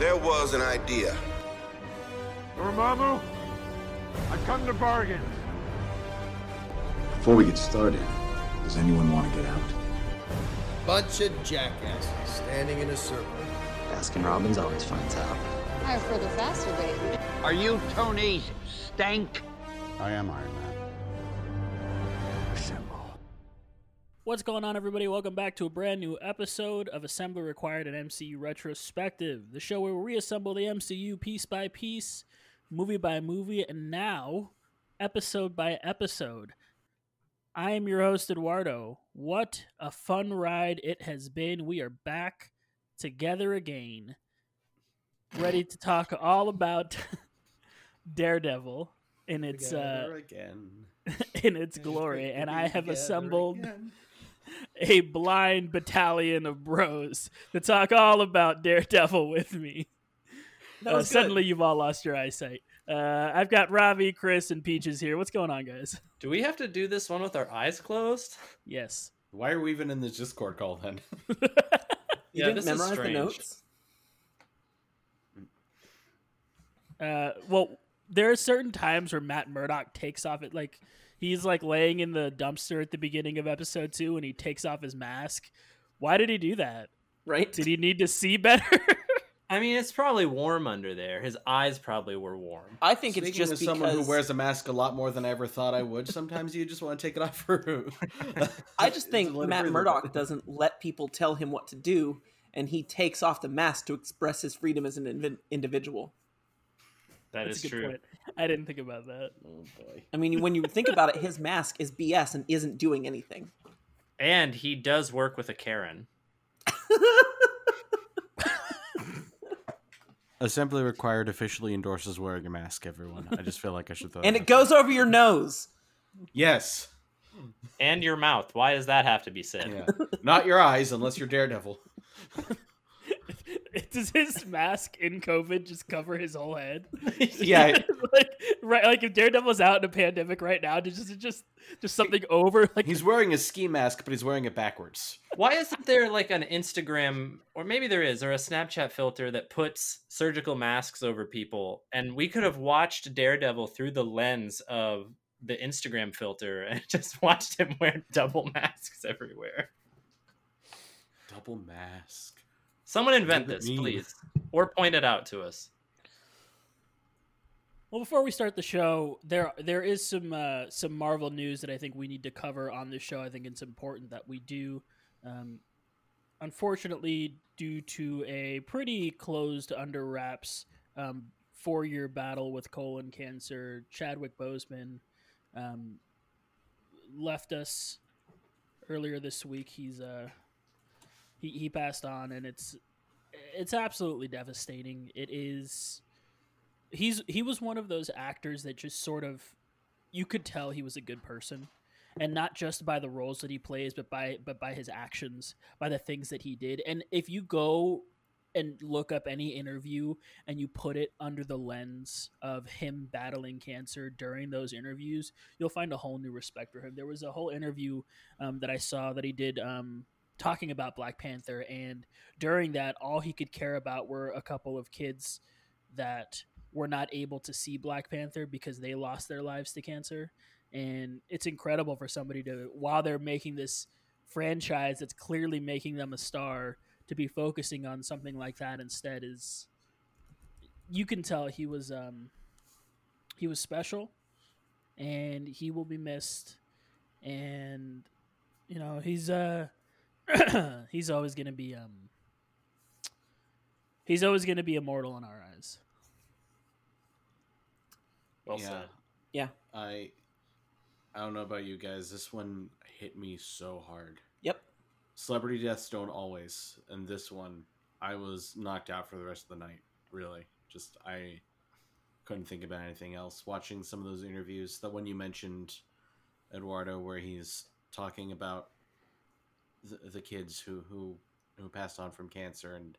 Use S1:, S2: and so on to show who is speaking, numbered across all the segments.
S1: There was an idea.
S2: Dormammu, I come to bargain.
S3: Before we get started, does anyone want to get out?
S4: Bunch of jackasses standing in a circle.
S5: Baskin Robbins always finds out.
S6: Higher, further, faster, baby.
S7: Are you Tony's Stank?
S8: I am Iron Man.
S9: What's going on, everybody? Welcome back to a brand new episode of Assembly Required an MCU Retrospective, the show where we reassemble the MCU piece by piece, movie by movie, and now episode by episode. I am your host, Eduardo. What a fun ride it has been. We are back together again, ready to talk all about Daredevil in its uh,
S8: again.
S9: in its glory, and I have assembled a blind battalion of bros to talk all about Daredevil with me.
S10: That
S9: Uh,
S10: was good.
S9: suddenly, you've all lost your eyesight. Uh, I've got Ravi, Chris, and Peaches here. What's going on, guys?
S10: Do we have to do this one with our eyes closed?
S9: Yes.
S8: Why are we even in this Discord call then?
S11: You
S10: Yeah,
S11: didn't
S10: this is
S11: memorize the notes?
S9: Uh, well, there are certain times where Matt Murdock takes off it, like he's like laying in the dumpster at the beginning of episode two, and he takes off his mask. Why did he do that?
S11: Right?
S9: Did he need to see better?
S10: I mean, it's probably warm under there. His eyes probably were warm.
S11: I think
S8: Speaking
S11: it's just
S8: as
S11: because
S8: someone who wears a mask a lot more than I ever thought I would, sometimes you just want to take it off for.
S11: I just think Matt
S8: breathe.
S11: Murdock doesn't let people tell him what to do, and he takes off the mask to express his freedom as an invi- individual.
S10: That
S9: That's
S10: is
S9: a good
S10: true.
S9: point. I didn't think about that.
S8: Oh boy.
S11: I mean, when you think about it, his mask is BS and isn't doing anything.
S10: And he does work with a Karen.
S8: Assembly required officially endorses wearing a mask. Everyone, I just feel like I should throw.
S11: And it goes over your nose.
S8: Yes.
S10: And your mouth. Why does that have to be said?
S8: Yeah. Not your eyes, unless you're Daredevil.
S9: Does his mask in COVID just cover his whole head?
S8: Yeah.
S9: like right, like if Daredevil's out in a pandemic right now, does just just just something over like
S8: He's wearing a ski mask, but he's wearing it backwards.
S10: Why isn't there like an Instagram, or maybe there is, or a Snapchat filter that puts surgical masks over people? And we could have watched Daredevil through the lens of the Instagram filter and just watched him wear double masks everywhere.
S8: Double mask.
S10: Someone invent this,
S8: mean?
S10: please. Or point it out to us.
S9: Well, before we start the show, there there is some uh, some Marvel news that I think we need to cover on this show. I think it's important that we do. Um, unfortunately, due to a pretty closed under wraps um, four year battle with colon cancer, Chadwick Boseman um, left us earlier this week. He's uh, he he passed on, and it's it's absolutely devastating. It is he's he was one of those actors that just sort of you could tell he was a good person. And not just by the roles that he plays but by but by his actions by the things that he did. And if you go and look up any interview and you put it under the lens of him battling cancer during those interviews you'll find a whole new respect for him. There was a whole interview um, that i saw that he did um, talking about black panther and during that all he could care about were a couple of kids that were not able to see Black Panther because they lost their lives to cancer. And it's incredible for somebody to, while they're making this franchise that's clearly making them a star, to be focusing on something like that instead is. You can tell he was um, he was special, and he will be missed, and you know he's uh he's always gonna be um he's always gonna be immortal in our eyes.
S10: Well
S8: yeah.
S10: said.
S11: Yeah.
S8: I. I don't know about you guys. This one hit me so hard.
S11: Yep.
S8: Celebrity deaths don't always, and this one, I was knocked out for the rest of the night. Really, just I couldn't think about anything else. Watching some of those interviews, the one you mentioned, Eduardo, where he's talking about the, the kids who who who passed on from cancer, and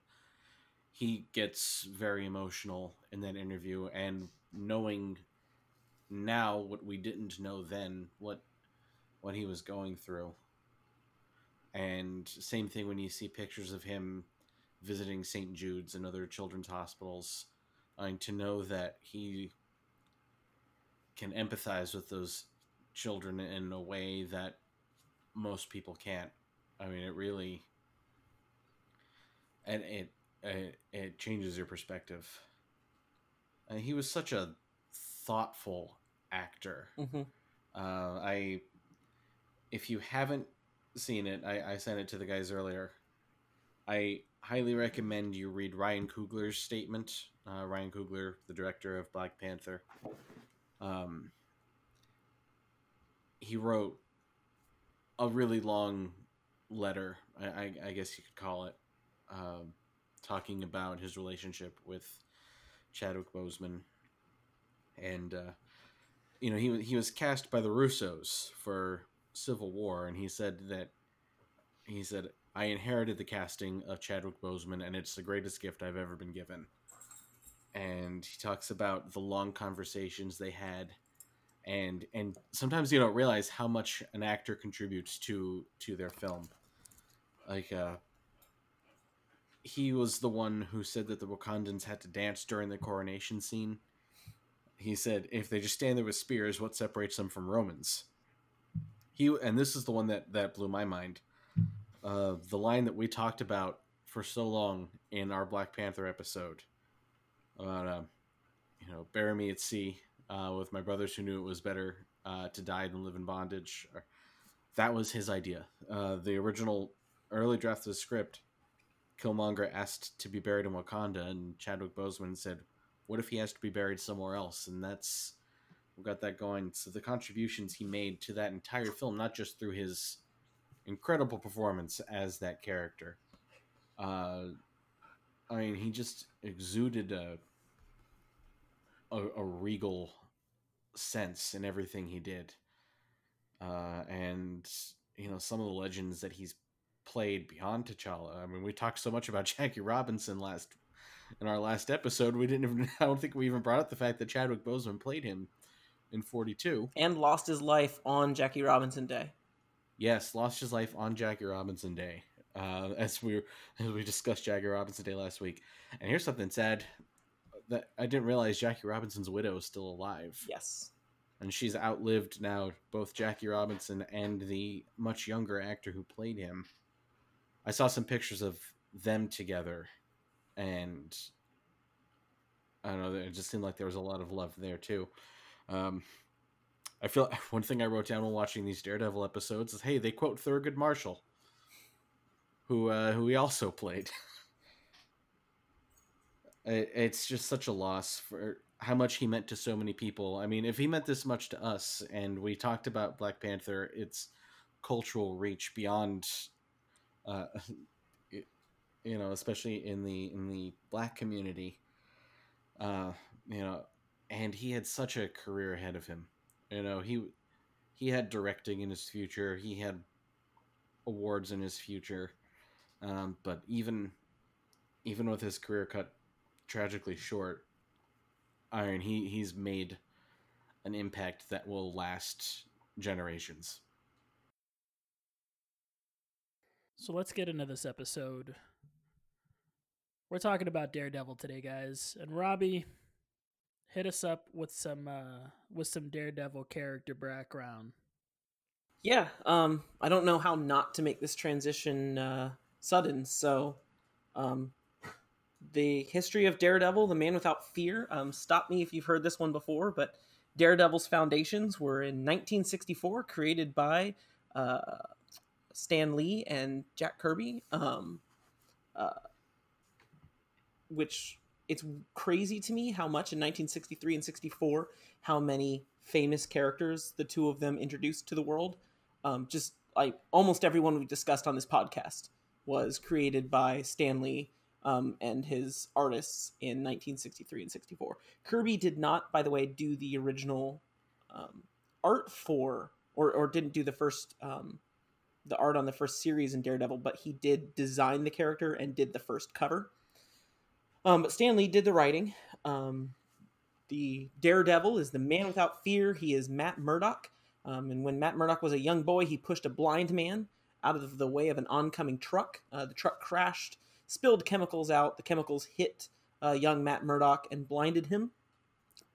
S8: he gets very emotional in that interview, and knowing now what we didn't know then, what what he was going through. And same thing when you see pictures of him visiting St. Jude's and other children's hospitals, and to know that he can empathize with those children in a way that most people can't. I mean, it really and it it, it changes your perspective. And he was such a thoughtful actor.
S11: Mm-hmm.
S8: Uh, I, if you haven't seen it, I, I sent it to the guys earlier. I highly recommend you read Ryan Coogler's statement. Uh, Ryan Coogler, the director of Black Panther. Um, he wrote a really long letter, I, I, I guess you could call it, um, talking about his relationship with Chadwick Boseman, and uh, you know he he was cast by the Russos for Civil War, and he said that he said I inherited the casting of Chadwick Boseman, and it's the greatest gift I've ever been given. And he talks about the long conversations they had, and and sometimes you don't realize how much an actor contributes to to their film. Like uh, he was the one who said that the Wakandans had to dance during the coronation scene. He said, if they just stand there with spears, what separates them from Romans? He and this is the one that that blew my mind. Uh, the line that we talked about for so long in our Black Panther episode about, uh, you know, bury me at sea uh, with my brothers who knew it was better uh, to die than live in bondage. That was his idea. Uh, the original early draft of the script Killmonger asked to be buried in Wakanda, and Chadwick Boseman said, "What if he has to be buried somewhere else?" And that's we got that going. So the contributions he made to that entire film, not just through his incredible performance as that character, uh, I mean, he just exuded a, a, a regal sense in everything he did, uh, and you know some of the legends that he's played beyond T'Challa. I mean, we talked so much about Jackie Robinson last in our last episode. We didn't even. I don't think we even brought up the fact that Chadwick Boseman played him in Forty Two
S11: and lost his life on Jackie Robinson Day.
S8: Yes, lost his life on Jackie Robinson Day. Uh, as we as we discussed Jackie Robinson Day last week. And here's something sad that I didn't realize Jackie Robinson's widow is still alive.
S11: Yes.
S8: And she's outlived now both Jackie Robinson and the much younger actor who played him. I saw some pictures of them together, and I don't know. It just seemed like there was a lot of love there too. Um, I feel one thing I wrote down while watching these Daredevil episodes is, "Hey, they quote Thurgood Marshall, who uh, who he also played." it, it's just such a loss for how much he meant to so many people. I mean, if he meant this much to us, and we talked about Black Panther, its cultural reach beyond uh, you know, especially in the in the black community. Uh, you know, and he had such a career ahead of him. You know, he he had directing in his future. He had awards in his future. Um, but even even with his career cut tragically short, Iron he he's made an impact that will last generations.
S9: So let's get into this episode. We're talking about Daredevil today, guys. And Ravi, hit us up with some uh with some Daredevil character background.
S11: Yeah, um I don't know how not to make this transition uh sudden, so um the history of Daredevil, the man without fear. Um stop me if you've heard this one before, but Daredevil's foundations were in 1964 created by uh Stan Lee and Jack Kirby, um, uh, which it's crazy to me how much in 1963 and 64 how many famous characters the two of them introduced to the world. Um, just like almost everyone we discussed on this podcast was created by Stan Lee um, and his artists in 1963 and 64. Kirby did not, by the way, do the original um, art for, or, or didn't do the first um, the art on the first series in Daredevil, but he did design the character and did the first cover. Um, but Stan Lee did the writing. Um, the Daredevil is the man without fear. He is Matt Murdock. Um, and when Matt Murdock was a young boy, he pushed a blind man out of the way of an oncoming truck. Uh, the truck crashed, spilled chemicals out. The chemicals hit uh, young Matt Murdock and blinded him.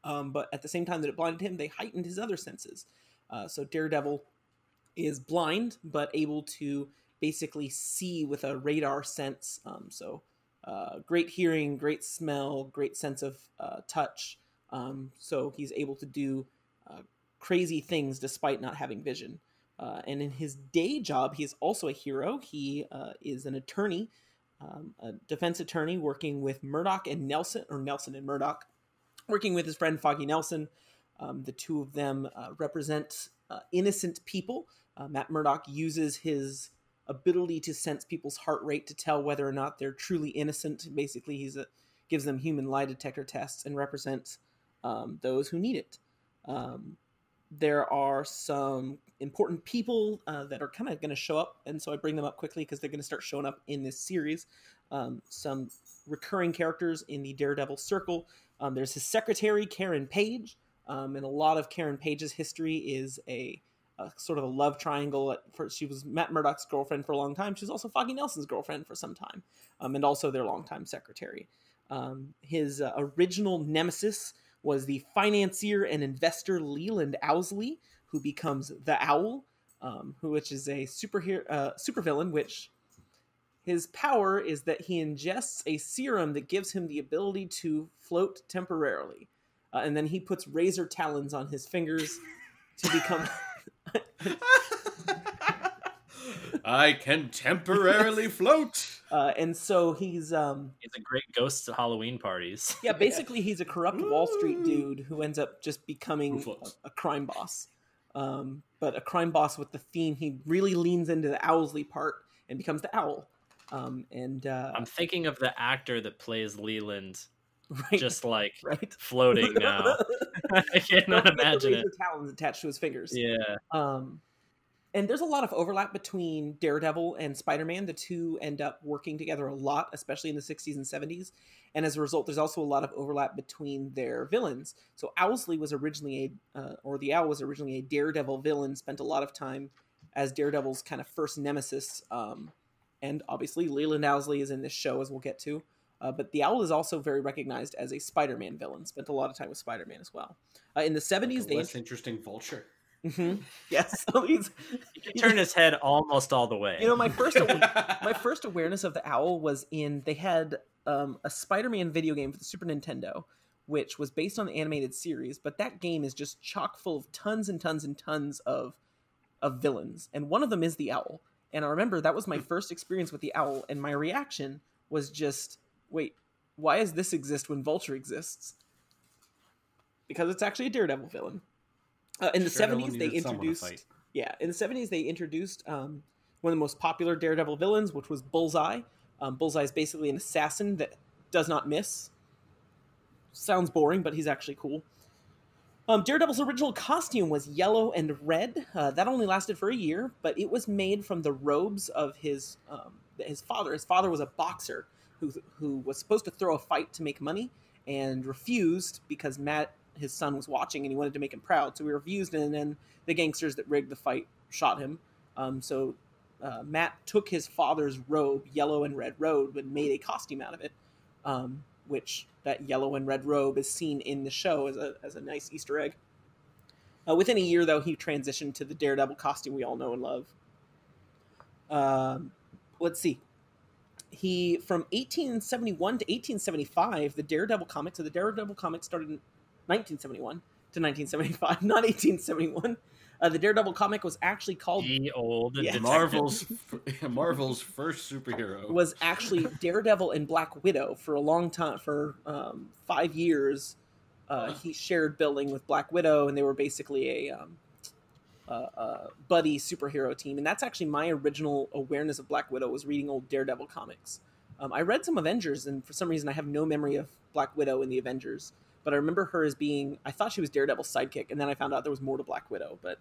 S11: Um, but at the same time that it blinded him, they heightened his other senses. Uh, so Daredevil is blind, but able to basically see with a radar sense. Um, so uh, great hearing, great smell, great sense of uh, touch. Um, so he's able to do uh, crazy things despite not having vision. Uh, and in his day job, he is also a hero. He uh, is an attorney, um, a defense attorney working with Murdoch and Nelson, or Nelson and Murdoch, working with his friend Foggy Nelson. Um, the two of them uh, represent uh, innocent people. Uh, Matt Murdock uses his ability to sense people's heart rate to tell whether or not they're truly innocent. Basically, he's a gives them human lie detector tests and represents um, those who need it. Um, there are some important people uh, that are kind of going to show up, and so I bring them up quickly because they're going to start showing up in this series. Um, some recurring characters in the Daredevil circle. Um, there's his secretary, Karen Page, um, and a lot of Karen Page's history is a, a sort of a love triangle. At first, she was Matt Murdock's girlfriend for a long time. She was also Foggy Nelson's girlfriend for some time, um, and also their longtime secretary. Um, his uh, original nemesis was the financier and investor Leland Owsley, who becomes the Owl, um, who which is a superhero uh, supervillain, which his power is that he ingests a serum that gives him the ability to float temporarily, uh, and then he puts razor talons on his fingers to become.
S8: I can temporarily float.
S11: Uh, and so he's um
S10: He's a great ghost at Halloween parties.
S11: yeah basically he's a corrupt Wall Street dude who ends up just becoming a, a crime boss. Um, but a crime boss with the theme he really leans into the Owlsley part and becomes the owl. Um, and uh,
S10: I'm thinking of the actor that plays Leland,
S11: right,
S10: just like
S11: right.
S10: floating now. I cannot imagine it.
S11: Talons attached to his fingers.
S10: Yeah.
S11: Um, and there's a lot of overlap between Daredevil and Spider-Man. The two end up working together a lot, especially in the 60s and 70s. And as a result, there's also a lot of overlap between their villains. So Owlsley was originally a, uh, or the Owl was originally a Daredevil villain. Spent a lot of time as Daredevil's kind of first nemesis. Um, and obviously, Leland Owlsley is in this show, as we'll get to. Uh, but the Owl is also very recognized as a Spider-Man villain. Spent a lot of time with Spider-Man as well. Uh, in the 70s,
S8: A
S11: they
S8: less interesting vulture.
S11: Mm-hmm. yes, he's,
S10: He can turn his head almost all the way.
S11: You know, my first my first awareness of the owl was in they had um, a Spider-Man video game for the Super Nintendo, which was based on the animated series. But that game is just chock full of tons and tons and tons of of villains, and one of them is the owl. And I remember that was my first experience with the owl, and my reaction was just, "Wait, why does this exist when Vulture exists?" Because it's actually a Daredevil villain. Uh, in the
S8: Daredevil
S11: seventies, they
S8: needed someone to
S11: introduced yeah, in the seventies they introduced um, one of the most popular Daredevil villains, which was Bullseye. Um, Bullseye is basically an assassin that does not miss. Sounds boring, but he's actually cool. Um, Daredevil's original costume was yellow and red. Uh, that only lasted for a year, but it was made from the robes of his um, his father. His father was a boxer who who was supposed to throw a fight to make money and refused because Matt, his son, was watching and he wanted to make him proud. So he refused, and then the gangsters that rigged the fight shot him. Um, so uh, Matt took his father's robe, yellow and red robe, and made a costume out of it. Um, which that yellow and red robe is seen in the show as a, as a nice Easter egg. Uh, within a year, though, he transitioned to the Daredevil costume we all know and love. Um, let's see. He from 1871 to 1875, the Daredevil comic. So the Daredevil comic started in 1971 to 1975, not 1871. Uh, the Daredevil comic was actually called
S10: The old
S11: Yeah.
S8: Marvel's Marvel's first superhero.
S11: was actually Daredevil and Black Widow for a long time for um, five years. Uh, he shared billing with Black Widow, and they were basically a um, uh, uh, buddy superhero team. And that's actually my original awareness of Black Widow was reading old Daredevil comics. Um, I read some Avengers, and for some reason, I have no memory of Black Widow in the Avengers. But I remember her as being. I thought she was Daredevil's sidekick, and then I found out there was more to Black Widow. But,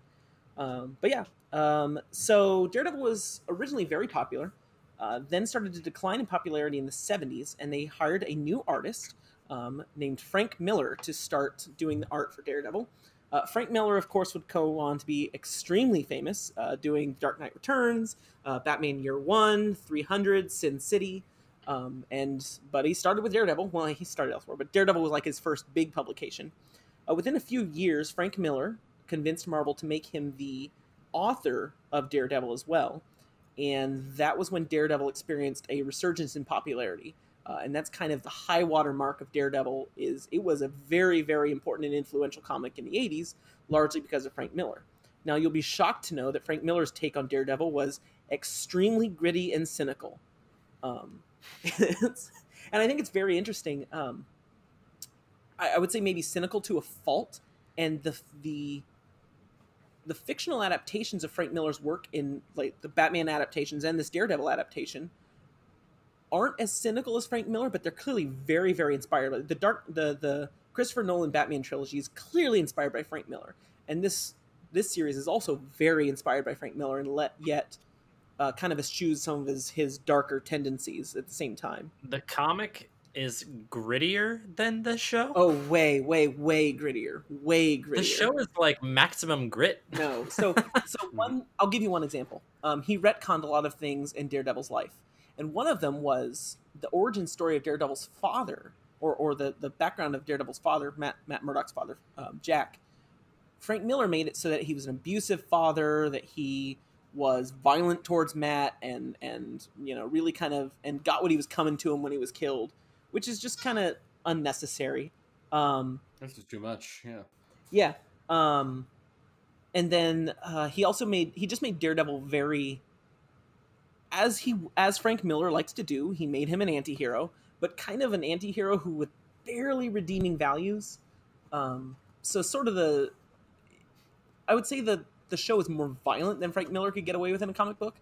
S11: um, but yeah. Um, so Daredevil was originally very popular uh, then started to decline in popularity in the 70s, and they hired a new artist um, named Frank Miller to start doing the art for Daredevil. Uh, Frank Miller, of course, would go on to be extremely famous, uh, doing Dark Knight Returns, uh, Batman Year One, 300, Sin City. Um, and but he started with Daredevil. Well, he started elsewhere, but Daredevil was like his first big publication. Uh, within a few years, Frank Miller convinced Marvel to make him the author of Daredevil as well, and that was when Daredevil experienced a resurgence in popularity. Uh, and that's kind of the high water mark of Daredevil. Is it was a very very important and influential comic in the '80s, largely because of Frank Miller. Now you'll be shocked to know that Frank Miller's take on Daredevil was extremely gritty and cynical. Um, and I think it's very interesting. Um, I, I, would say maybe cynical to a fault, and the the the fictional adaptations of Frank Miller's work in like the Batman adaptations and this Daredevil adaptation aren't as cynical as Frank Miller, but they're clearly very very inspired. The dark the the Christopher Nolan Batman trilogy is clearly inspired by Frank Miller, and this this series is also very inspired by Frank Miller, and let yet uh, kind of eschews some of his his darker tendencies at the same time.
S10: The comic is grittier than the show.
S11: Oh, way, way, way grittier, way grittier.
S10: The show is like maximum grit.
S11: No, so so one. I'll give you one example. Um, he retconned a lot of things in Daredevil's life, and one of them was the origin story of Daredevil's father, or or the the background of Daredevil's father, Matt Matt Murdock's father, um, Jack. Frank Miller made it so that he was an abusive father, that he was violent towards Matt and and you know really kind of and got what he was coming to him when he was killed, which is just kind of unnecessary. Um,
S8: That's just too much. Yeah.
S11: Yeah. Um, and then uh, he also made he just made Daredevil very as he as Frank Miller likes to do. He made him an anti-hero, but kind of an anti-hero who with barely redeeming values. Um, so sort of the I would say the the show is more violent than Frank Miller could get away with in a comic book,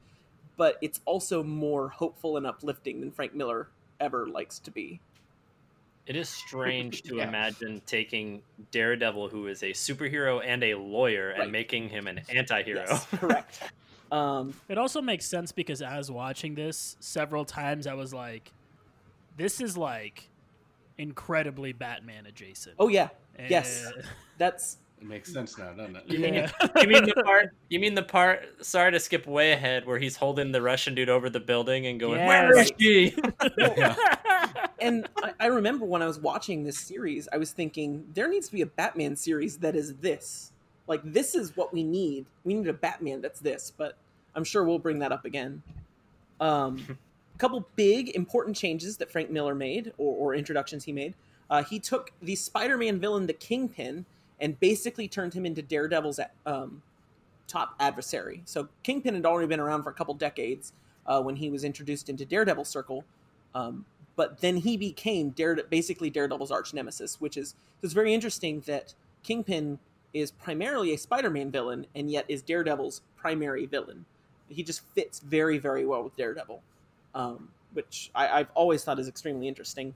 S11: but it's also more hopeful and uplifting than Frank Miller ever likes to be.
S10: It is strange to yeah. imagine taking Daredevil, who is a superhero and a lawyer, right. and making him an anti-hero.
S11: Yes, correct. Um,
S9: it also makes sense because as watching this several times, I was like, "This is like incredibly Batman adjacent."
S11: Oh yeah, and... yes, that's
S8: it makes sense now, doesn't it?
S10: You mean, yeah. you mean the part? You mean the part? Sorry to skip way ahead, where he's holding the Russian dude over the building and going, yes. "Where is she?"
S11: yeah. And I, I remember when I was watching this series, I was thinking there needs to be a Batman series that is this. Like this is what we need. We need a Batman that's this. But I'm sure we'll bring that up again. Um, a couple big important changes that Frank Miller made, or, or introductions he made. Uh, he took the Spider-Man villain, the Kingpin, and basically turned him into Daredevil's um, top adversary. So Kingpin had already been around for a couple decades uh, when he was introduced into Daredevil Circle, um, but then he became Dare- basically Daredevil's arch nemesis, which is it's very interesting that Kingpin is primarily a Spider-Man villain and yet is Daredevil's primary villain. He just fits very very well with Daredevil, um, which I, I've always thought is extremely interesting.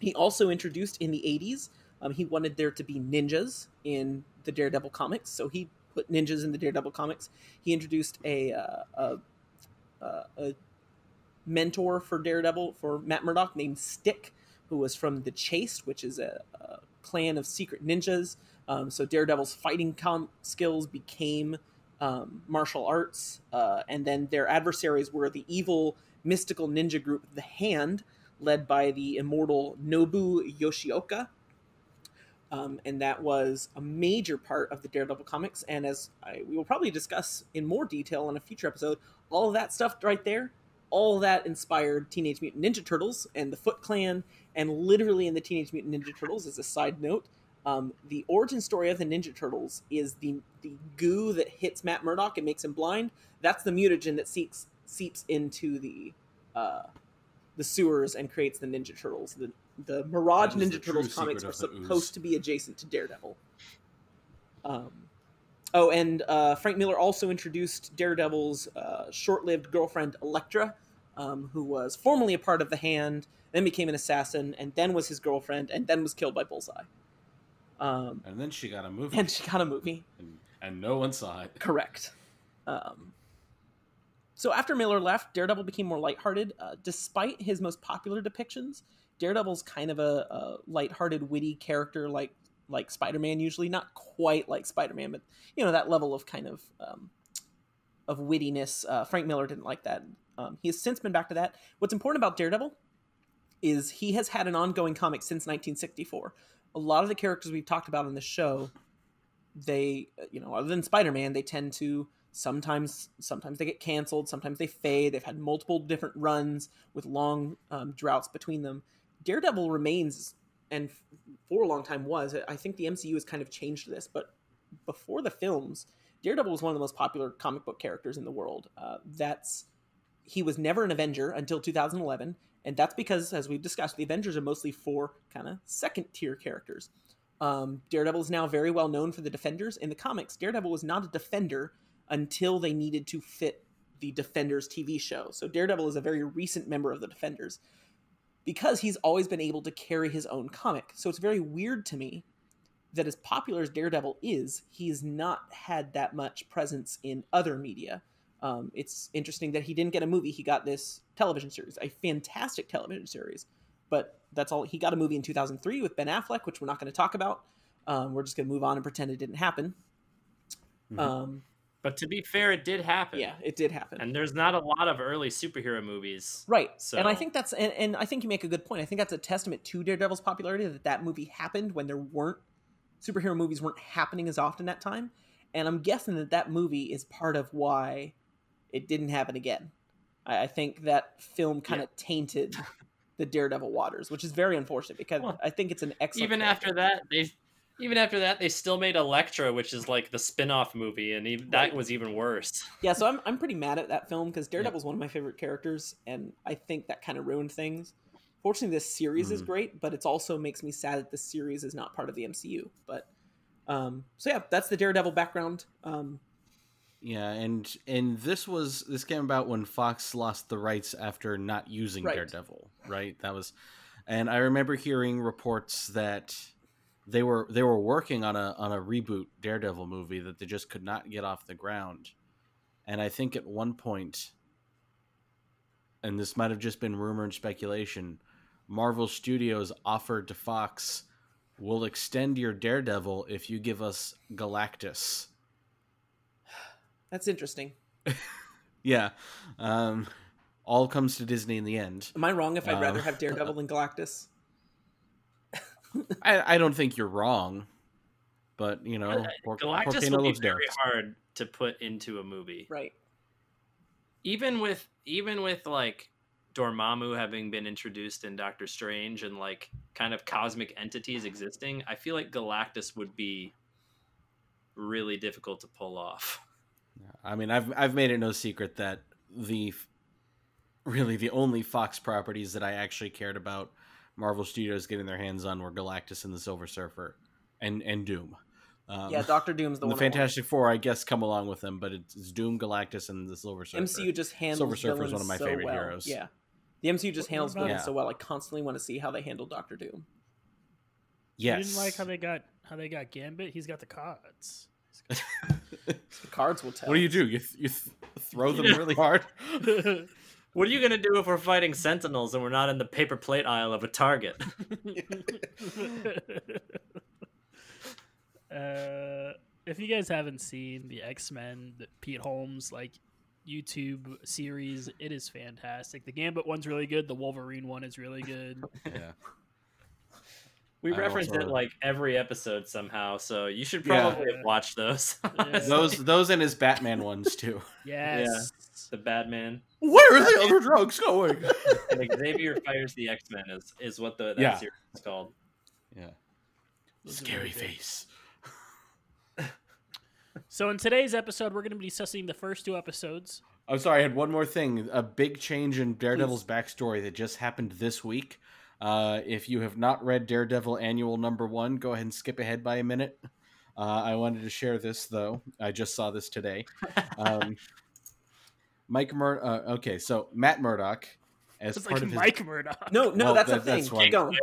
S11: He also introduced in the 80s um, he wanted there to be ninjas in the Daredevil comics, so he put ninjas in the Daredevil comics. He introduced a uh, a, uh, a, mentor for Daredevil for Matt Murdock named Stick, who was from the Chaste, which is a, a clan of secret ninjas. Um, so Daredevil's fighting com- skills became um, martial arts, uh, and then their adversaries were the evil mystical ninja group, the Hand, led by the immortal Nobu Yoshioka, um, and that was a major part of the Daredevil comics. And as I, we will probably discuss in more detail in a future episode, all of that stuff right there, all that inspired Teenage Mutant Ninja Turtles and the Foot Clan, and literally in the Teenage Mutant Ninja Turtles, as a side note, um, the origin story of the Ninja Turtles is the the goo that hits Matt Murdock and makes him blind. That's the mutagen that seeps seeps into the uh, the sewers and creates the Ninja Turtles. The the Mirage Ninja Turtles comics are supposed to be adjacent to Daredevil. Um, oh, and uh, Frank Miller also introduced Daredevil's uh, short-lived girlfriend Elektra, um, who was formerly a part of the Hand, then became an assassin, and then was his girlfriend, and then was killed by Bullseye. Um,
S8: and then she got a movie.
S11: And she got a movie.
S8: And, and no one saw it.
S11: Correct. Um, so after Miller left, Daredevil became more lighthearted. Uh, despite his most popular depictions, Daredevil's kind of a, a lighthearted, witty character, like like Spider-Man. Usually, not quite like Spider-Man, but you know that level of kind of um, of wittiness. Uh, Frank Miller didn't like that. Um, he has since been back to that. What's important about Daredevil is he has had an ongoing comic since 1964. A lot of the characters we've talked about in the show, they, you know, other than Spider-Man, they tend to sometimes sometimes they get canceled, sometimes they fade. They've had multiple different runs with long um, droughts between them. Daredevil remains, and for a long time was. I think the MCU has kind of changed this, but before the films, Daredevil was one of the most popular comic book characters in the world. Uh, that's he was never an Avenger until 2011, and that's because, as we've discussed, the Avengers are mostly four kind of second tier characters. Um, Daredevil is now very well known for the Defenders. In the comics, Daredevil was not a Defender until they needed to fit the Defenders TV show. So Daredevil is a very recent member of the Defenders because he's always been able to carry his own comic. So it's very weird to me that as popular as Daredevil is, he's not had that much presence in other media. Um, it's interesting that he didn't get a movie; he got this television series, a fantastic television series. But that's all. He got a movie in 2003 with Ben Affleck, which we're not going to talk about. Um, we're just going to move on and pretend it didn't happen.
S10: Mm-hmm.
S11: Um,
S10: but to be fair, it did happen.
S11: Yeah, it did happen.
S10: And there's not a lot of early superhero movies,
S11: right?
S10: So.
S11: And I think that's and, and I think you make a good point. I think that's a testament to Daredevil's popularity that that movie happened when there weren't superhero movies weren't happening as often that time. And I'm guessing that that movie is part of why it didn't happen again. I, I think that film kind of yeah. tainted the Daredevil waters, which is very unfortunate because well, I think it's an excellent.
S10: Even
S11: character.
S10: after that, they even after that they still made Elektra, which is like the spin-off movie, and even, right. that was even worse.
S11: Yeah, so I'm I'm pretty mad at that film because Daredevil's yeah. one of my favorite characters, and I think that kind of ruined things. Fortunately, this series mm-hmm. is great, but it also makes me sad that the series is not part of the MCU. But um, so yeah, that's the Daredevil background. Um,
S8: yeah, and and this was this came about when Fox lost the rights after not using
S11: right.
S8: Daredevil, right? That was, and I remember hearing reports that they were they were working on a on a reboot Daredevil movie that they just could not get off the ground, and I think at one point, and this might have just been rumor and speculation, Marvel Studios offered to Fox, "We'll extend your Daredevil if you give us Galactus."
S11: That's interesting.
S8: yeah, um, all comes to Disney in the end.
S11: Am I wrong if I'd rather have Daredevil than Galactus?
S8: I, I don't think you're wrong, but you know,
S10: uh, por- Galactus would be very hard to put into a movie,
S11: right?
S10: Even with even with like Dormammu having been introduced in Doctor Strange and like kind of cosmic entities existing, I feel like Galactus would be really difficult to pull off.
S8: I mean, I've I've made it no secret that the really the only Fox properties that I actually cared about Marvel Studios getting their hands on were Galactus and the Silver Surfer, and and Doom.
S11: Um, yeah, Doctor Doom's the
S8: the
S11: one.
S8: Fantastic Four, I guess, come along with them, but it's, it's, Doom, Galactus, and the Silver Surfer.
S11: MCU just handles
S8: Silver Surfer is one of my
S11: so
S8: favorite
S11: well.
S8: heroes.
S11: Yeah, the MCU just handles villains
S8: Yeah.
S11: so well. I constantly want to see how they handle Doctor Doom.
S8: Yes.
S9: I didn't like how they got how they got Gambit. He's got the cards.
S11: The cards will tell.
S8: What do you do? You th- you th- throw them really hard.
S10: What are you gonna do if we're fighting Sentinels and we're not in the paper plate aisle of a Target?
S9: uh, if you guys haven't seen the X Men, Pete Holmes like YouTube series, it is fantastic. The Gambit one's really good. The Wolverine one is really good.
S8: yeah.
S10: We
S8: I
S10: reference it like every episode somehow, so you should
S8: Yeah.
S10: probably watch those.
S9: Yeah.
S8: Those those and his Batman ones too.
S9: Yes.
S10: the Batman.
S8: Where are the other drugs going?
S10: Like Xavier fires the X Men is is what the that
S8: Yeah.
S10: series is called.
S8: Yeah.
S9: Those
S8: Scary face.
S9: So in today's episode, we're going to be discussing the first two episodes.
S8: I'm sorry, I had one more thing. A big change in Daredevil's backstory that just happened this week. Uh, if you have not read Daredevil Annual Number One, go ahead and skip ahead by a minute. Uh, I wanted to share this though. I just saw this today. Um, Mike Mur. Uh, okay, so Matt Murdock, as
S9: It's
S8: part
S9: like
S8: of his
S9: Mike Murdock.
S11: No, no,
S8: Well,
S11: that's a
S8: that-
S11: thing.
S8: that's why-
S11: Keep going.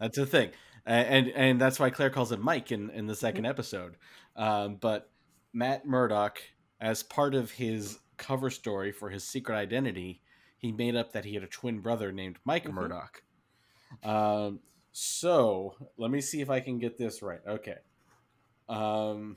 S8: That's a thing, and and that's why Claire calls him Mike in in the 2nd episode. Um, but Matt Murdock, as part of his cover story for his secret identity, he made up that he had a twin brother named Mike
S11: Mhm.
S8: Murdock. Um, so let me see if I can get this right. Okay. Um,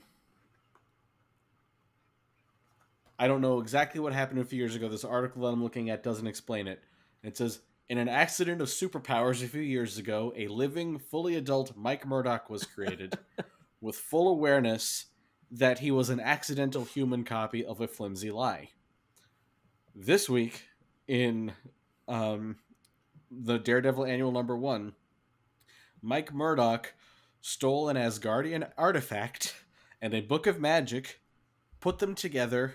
S8: I don't know exactly what happened a few years ago. This article that I'm looking at doesn't explain it. It says In an accident of superpowers a few years ago, a living, fully adult Mike Murdock was created with full awareness that he was an accidental human copy of a flimsy lie. This week, in um, the Daredevil annual number one, Mike Murdock stole an Asgardian artifact and a book of magic, put them together,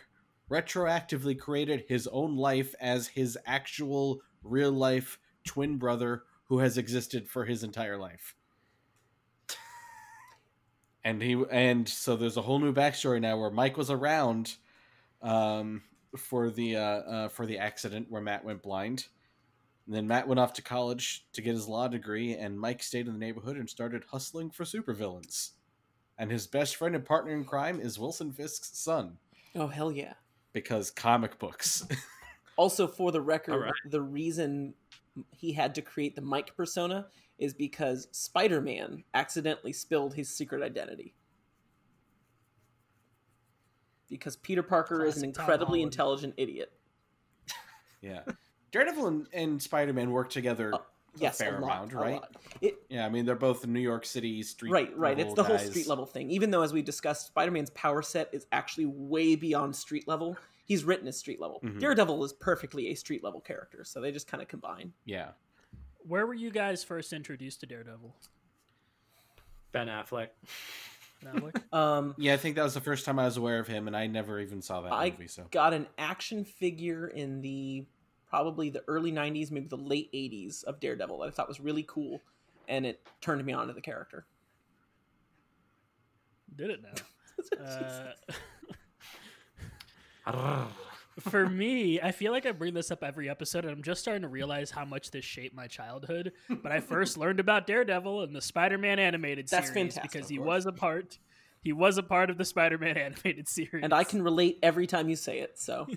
S8: retroactively created his own life as his actual real life twin brother who has existed for his entire life. and he and so there's a whole new backstory now where Mike was around um, for the uh, uh, for the accident where Matt went blind. And then Matt went off to college to get his law degree, and Mike stayed in the neighborhood and started hustling for supervillains. And his best friend and partner in crime is Wilson Fisk's son,
S11: Oh hell yeah!
S8: because comic books.
S11: Also, for the record,
S10: All right.
S11: the reason he had to create the Mike persona is because Spider Man accidentally spilled his secret identity. Because Peter Parker is an incredibly intelligent idiot.
S8: yeah, Daredevil and, and Spider Man work together
S11: Uh, Yes,
S8: a fair
S11: a lot,
S8: amount, right?
S11: It,
S8: Yeah, I mean they're both New York City street.
S11: right, right. It's
S8: level
S11: the whole street level thing. Even though, as we discussed, Spider Man's power set is actually way beyond street level. He's written as street level.
S8: Mhm.
S11: Daredevil is perfectly a street level character, so they just kind of combine.
S8: Yeah,
S9: Where were you guys first introduced to Daredevil?
S10: Ben Affleck.
S11: Um,
S8: yeah. I think that was the first time I was aware of him, and I never even saw that
S11: I
S8: movie. So
S11: got an action figure in the probably the early 90s maybe the late 80s of daredevil that i thought was really cool and it turned me on to the character
S9: Did it now? Uh, for me, I feel like I bring this up every episode, and I'm just starting to realize how much this shaped my childhood. But I first learned about Daredevil in the Spider-Man animated
S11: That's
S9: series
S11: fantastic,
S9: because he was a part. He was a part of the Spider-Man animated series,
S11: and i can relate every time you say it so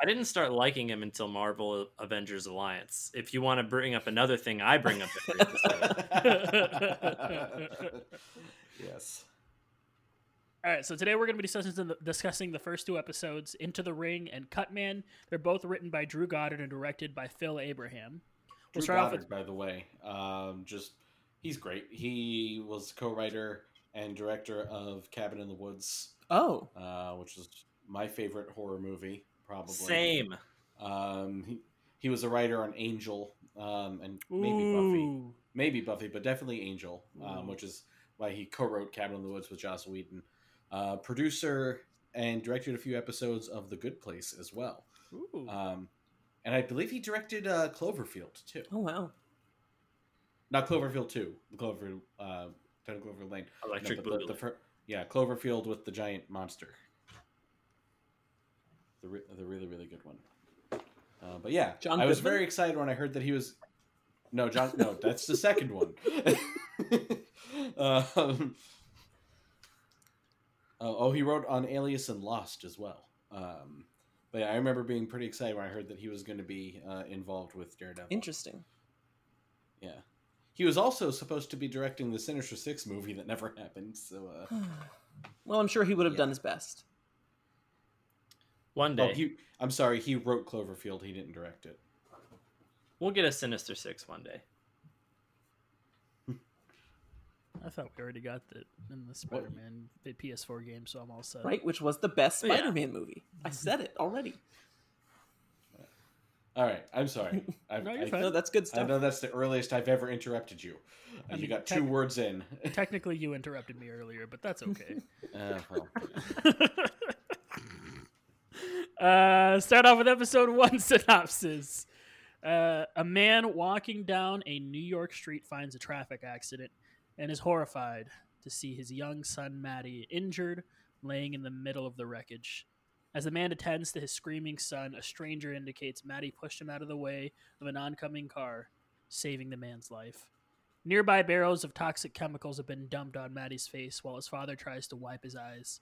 S10: I didn't start liking him until Marvel Avengers Alliance. If you want to bring up another thing, I bring up every episode.
S8: yes.
S9: All right, so today we're going to be discussing the, discussing the first two episodes, Into the Ring and Cutman. They're both written by Drew Goddard and directed by Phil Abraham. We'll
S8: Drew Goddard,
S9: with
S8: by the way, um, just he's great. He was co-writer and director of Cabin in the Woods,
S11: oh
S8: uh, which is my favorite horror movie, probably.
S10: Same.
S8: Um, he, he was a writer on Angel um, and maybe Buffy, maybe Buffy, but definitely Angel, um, which is why he co-wrote Cabin in the Woods with Joss Whedon. Uh, producer and directed a few episodes of The Good Place as well.
S9: Ooh.
S8: Um, and I believe he directed uh, Cloverfield too.
S11: oh wow
S8: Not Cloverfield two, Cloverfield, uh, Ten Cloverfield Lane.
S10: Electric
S8: No, but the- the fir- yeah, Cloverfield with the giant monster. The, re- the really really good one. Uh, but yeah,
S11: John
S8: I was
S11: Goodman?
S8: very excited when I heard that he was. No, John. No, that's the second one. um, oh, oh, he wrote on Alias and Lost as well. Um, but yeah, I remember being pretty excited when I heard that he was going to be uh, involved with Daredevil.
S11: interesting
S8: Yeah. He was also supposed to be directing the Sinister Six movie that never happened. So, uh,
S11: well i'm sure he would have
S8: Yeah.
S11: done his best
S10: One
S8: oh,
S10: day
S8: he, I'm sorry, he wrote Cloverfield. He didn't direct it.
S10: we'll get a Sinister Six one day.
S9: I thought we already got that in the Spider-Man the PS4 game, so I'm all set.
S11: right which was the best spider-man movie i said it already
S8: All right, I'm sorry. I,
S9: No, you're
S8: I,
S9: fine.
S11: no that's good stuff.
S8: I know that's the earliest I've ever interrupted you.
S9: I
S8: you
S9: mean,
S8: got two words in.
S9: Technically, you interrupted me earlier, but that's okay.
S8: Uh, well,
S9: uh, start off with episode one synopsis. Uh, a man walking down a New York street finds a traffic accident and is horrified to see his young son Matty injured, laying in the middle of the wreckage. As the man attends to his screaming son, a stranger indicates Matty pushed him out of the way of an oncoming car, saving the man's life. Nearby barrels of toxic chemicals have been dumped on Matty's face while his father tries to wipe his eyes.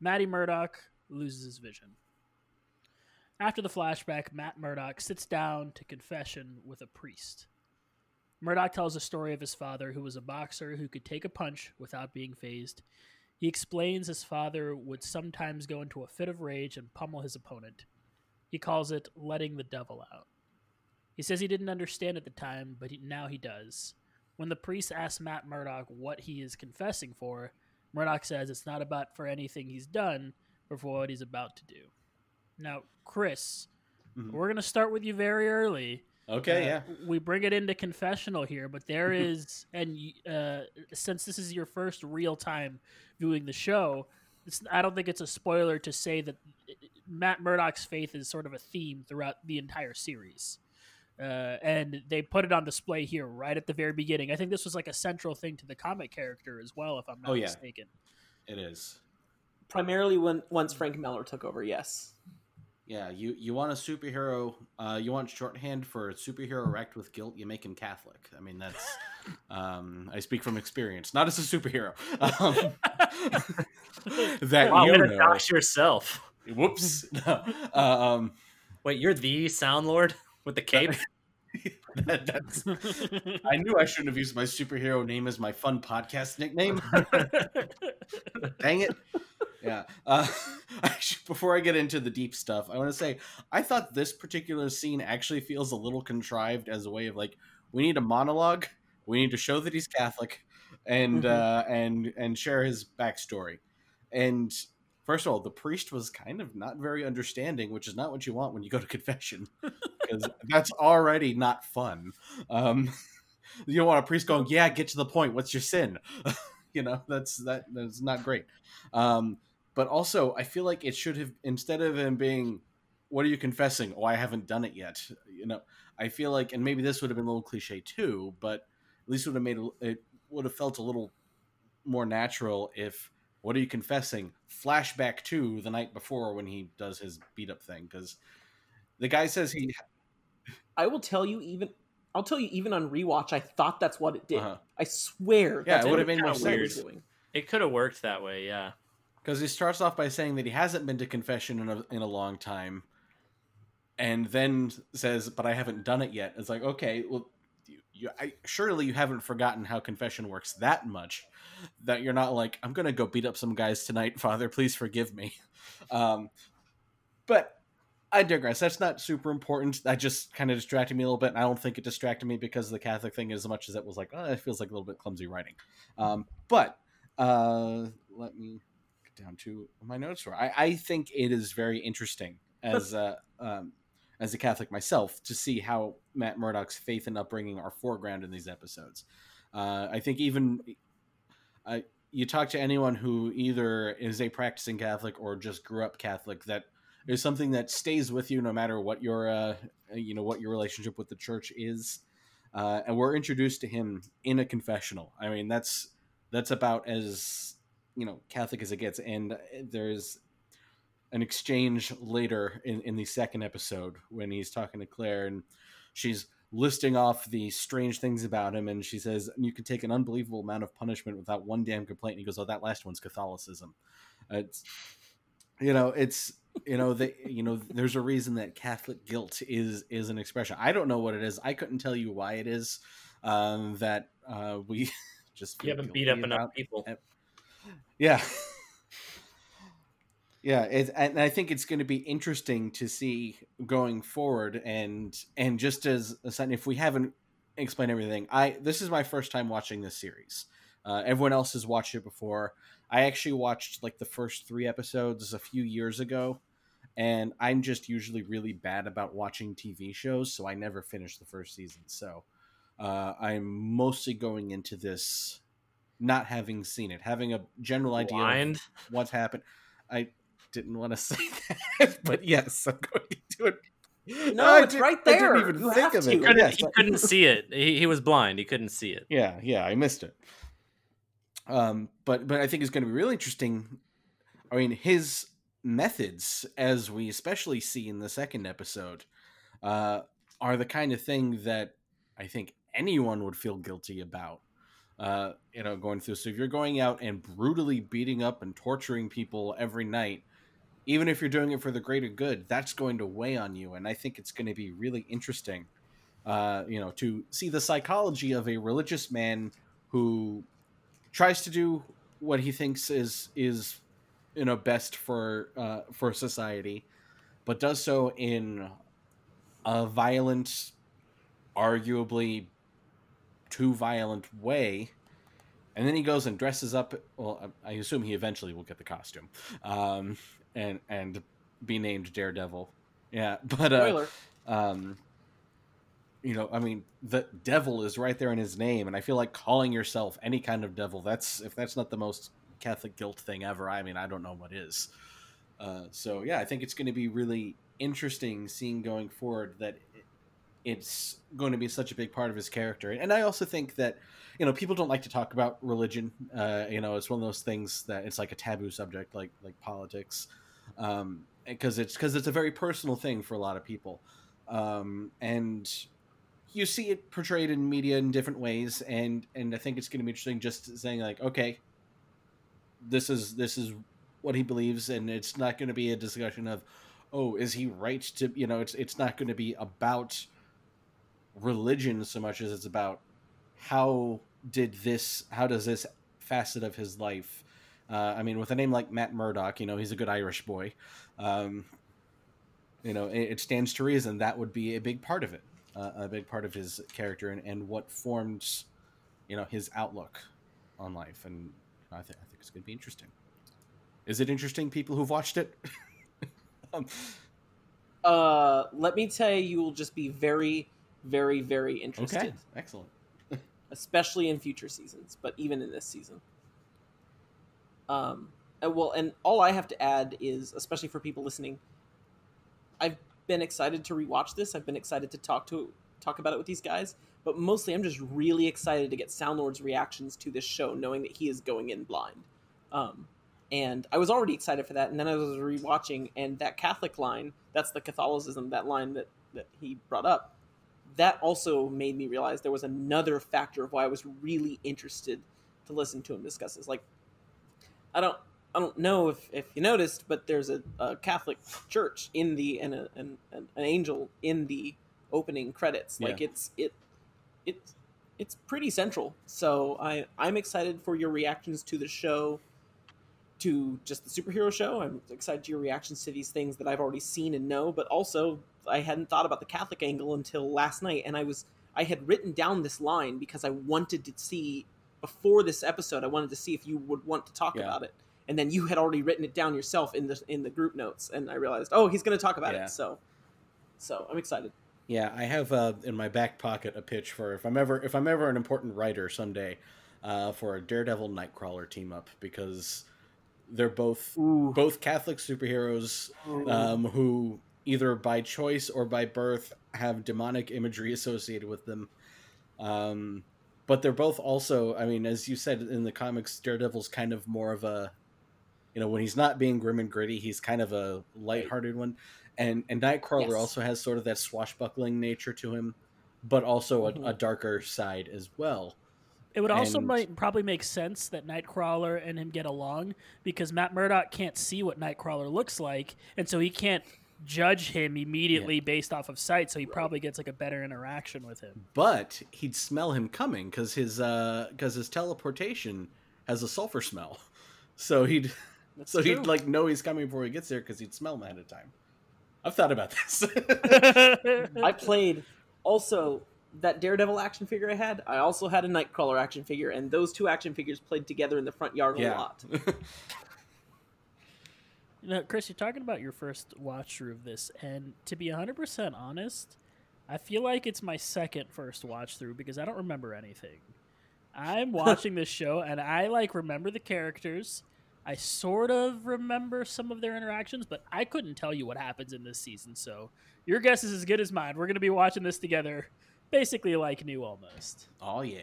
S9: Matty Murdock loses his vision. After the flashback, Matt Murdock sits down to confession with a priest. Murdock tells the story of his father, who was a boxer who could take a punch without being fazed. He explains his father would sometimes go into a fit of rage and pummel his opponent. He calls it letting the devil out. He says he didn't understand at the time, but he, now he does. When the priest asks Matt Murdock what he is confessing for, Murdock says it's not about for anything he's done, but for what he's about to do. Now, Chris,
S8: Mhm.
S9: we're going to start with you very early.
S8: Okay,
S9: Uh,
S8: yeah.
S9: We bring it into confessional here, but there is, and uh, since this is your first real time viewing the show, it's, I don't think it's a spoiler to say that uh, Matt Murdock's faith is sort of a theme throughout the entire series. Uh, and they put it on display here right at the very beginning. I think this was like a central thing to the comic character as well, if I'm not
S8: Oh, yeah.
S9: mistaken.
S8: It is.
S11: Primarily when once Frank Miller took over, yes.
S8: Yeah, you you want a superhero? Uh, you want shorthand for a superhero wrecked with guilt? You make him Catholic. I mean, that's. Um, I speak from experience, not as a superhero. Um, that
S10: Wow,
S8: you know.
S10: dox yourself.
S8: Whoops. No. Um,
S10: Wait, you're the Sound Lord with the cape?
S8: that, that's. I knew I shouldn't have used my superhero name as my fun podcast nickname. Dang it. Yeah. Uh, actually, before I get into the deep stuff, I want to say I thought this particular scene actually feels a little contrived as a way of like we need a monologue, we need to show that he's Catholic, and
S11: Mhm.
S8: uh, and and share his backstory. And first of all, the priest was kind of not very understanding, which is not what you want when you go to confession, because that's already not fun. Um, you don't want a priest going, "Yeah, get to the point. What's your sin?" you know, that's that that's not great. Um, but also, I feel like it should have instead of him being, "What are you confessing?" Oh, I haven't done it yet. You know, I feel like, and maybe this would have been a little cliche too, but at least would have made it- it would have felt a little more natural if what are you confessing flashback to the night before when he does his beat up thing because the guy says he
S11: I will tell you even I'll tell you even on rewatch I thought that's what it did.
S8: Uh-huh.
S11: I swear
S8: Yeah,
S11: that's
S8: it would've made more
S11: kinda weird
S8: sense.
S11: doing.
S10: It could have worked that way, yeah.
S8: Because he starts off by saying that he hasn't been to confession in a, in a long time and then says but i haven't done it yet. It's like okay well you, you, I, surely you haven't forgotten how confession works that much that you're not like i'm gonna go beat up some guys tonight father please forgive me. Um, but i digress. That's not super important. That just kind of distracted me a little bit and i don't think it distracted me because of the catholic thing as much as it was like oh it feels like a little bit clumsy writing. Um, but uh, let me down to my notes for. I, I think it is very interesting as a um, as a Catholic myself to see how Matt Murdock's faith and upbringing are foreground in these episodes. Uh, I think even uh, you talk to anyone who either is a practicing Catholic or just grew up Catholic, that is something that stays with you no matter what your uh, you know what your relationship with the church is. Uh, and we're introduced to him in a confessional. I mean, that's that's about as you know Catholic as it gets. And there's an exchange later in in the second episode when he's talking to Claire and she's listing off the strange things about him and she says you can take an unbelievable amount of punishment without one damn complaint and he goes oh that last one's catholicism Uh, it's you know it's you know the you know there's a reason that catholic guilt is is an expression i don't know what it is i couldn't tell you why it is um that uh we just
S10: You haven't beat up enough people.
S8: Yeah. Yeah and i think it's going to be interesting to see going forward and and just as a sign if we haven't explained everything i this is my first time watching this series. Uh, everyone else has watched it before. I actually watched like the first three episodes a few years ago and i'm just usually really bad about watching tv shows so i never finished the first season. So uh, i'm mostly going into this not having seen it having a general idea of
S10: Blind?
S8: what's happened i didn't want to say that but yes i'm going to do it
S11: No,
S8: I
S11: it's
S8: did-
S11: right
S8: I didn't
S11: there.
S8: even
S11: You
S8: think
S11: have
S8: of
S11: to.
S8: it.
S11: He
S10: Couldn't-
S8: Yes,
S10: he
S8: I-
S10: couldn't see it. He, he was blind. He couldn't see it.
S8: Yeah, yeah, I missed it. Um, but but I think it's going to be really interesting. I mean, his methods, as we especially see in the second episode, uh, are the kind of thing that I think anyone would feel guilty about. Uh, you know, going through. So if you're going out and brutally beating up and torturing people every night, even if you're doing it for the greater good, that's going to weigh on you. And I think it's going to be really interesting, uh, you know, to see the psychology of a religious man who tries to do what he thinks is is you know best for uh, for society, but does so in a violent arguably too violent way. And then he goes and dresses up. Well, I assume he eventually will get the costume, um, and and be named Daredevil. Yeah, but uh, um, you know, I mean, the devil is right there in his name, and I feel like calling yourself any kind of devil. That's if that's not the most Catholic guilt thing ever. I mean, I don't know what is. Uh, so yeah, I think it's going to be really interesting seeing going forward that it's going to be such a big part of his character. And I also think that you know people don't like to talk about religion. Uh, you know, it's one of those things that it's like a taboo subject, like like politics, um, because it's because it's a very personal thing for a lot of people. Um, and you see it portrayed in media in different ways, and and I think it's going to be interesting just saying like, okay, this is this is what he believes, and it's not going to be a discussion of, oh, is he right to you know, it's it's not going to be about religion so much as it's about how did this how does this facet of his life uh, i mean with a name like matt murdock you know he's a good irish boy um, you know it, it stands to reason that would be a big part of it uh, a big part of his character and, and what forms you know his outlook on life. And i, th- I think it's going to be interesting. Is it interesting people who've watched it? Um,
S11: Uh, let me tell you, you will just be very, very, very interested,
S8: okay excellent
S11: especially in future seasons, but even in this season. Um, and well, and all I have to add is, especially for people listening, I've been excited to rewatch this. I've been excited to talk to talk about it with these guys, but mostly I'm just really excited to get Soundlord's reactions to this show, knowing that he is going in blind. Um, and I was already excited for that, and then I was rewatching, and that Catholic line, that's the Catholicism, that line that that he brought up, that also made me realize there was another factor of why I was really interested to listen to him discuss this. Like, I don't, I don't know if, if you noticed, but there's a, a Catholic church in the and, a, and, and an angel in the opening credits. Like
S8: Yeah.
S11: it's it, it's it's pretty central. So I I'm excited for your reactions to the show, to just the superhero show. I'm excited to your reactions to these things that I've already seen and know, but also I hadn't thought about the Catholic angle until last night, and I was I had written down this line because I wanted to see before this episode. I wanted to see if you would want to talk
S8: Yeah.
S11: about it, and then you had already written it down yourself in the in the group notes, and I realized, oh, he's going to talk about
S8: Yeah.
S11: it. So, so I'm excited.
S8: Yeah, I have uh, in my back pocket a pitch for if I'm ever if I'm ever an important writer someday uh, for a Daredevil Nightcrawler team up because they're both
S11: Ooh.
S8: both Catholic superheroes um, who either by choice or by birth have demonic imagery associated with them. Um, but they're both also, I mean, as you said in the comics, Daredevil's kind of more of a, you know, when he's not being grim and gritty, he's kind of a lighthearted one. And and Nightcrawler
S11: Yes.
S8: also has sort of that swashbuckling nature to him, but also a,
S11: Mhm.
S8: a darker side as well.
S9: It would also
S8: And-
S9: might probably make sense that Nightcrawler and him get along because Matt Murdock can't see what Nightcrawler looks like, and so he can't judge him immediately based off of sight. So he probably gets like a better interaction with him.
S8: But he'd smell him coming because his uh, because his teleportation has a sulfur smell, so he'd
S11: That's
S8: so
S11: true.
S8: he'd like know he's coming before he gets there because he'd smell him ahead of time. I've thought about this.
S11: I played also that Daredevil action figure I had. I also had a Nightcrawler action figure, and those two action figures played together in the front yard a
S8: yeah.
S11: lot.
S9: You know, Chris, you're talking about your first watch through of this, and to be 100% honest, I feel like it's my second first watch through because I don't remember anything. I'm watching this show and I like remember the characters. I sort of remember some of their interactions, but I couldn't tell you what happens in this season. So your guess is as good as mine. We're going to be watching this together, basically like new almost.
S8: oh yeah.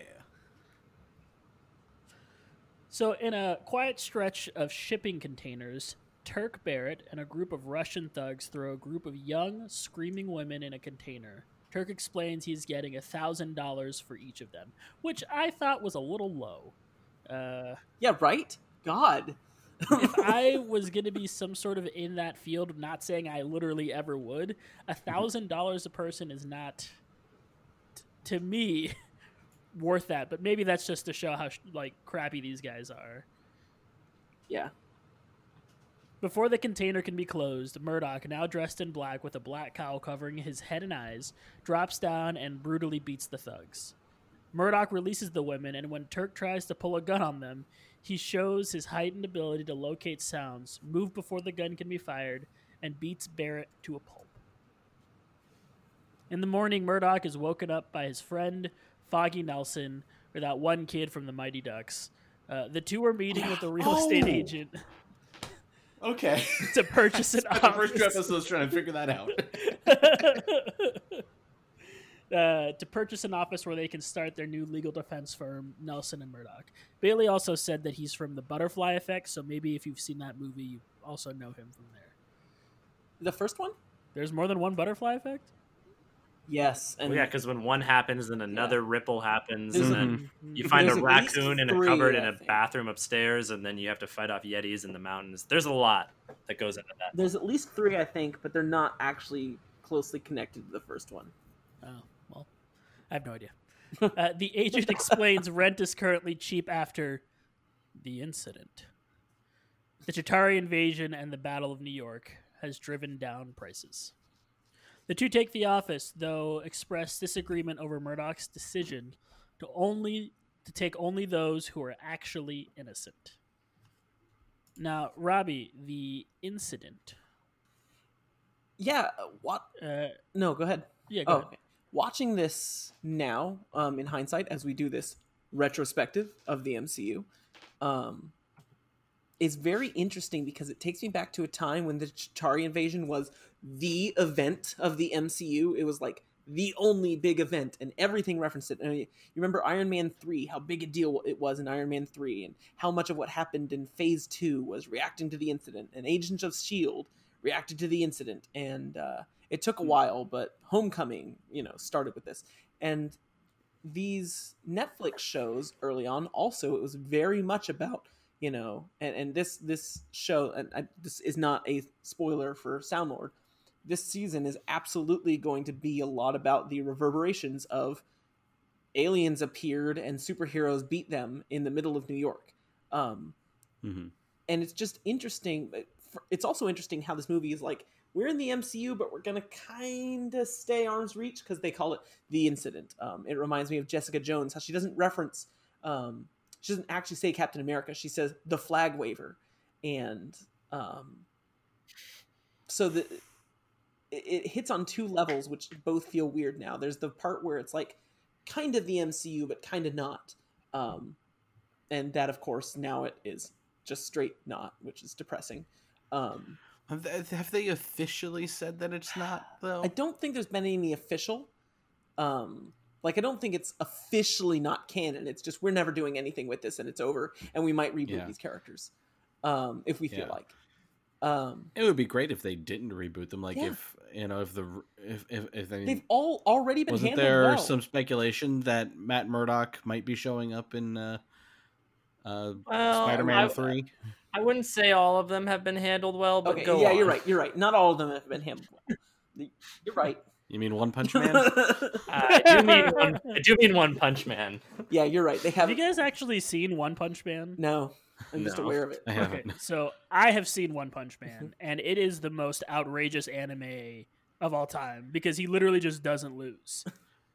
S9: So, in a quiet stretch of shipping containers, Turk Barrett and a group of Russian thugs throw a group of young, screaming women in a container. Turk explains he's getting a thousand dollars for each of them, which I thought was a little low. Uh,
S11: yeah, right? God.
S9: if I was going to be some sort of in that field, not saying I literally ever would, a thousand dollars a person is not, t- to me, worth that. But maybe that's just to show how sh- like crappy these guys are.
S11: yeah.
S9: Before the container can be closed, Murdock, now dressed in black with a black cowl covering his head and eyes, drops down and brutally beats the thugs. Murdock releases the women, and when Turk tries to pull a gun on them, he shows his heightened ability to locate sounds, move before the gun can be fired, and beats Barrett to a pulp. In the morning, Murdock is woken up by his friend, Foggy Nelson, or that one kid from the Mighty Ducks. Uh, the two are meeting with a real estate
S8: Oh!
S9: agent
S8: Okay.
S9: to purchase an
S8: the first two
S9: office.
S8: episodes trying to figure that out.
S9: uh, to purchase an office where they can start their new legal defense firm, Nelson and Murdock. Bailey also said that he's from the Butterfly Effect, so maybe if you've seen that movie, you also know him from there.
S11: The first one?
S9: There's more than one Butterfly Effect.
S11: Yes, and
S10: Well, yeah, because when one happens, then another ripple happens,
S11: There's
S10: and
S11: a-
S10: then you find a raccoon in a
S11: three,
S10: cupboard in a bathroom upstairs, and then you have to fight off yetis in the mountains. There's a lot that goes into that.
S11: there's at least three, I think, but they're not actually closely connected to the first one.
S9: Oh, well, I have no idea. Uh, the agent explains rent is currently cheap after the incident. The Chitauri invasion and the Battle of New York has driven down prices. The two take the office, though express disagreement over Murdock's decision to only to take only those who are actually innocent. Now, Ravi, the incident.
S11: Yeah, what?
S9: Uh,
S11: No, go ahead.
S9: yeah, go
S11: Oh,
S9: ahead.
S11: okay. watching this now, um, in hindsight, as we do this retrospective of the MCU, um, is very interesting because it takes me back to a time when the Chitauri invasion was the event of the MCU. It was like the only big event, and everything referenced it. And you remember Iron Man three, how big a deal it was in Iron Man three, and how much of what happened in Phase two was reacting to the incident, and Agents of Shield reacted to the incident, and uh, it took a while, but Homecoming, you know, started with this, and these Netflix shows early on also it was very much about you know and, and this this show and I, this is not a spoiler for Soundlord this season is absolutely going to be a lot about the reverberations of aliens appeared and superheroes beat them in the middle of New York um
S8: Mhm.
S11: and it's just interesting but it's also interesting how this movie is like we're in the MCU, but we're gonna kind of stay arm's reach because they call it the incident. Um, it reminds me of Jessica Jones, how she doesn't reference, um, she doesn't actually say Captain America. She says the flag waver, and um, so the it, it hits on two levels, which both feel weird now. There's the part where it's like kind of the MCU, but kind of not, um, and that of course now it is just straight not, which is depressing. Um,
S8: Have they, have they officially said that it's not though?
S11: I don't think there's been any official. Um, like I don't think it's officially not canon. It's just we're never doing anything with this, and it's over. And we might reboot
S8: Yeah.
S11: these characters, um, if we feel
S8: Yeah.
S11: like. Um,
S8: It would be great if they didn't reboot them. Like
S11: Yeah.
S8: if you know if the if if, if they
S11: they've all already been
S8: wasn't
S11: handled
S8: there
S11: well.
S8: some speculation that Matt Murdock might be showing up in uh, uh,
S10: Well,
S8: Spider-Man
S10: I-
S8: three?
S10: I wouldn't say all of them have been handled well, but
S11: okay,
S10: go
S11: yeah,
S10: on.
S11: you're right. You're right. Not all of them have been handled well. You're right.
S8: You mean One Punch Man?
S10: Uh, I do mean one. I do mean One Punch Man.
S11: yeah, you're right. They
S9: Have
S11: have
S9: you guys actually seen One Punch Man?
S11: no. I'm just
S8: No.
S11: aware of it.
S8: I
S9: Okay,
S8: haven't.
S9: so I have seen One Punch Man, and it is the most outrageous anime of all time because he literally just doesn't lose.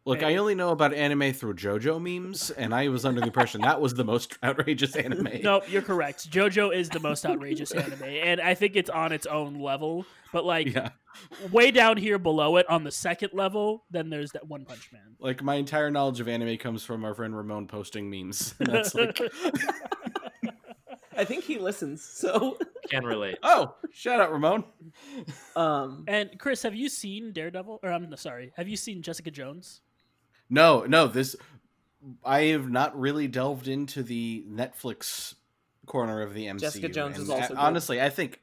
S8: Look, I only know about anime through JoJo memes, and I was under the impression that was the most outrageous anime.
S9: No, you're correct. JoJo is the most outrageous anime, and I think it's on its own level. But like
S8: Yeah,
S9: way down here below it, on the second level, then there's that One Punch Man.
S8: like my entire knowledge of anime comes from our friend Ramon posting memes. That's like,
S11: I think he listens. So,
S10: Can relate.
S8: oh, shout out Ramon.
S11: um,
S9: and Chris, have you seen Daredevil? Or I'm sorry, have you seen Jessica Jones?
S8: No, no, this I have not really delved into the Netflix corner of the MCU.
S11: Jessica Jones is also
S8: a-
S11: good.
S8: honestly, I think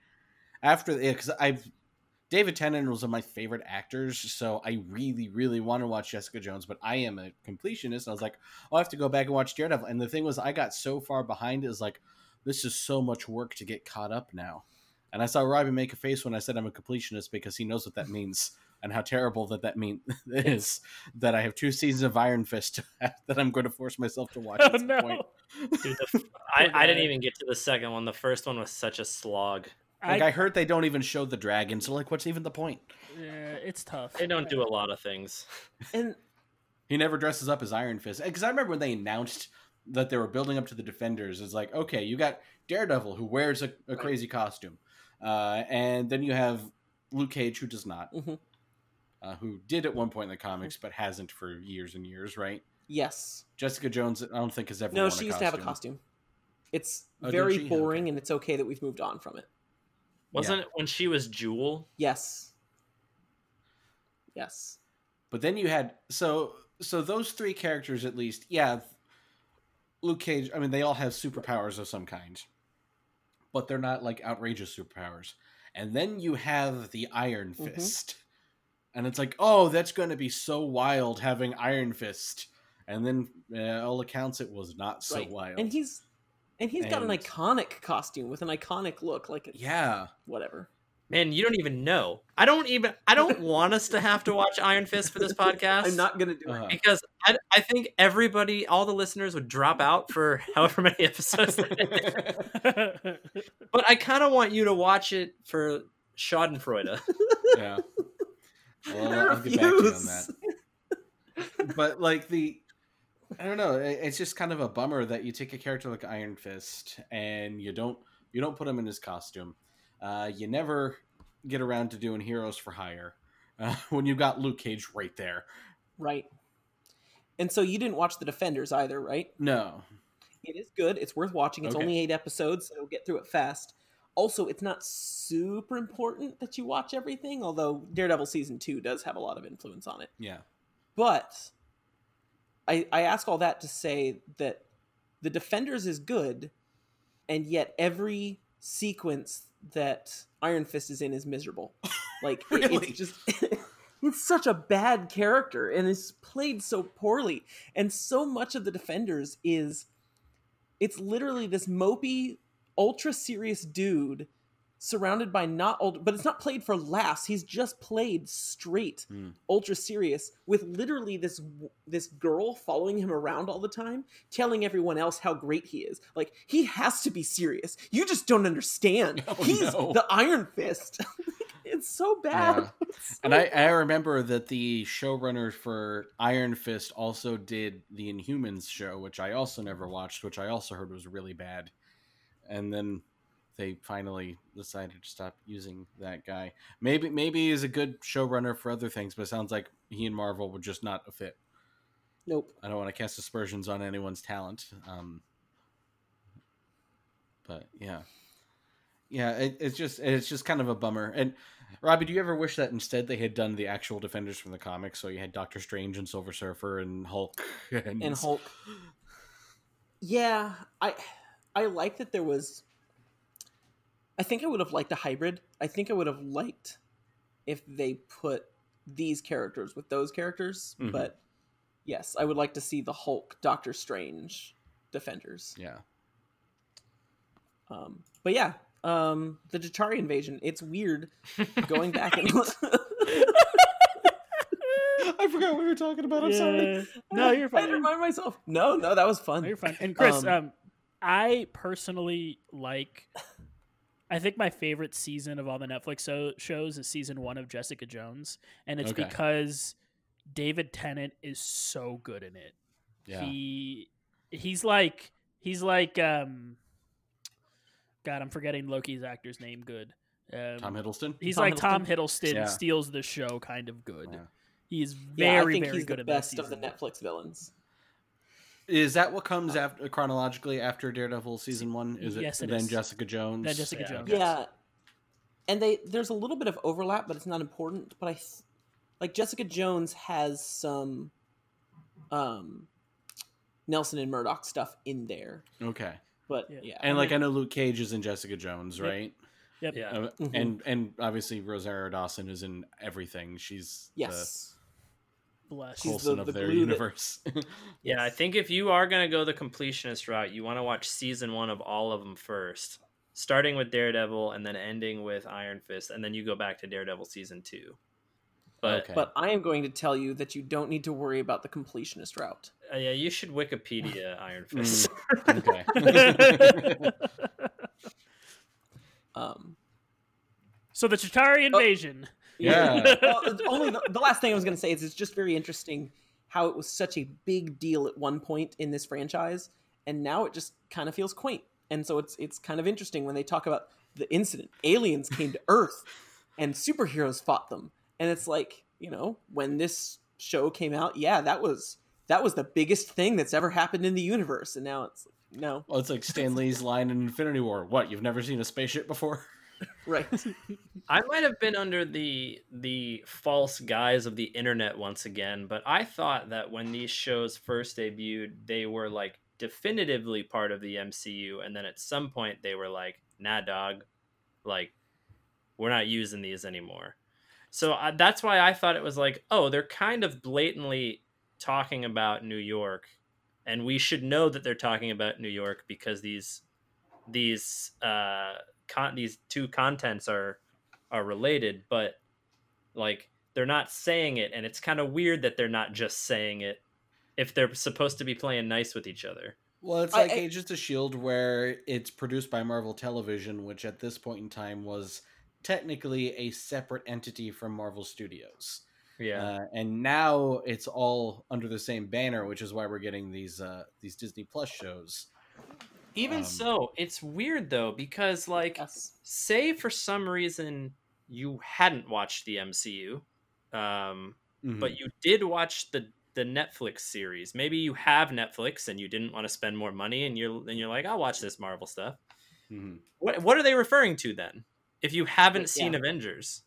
S8: after the. because I've David Tennant was one of my favorite actors, so I really, really want to watch Jessica Jones, but I am a completionist. And I was like, I'll have to go back and watch Daredevil. And the thing was, I got so far behind, is like, this is so much work to get caught up now. And I saw Ravi make a face when I said I'm a completionist because he knows what that means and how terrible that that mean is. That I have two seasons of Iron Fist that I'm going to force myself to watch.
S9: Oh
S8: at some
S9: no!
S8: point.
S10: Dude, the, f- I, I didn't even get to the second one. The first one was such a slog.
S8: Like I, heard they don't even show the dragon, so like, what's even the point?
S9: Yeah, it's tough.
S10: They don't do a lot of things.
S11: And
S8: He never dresses up as Iron Fist. Because I remember when they announced that they were building up to the Defenders. It's like, okay, you got Daredevil who wears a, a crazy costume, uh, and then you have Luke Cage who does not,
S11: Mhm.
S8: uh, who did at one point in the comics but hasn't for years and years, right?
S11: yes,
S8: Jessica Jones, I don't think has ever.
S11: no,
S8: worn
S11: she
S8: a
S11: used to have a costume. It's
S8: Oh,
S11: very boring,
S8: Okay.
S11: and it's okay that we've moved on from it.
S10: Wasn't it when she was Jewel?
S11: Yes, yes,
S8: But then you had so so those three characters at least, yeah. Luke Cage. I mean, they all have superpowers of some kind, but they're not like outrageous superpowers. And then you have the Iron
S11: Mhm.
S8: Fist, and it's like, oh, that's going to be so wild having Iron Fist. And then, uh, all accounts, it was not so
S11: right.
S8: wild.
S11: And he's and he's got an iconic costume with an iconic look, like
S8: yeah,
S11: whatever.
S10: Man, you don't even know. I don't even. I don't want us to have to watch Iron Fist for this podcast.
S11: I'm not gonna do it.
S8: uh,
S10: because I, I think everybody, all the listeners, would drop out for however many episodes. but I kind of want you to watch it for Schadenfreude.
S8: yeah. Well,
S11: I
S8: I'll get back to you on that. but like the i don't know it's just kind of a bummer that you take a character like iron fist and you don't you don't put him in his costume uh, you never get around to doing heroes for hire uh, when you got luke cage right there
S11: Right. And so you didn't watch the Defenders either, right?
S8: no
S11: It is good. It's worth watching. It's
S8: Okay.
S11: only eight episodes, so get through it fast. Also, it's not super important that you watch everything, although Daredevil season two does have a lot of influence on it.
S8: yeah
S11: But I I ask all that to say that the Defenders is good, and yet every sequence that Iron Fist is in is miserable. Like it-
S8: Really?
S11: it's just it's such a bad character and is played so poorly. And so much of the Defenders is it's literally this mopey, ultra serious dude surrounded by not old but it's not played for laughs. He's just played straight
S8: Hmm.
S11: ultra serious with literally this this girl following him around all the time telling everyone else how great he is like he has to be serious you just don't understand
S8: Oh,
S11: he's
S8: no.
S11: the iron fist it's so bad
S8: Yeah.
S11: It's
S8: and
S11: so
S8: I, I remember that the showrunner for Iron Fist also did the Inhumans show, which I also never watched, which I also heard was really bad. And then they finally decided to stop using that guy. Maybe maybe he's a good showrunner for other things, but it sounds like he and Marvel were just not a fit.
S11: nope
S8: I don't want to cast aspersions on anyone's talent. Um, but yeah, yeah, it, it's just it's just kind of a bummer. And Ravi, do you ever wish that instead they had done the actual Defenders from the comics? So you had Doctor Strange and Silver Surfer and Hulk and,
S11: and hulk yeah i i like that there was i think i would have liked a hybrid i think i would have liked if they put these characters with those characters
S8: Mhm.
S11: but yes i would like to see the hulk doctor strange defenders
S8: Yeah,
S11: um but yeah um the Chitauri invasion it's weird going back and
S8: I forgot what we were talking about. I'm sorry.
S9: No, you're fine.
S11: I had to remind myself no no that was fun
S9: No, you're fine. And Chris,
S11: Um,
S9: um, I personally like. I think my favorite season of all the Netflix so- shows is season one of Jessica Jones, and it's
S8: Okay.
S9: because David Tennant is so good in it.
S8: Yeah,
S9: He he's like he's like um. God, I'm forgetting Loki's actor's name. Good. Um,
S8: Tom Hiddleston.
S9: He's
S11: Tom
S9: like Tom
S11: Hiddleston?
S9: Hiddleston
S8: Yeah.
S9: steals the show, kind of good.
S8: Yeah.
S9: He is
S11: yeah,
S9: very
S11: I think
S9: very
S11: he's
S9: good
S11: the
S9: at that
S11: best of the. Netflix villains.
S8: Is that what comes after chronologically after Daredevil season one? Is it,
S9: Yes, it
S8: then
S9: is.
S8: Jessica Jones?
S9: Then Jessica
S10: Yeah.
S9: Jones.
S11: Yeah, and they there's a little bit of overlap, but it's not important. But I like Jessica Jones has some um Nelson and Murdock stuff in there,
S8: Okay.
S11: but
S9: Yeah.
S11: yeah,
S8: And like I know Luke Cage is in Jessica Jones, right?
S9: Yep.
S10: Yeah.
S8: Uh,
S11: Mhm.
S8: and and obviously Rosario Dawson is in everything. She's
S11: yes,
S9: Bless.
S8: The
S11: She's
S8: Coulson
S11: the-
S8: of
S11: the
S8: their
S11: glue that-
S8: universe.
S10: Yeah, I think if you are going to go the completionist route, you want to watch season one of all of them first, starting with Daredevil and then ending with Iron Fist, and then you go back to Daredevil season two. But
S8: Okay.
S11: but I am going to tell you that you don't need to worry about the completionist route.
S10: uh, yeah, you should Wikipedia Iron Fist.
S8: okay.
S11: Um,
S9: So the Chitauri invasion.
S8: Yeah.
S11: well, only the, the last thing I was going to say is it's just very interesting how it was such a big deal at one point in this franchise, and now it just kind of feels quaint. And so it's it's kind of interesting when they talk about the incident. Aliens came to Earth, and superheroes fought them, and it's like you know when this show came out, yeah, that was that was the biggest thing that's ever happened in the universe, and now it's no,
S8: Well, it's like Stan Lee's line in Infinity War. What? You've never seen a spaceship before?
S11: Right?
S10: I might have been under the the false guise of the internet once again, but I thought that when these shows first debuted, they were like definitively part of the MCU, and then at some point they were like, "Nah, dog, like we're not using these anymore." So I, that's why I thought it was like, oh, they're kind of blatantly talking about New York, and we should know that they're talking about New York because these these uh con- these two contents are are related, but like they're not saying it, and it's kind of weird that they're not just saying it if they're supposed to be playing nice with each other.
S8: Well, it's
S11: I-
S8: like
S11: I-
S8: Agents of Shield, where it's produced by Marvel Television, which at this point in time was technically a separate entity from Marvel Studios.
S10: Yeah,
S8: Uh, and now it's all under the same banner, which is why we're getting these uh, these Disney Plus shows.
S10: Even
S8: um,
S10: so, it's weird though because like
S11: Yes.
S10: say for some reason you hadn't watched the MCU, um,
S8: Mhm.
S10: but you did watch the the Netflix series. Maybe you have Netflix and you didn't want to spend more money, and you're and you're like, I'll watch this Marvel stuff.
S8: Mhm.
S10: What what are they referring to then? If you haven't
S11: Yeah.
S10: seen Avengers,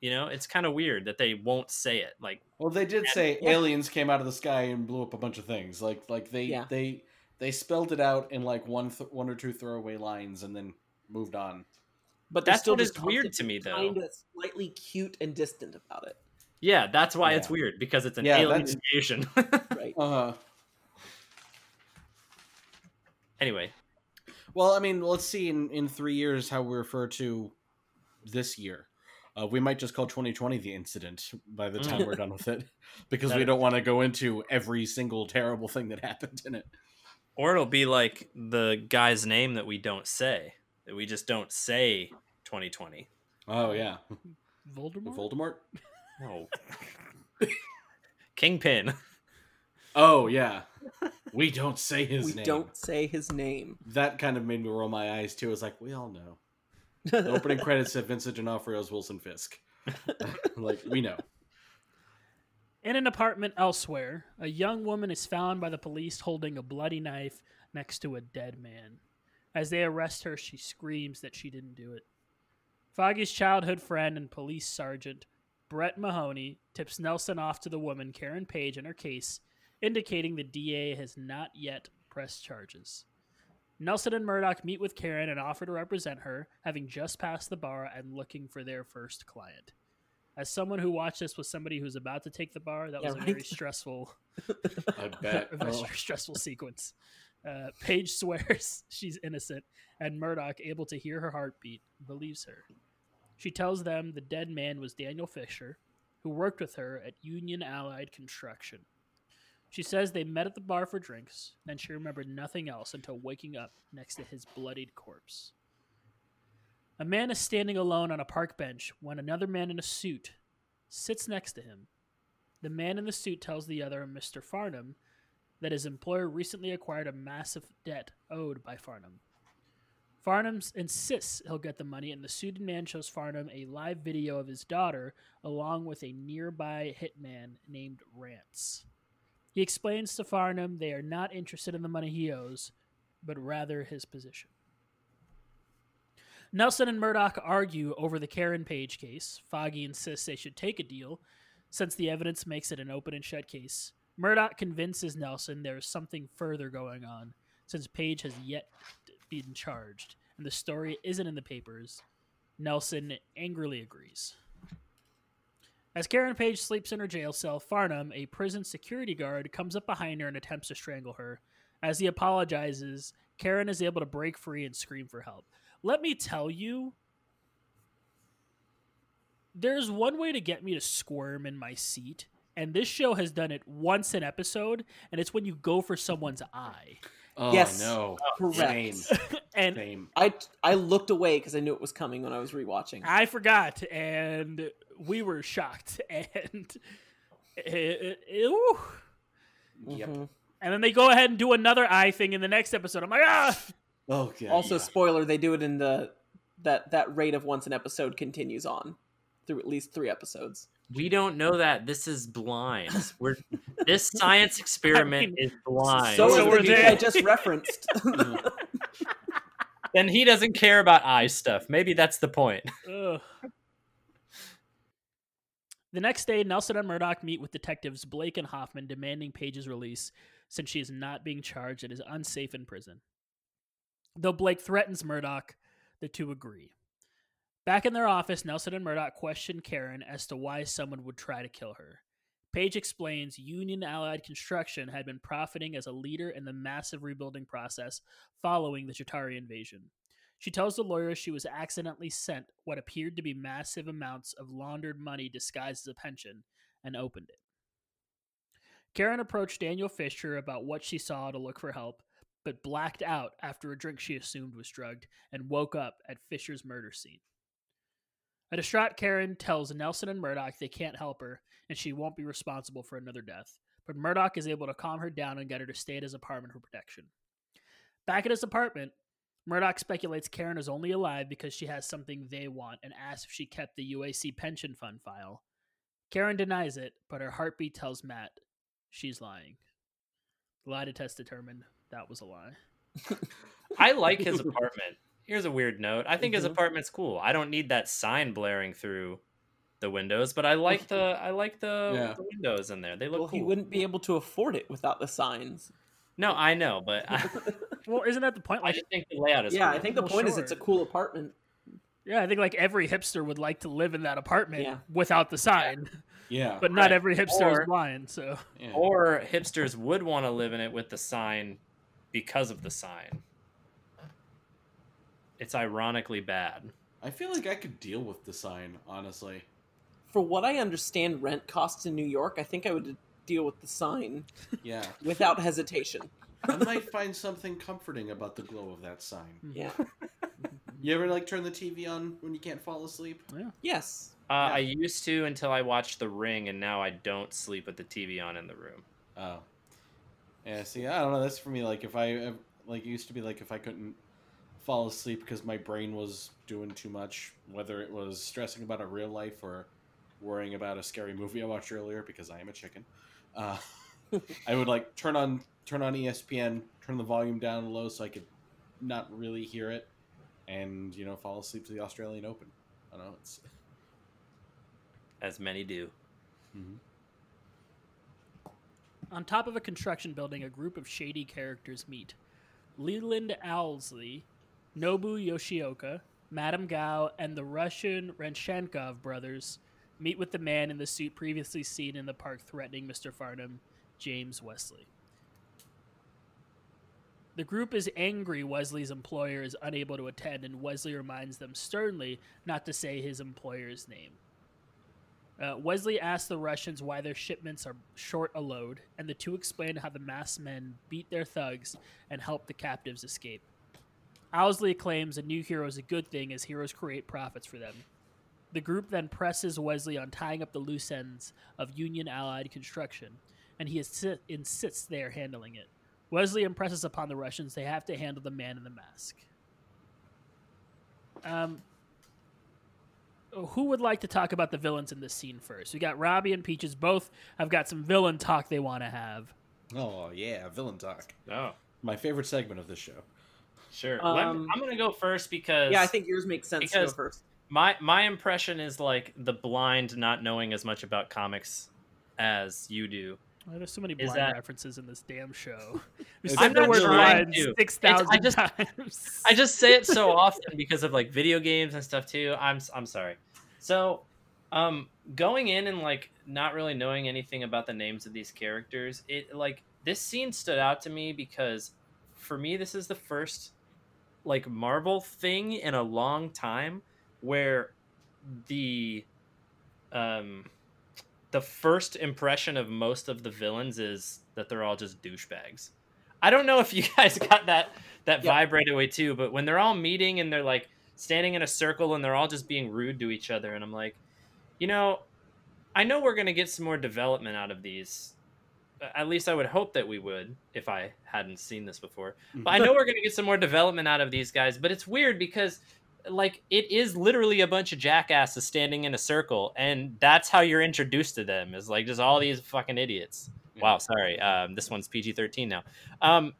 S10: you know, it's kind of weird that they won't say it. Like,
S8: Well, they did say
S11: Yeah.
S8: aliens came out of the sky and blew up a bunch of things. Like like they
S11: Yeah.
S8: they they spelled it out in like one th- one or two throwaway lines and then moved on.
S11: But
S10: That's what is weird to me, though.
S11: Kind of slightly cute and distant about it,
S10: yeah, that's why it's weird because it's an
S8: Yeah,
S10: alien invasion.
S11: right?
S8: Uh huh.
S10: anyway,
S8: Well, I mean, let's see in, in three years how we refer to this year. Uh, we might just call 2020 the incident by the time we're done with it because
S10: That-
S8: we don't want to go into every single terrible thing that happened in it.
S10: Or it'll be like the guy's name that we don't say. That we just don't say 2020.
S8: Oh, yeah.
S9: Voldemort.
S8: Voldemort?
S10: No. Kingpin.
S8: Oh, yeah. We don't say his name.
S11: we
S8: name.
S11: don't say his name.
S8: That kind of made me roll my eyes too. It's like, we all know. The opening credits said Vincent D'Onofrio's Wilson Fisk. like, we know.
S9: In an apartment elsewhere, a young woman is found by the police holding a bloody knife next to a dead man. As they arrest her, she screams that she didn't do it. Foggy's childhood friend and police sergeant Brett Mahoney tips Nelson off to the woman Karen Page in her case, indicating the DA has not yet pressed charges. Nelson and Murdock meet with Karen and offer to represent her, having just passed the bar and looking for their first client. As someone who watched this with somebody who's about to take the bar, that
S11: Yeah,
S9: was a
S11: right.
S9: very stressful,
S8: I bet.
S9: a very
S8: Oh.
S9: stressful sequence. Uh, Page swears she's innocent, and Murdock, able to hear her heartbeat, believes her. She tells them the dead man was Daniel Fisher, who worked with her at Union Allied Construction. She says they met at the bar for drinks, and she remembered nothing else until waking up next to his bloodied corpse. A man is standing alone on a park bench when another man in a suit sits next to him. The man in the suit tells the other, Mr. Farnham, that his employer recently acquired a massive debt owed by Farnham. Farnham insists he'll get the money, and the suited man shows Farnham a live video of his daughter along with a nearby hitman named Rance. He explains to Farnham they are not interested in the money he owes, but rather his position. Nelson and Murdock argue over the Karen Page case. Foggy insists they should take a deal, since the evidence makes it an open and shut case. Murdock convinces Nelson there is something further going on, since Page has yet been charged, and the story isn't in the papers. Nelson angrily agrees. As Karen Page sleeps in her jail cell, Farnham, a prison security guard, comes up behind her and attempts to strangle her. As he apologizes, Karen is able to break free and scream for help. Let me tell you, there's one way to get me to squirm in my seat, and this show has done it once an episode, and it's when you go for someone's eye.
S8: Oh
S11: Yes.
S8: no.
S11: Correct.
S8: Same.
S9: and
S8: Same.
S11: I I looked away because I knew it was coming when I was rewatching.
S9: I forgot, and we were shocked, and it, it- it- ooh.
S8: Yep.
S11: Mhm.
S9: and then they go ahead and do another eye thing in the next episode. I'm like, ah,
S8: Oh god.
S11: Also,
S8: yeah.
S11: spoiler: they do it in the that that rate of once an episode continues on through at least three episodes.
S10: We don't know that. This is blind. We're this science experiment
S9: mean,
S10: is blind.
S11: So,
S9: So
S11: is
S9: we're
S11: the dude
S9: dead.
S11: I just referenced.
S10: then he doesn't care about eye stuff. Maybe that's the point.
S9: Ugh. The next day, Nelson and Murdock meet with detectives Blake and Hoffman demanding Page's release since she is not being charged and is unsafe in prison. Though Blake threatens Murdock, the two agree. Back in their office, Nelson and Murdock question Karen as to why someone would try to kill her. Page explains Union Allied Construction had been profiting as a leader in the massive rebuilding process following the Chitauri invasion. She tells the lawyer she was accidentally sent what appeared to be massive amounts of laundered money disguised as a pension and opened it. Karen approached Daniel Fisher about what she saw to look for help, but blacked out after a drink she assumed was drugged and woke up at Fisher's murder scene. A distraught Karen tells Nelson and Murdock they can't help her and she won't be responsible for another death, but Murdock is able to calm her down and get her to stay at his apartment for protection. Back at his apartment, Murdock speculates Karen is only alive because she has something they want and asks if she kept the UAC pension fund file. Karen denies it, but her heartbeat tells Matt she's lying. Lie detest determined that was a lie.
S10: I like his apartment. Here's a weird note. I think his apartment's cool. I don't need that sign blaring through the windows, but I like the I like the,
S8: Yeah.
S10: the windows in there. They look
S11: well,
S10: cool.
S11: he wouldn't be able to afford it without the signs.
S10: No, I know, but I,
S9: Well, isn't that the point?
S10: I
S9: Like,
S10: just think the layout is
S11: yeah,
S10: cool.
S11: I think the
S9: Well,
S11: point is it's a cool apartment.
S9: yeah, I think like every hipster would like to live in that apartment
S11: Yeah.
S9: without the sign,
S8: Yeah.
S9: but not
S10: Right.
S9: every hipster
S10: Or-
S9: is blind. So
S8: yeah.
S10: Or hipsters would want to live in it with the sign because of the sign. It's ironically bad.
S8: I feel like I could deal with the sign, honestly.
S11: For what I understand, rent costs in New York, I think I would deal with the sign
S8: Yeah.
S11: without hesitation.
S8: I might find something comforting about the glow of that sign.
S11: Yeah.
S8: You ever like turn the TV on when you can't fall asleep? Yeah.
S11: Yes.
S10: Uh,
S8: Yeah.
S10: I used to until I watched The Ring, and now I don't sleep with the TV on in the room.
S8: Oh. Yeah, see, I don't know. That's for me. Like, if I, uh, like, it used to be like if I couldn't fall asleep because my brain was doing too much, whether it was stressing about a real life or worrying about a scary movie I watched earlier because I am a chicken. Uh, I would like turn on turn on ESPN, turn the volume down low so I could not really hear it, and you know fall asleep to the Australian Open. I don't know. It's
S10: As many do.
S8: mhm.
S9: On top of a construction building, a group of shady characters meet. Leland Owlsley, Nobu Yoshioka, Madame Gao, and the Russian Ranskahov brothers meet with the man in the suit previously seen in the park threatening Mr. Farnham, James Wesley. The group is angry Wesley's employer is unable to attend, and Wesley reminds them sternly not to say his employer's name. Uh, Wesley asks the Russians why their shipments are short a load, and the two explain how the masked men beat their thugs and help the captives escape. Owlsley claims a new hero is a good thing as heroes create profits for them. The group then presses Wesley on tying up the loose ends of Union Allied construction, and he insi- insists they are handling it. Wesley impresses upon the Russians they have to handle the man in the mask. Um, who would like to talk about the villains in this scene first? We got Ravi and Peaches. Both have got some villain talk they want to have.
S8: Oh yeah, villain talk.
S10: Oh,
S8: My favorite segment of this show.
S10: sure. Let-
S11: Um,
S10: I'm gonna go first because
S11: Yeah, I think yours makes sense to go first.
S10: my my impression is like the blind not knowing as much about comics as you do.
S9: Oh, there's so many blind
S10: that-
S9: references in this damn show. We
S8: It's-
S9: said
S10: I'm not trying to.
S9: six
S10: I just-
S9: times.
S10: I just say it so often because of like video games and stuff too. I'm I'm sorry. So, um, going in and like not really knowing anything about the names of these characters, it like this scene stood out to me because for me this is the first like Marvel thing in a long time where the um the first impression of most of the villains is that they're all just douchebags. I don't know if you guys got that that
S11: Yeah.
S10: vibe right away too, but when they're all meeting and they're like standing in a circle and they're all just being rude to each other, and I'm like, you know, I know we're gonna get some more development out of these. At least I would hope that we would if I hadn't seen this before. But I mm-hmm. know we're gonna get some more development out of these guys. But it's weird because like it is literally a bunch of jackasses standing in a circle, and that's how you're introduced to them. Is like just all these fucking idiots. Wow, sorry. Um, this one's PG thirteen now. Um,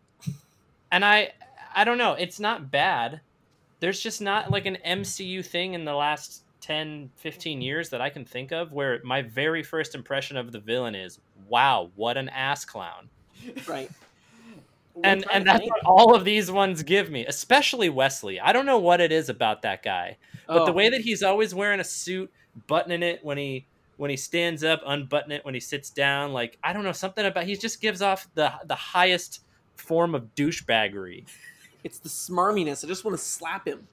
S10: and I, I don't know. It's not bad. There's just not like an MCU thing in the last 10, 15 years that I can think of where my very first impression of the villain is, wow, what an ass clown.
S11: Right.
S10: And and that's what all of these ones give me, especially Wesley. I don't know what it is about that guy, but the
S11: Oh.
S10: way that he's always wearing a suit, buttoning it when he when he stands up, unbutton it when he sits down, like I don't know something about he just gives off the the highest form of douchebaggery.
S11: It's the smarminess. I just want to slap him.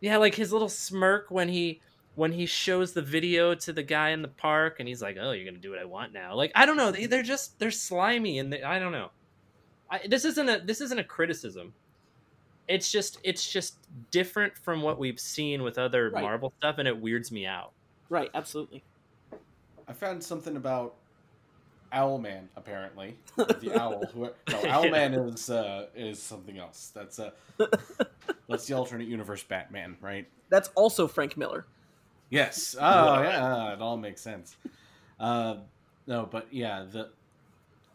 S10: Yeah, like his little smirk when he when he shows the video to the guy in the park and he's like, "Oh, you're going to do what I want now." Like, I don't know, they, they're just they're slimy and they, I don't know. I, this isn't a this isn't a criticism. It's just it's just different from what we've seen with other
S11: Right.
S10: Marvel stuff and it weirds me out.
S11: Right. Absolutely.
S8: I found something about Owlman. Apparently, the owl. Who, no, Owlman is uh, is something else. That's uh, that's the alternate universe Batman, right?
S11: That's also Frank Miller.
S8: Yes. Oh, yeah. It all makes sense. Uh, no, but yeah, the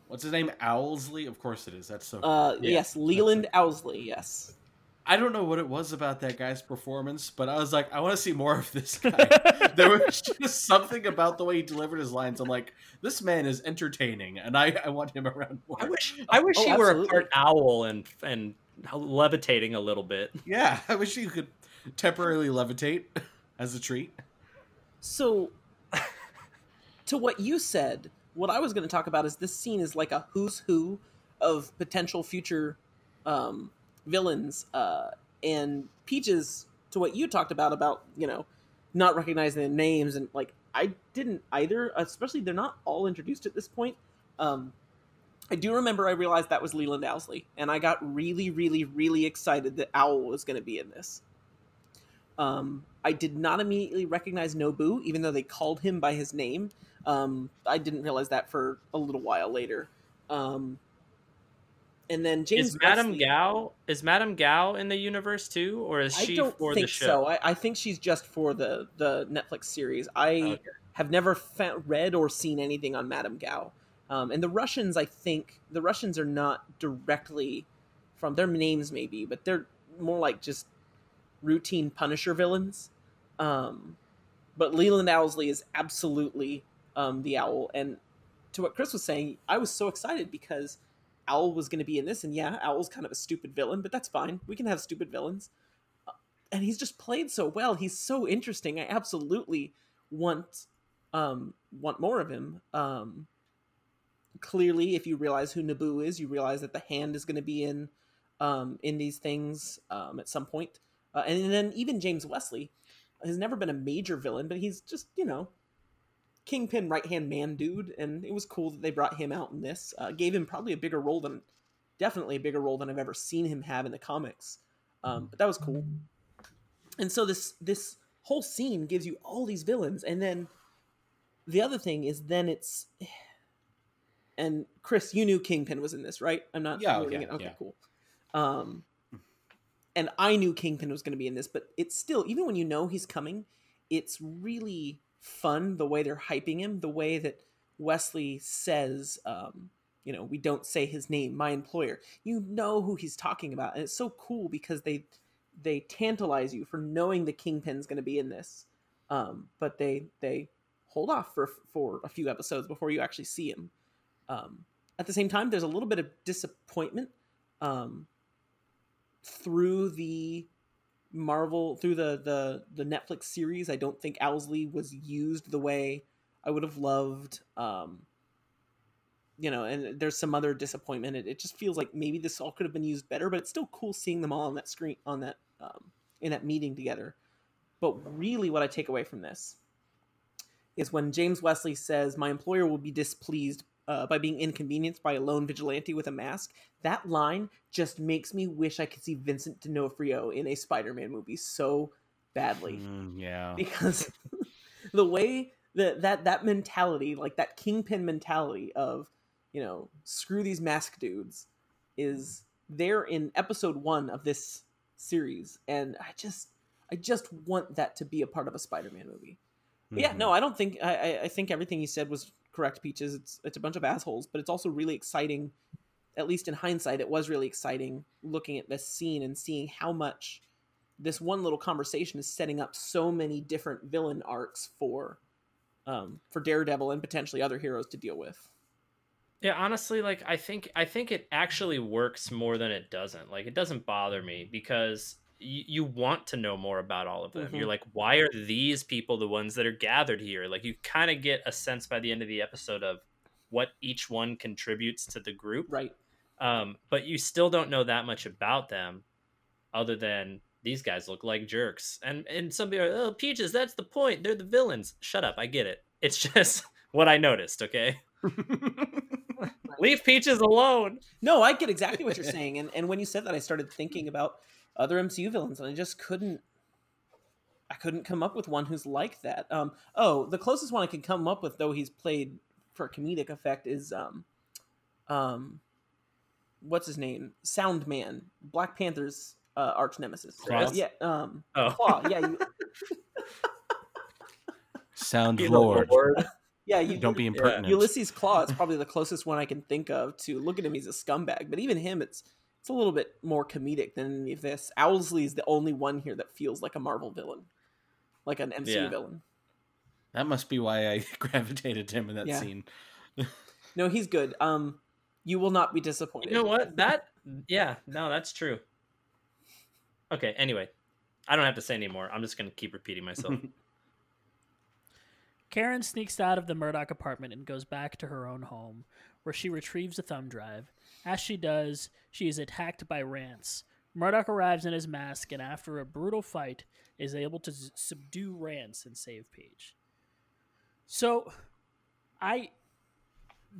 S8: what's his name? Owlsley. Of course it is. That's so.
S11: Uh,
S10: Yeah,
S11: yes, Leland Owlsley. Yes.
S8: I don't know what it was about that guy's performance, but I was like, I want to see more of this guy. there was just something about the way he delivered his lines. I'm like, this man is entertaining, and I, I want him around more.
S10: I wish I wish
S11: Oh,
S10: he were a part owl and and levitating a little bit.
S8: Yeah, I wish you could temporarily levitate as a treat.
S11: So, to what you said, what I was going to talk about is this scene is like a who's who of potential future um, villains. Uh, and Peaches, to what you talked about, about, you know, not recognizing the names, and like, I didn't either, especially they're not all introduced at this point. Um, I do remember I realized that was Leland Owlsley, and I got really, really, really excited that Owl was going to be in this. Um, I did not immediately recognize Nobu, even though they called him by his name. Um, I didn't realize that for a little while later. Um, and then James
S10: is Madame
S11: Wesley-
S10: Gao is Madame Gao in the universe too, or is
S11: I
S10: she
S11: don't
S10: for
S11: think
S10: the show?
S11: so. I, I think she's just for the the Netflix series. I
S10: Okay.
S11: have never fa- read or seen anything on Madame Gao. Um, and the Russians, I think the Russians are not directly from their names, maybe, but they're more like just routine Punisher villains. Um, but Leland Owlsley is absolutely um, the owl. And to what Chris was saying, I was so excited because Owl was going to be in this, and yeah, Owl's kind of a stupid villain, but that's fine. We can have stupid villains. Uh, And he's just played so well. He's so interesting. I absolutely want um, want more of him. Um, clearly, if you realize who Nobu is, you realize that the hand is going to be in um, in these things um, at some point. Uh, and then even James Wesley has never been a major villain, but he's just you know kingpin right hand man dude, and it was cool that they brought him out in this. Uh, gave him probably a bigger role than, definitely a bigger role than I've ever seen him have in the comics. Um, but that was cool. And so this this whole scene gives you all these villains, and then the other thing is then it's. And Chris, you knew Kingpin was in this, right? I'm not.
S8: Yeah, okay,
S11: it. Okay,
S8: yeah.
S11: cool. Um, and I knew Kingpin was going to be in this, but it's still even when you know he's coming, it's really fun the way they're hyping him, the way that Wesley says, um, you know, we don't say his name, my employer. You know who he's talking about, and it's so cool because they they tantalize you for knowing the Kingpin's going to be in this, um, but they they hold off for for a few episodes before you actually see him. Um, at the same time, there's a little bit of disappointment um, through the Marvel through the the the Netflix series. I don't think Owlsley was used the way I would have loved. Um, you know, and there's some other disappointment. It, it just feels like maybe this all could have been used better, but it's still cool seeing them all on that screen on that um, in that meeting together. But really, what I take away from this is when James Wesley says, "My employer will be displeased uh, by being inconvenienced by a lone vigilante with a mask. That line just makes me wish I could see Vincent D'Onofrio in a Spider-Man movie so badly
S8: Mm, yeah.
S11: because the way that that that mentality, like that kingpin mentality of you know screw these mask dudes, is there in episode one of this series, and I just I just want that to be a part of a Spider-Man movie. But yeah, no, I don't think I, I I think everything you said was correct, Peaches. It's it's a bunch of assholes, but it's also really exciting. At least in hindsight, it was really exciting looking at this scene and seeing how much this one little conversation is setting up so many different villain arcs for um for Daredevil and potentially other heroes to deal with.
S10: Yeah, honestly, like I think I think it actually works more than it doesn't. Like it doesn't bother me because you, you want to know more about all of them.
S11: Mhm.
S10: You're like, why are these people the ones that are gathered here? Like you kind of get a sense by the end of the episode of what each one contributes to the group.
S11: Right.
S10: Um, but you still don't know that much about them, other than these guys look like jerks. And and somebody, are, oh, Peaches, that's the point. They're the villains. Shut up, I get it. It's just what I noticed. Okay, leave Peaches alone.
S11: No, I get exactly what you're saying, and and when you said that, I started thinking about other MCU villains, and I just couldn't. I couldn't come up with one who's like that. Um, oh, the closest one I can come up with, though he's played for comedic effect, is um, um, what's his name? Soundman, Black Panther's uh, arch nemesis.
S10: Klaue?
S11: Yeah, um,
S10: Oh.
S11: Klaue. Yeah, you,
S8: Sound Lord.
S10: lord.
S11: yeah, you
S8: Don't be impertinent.
S11: Ulysses Klaue is probably the closest one I can think of to look at him. He's a scumbag, but even him, it's it's a little bit more comedic than any of this. Owlsley is the only one here that feels like a Marvel villain, like an MCU
S10: Yeah.
S11: villain.
S8: That must be why I gravitated to him in that
S11: Yeah.
S8: scene.
S11: No, he's good. Um, you will not be disappointed.
S10: You know what? That yeah, no, that's true. Okay, anyway. I don't have to say anymore. I'm just gonna keep repeating myself.
S9: Karen sneaks out of the Murdock apartment and goes back to her own home, where she retrieves a thumb drive. As she does, she is attacked by Rance. Murdock arrives in his mask and, after a brutal fight, is able to s- subdue Rance and save Page. So, I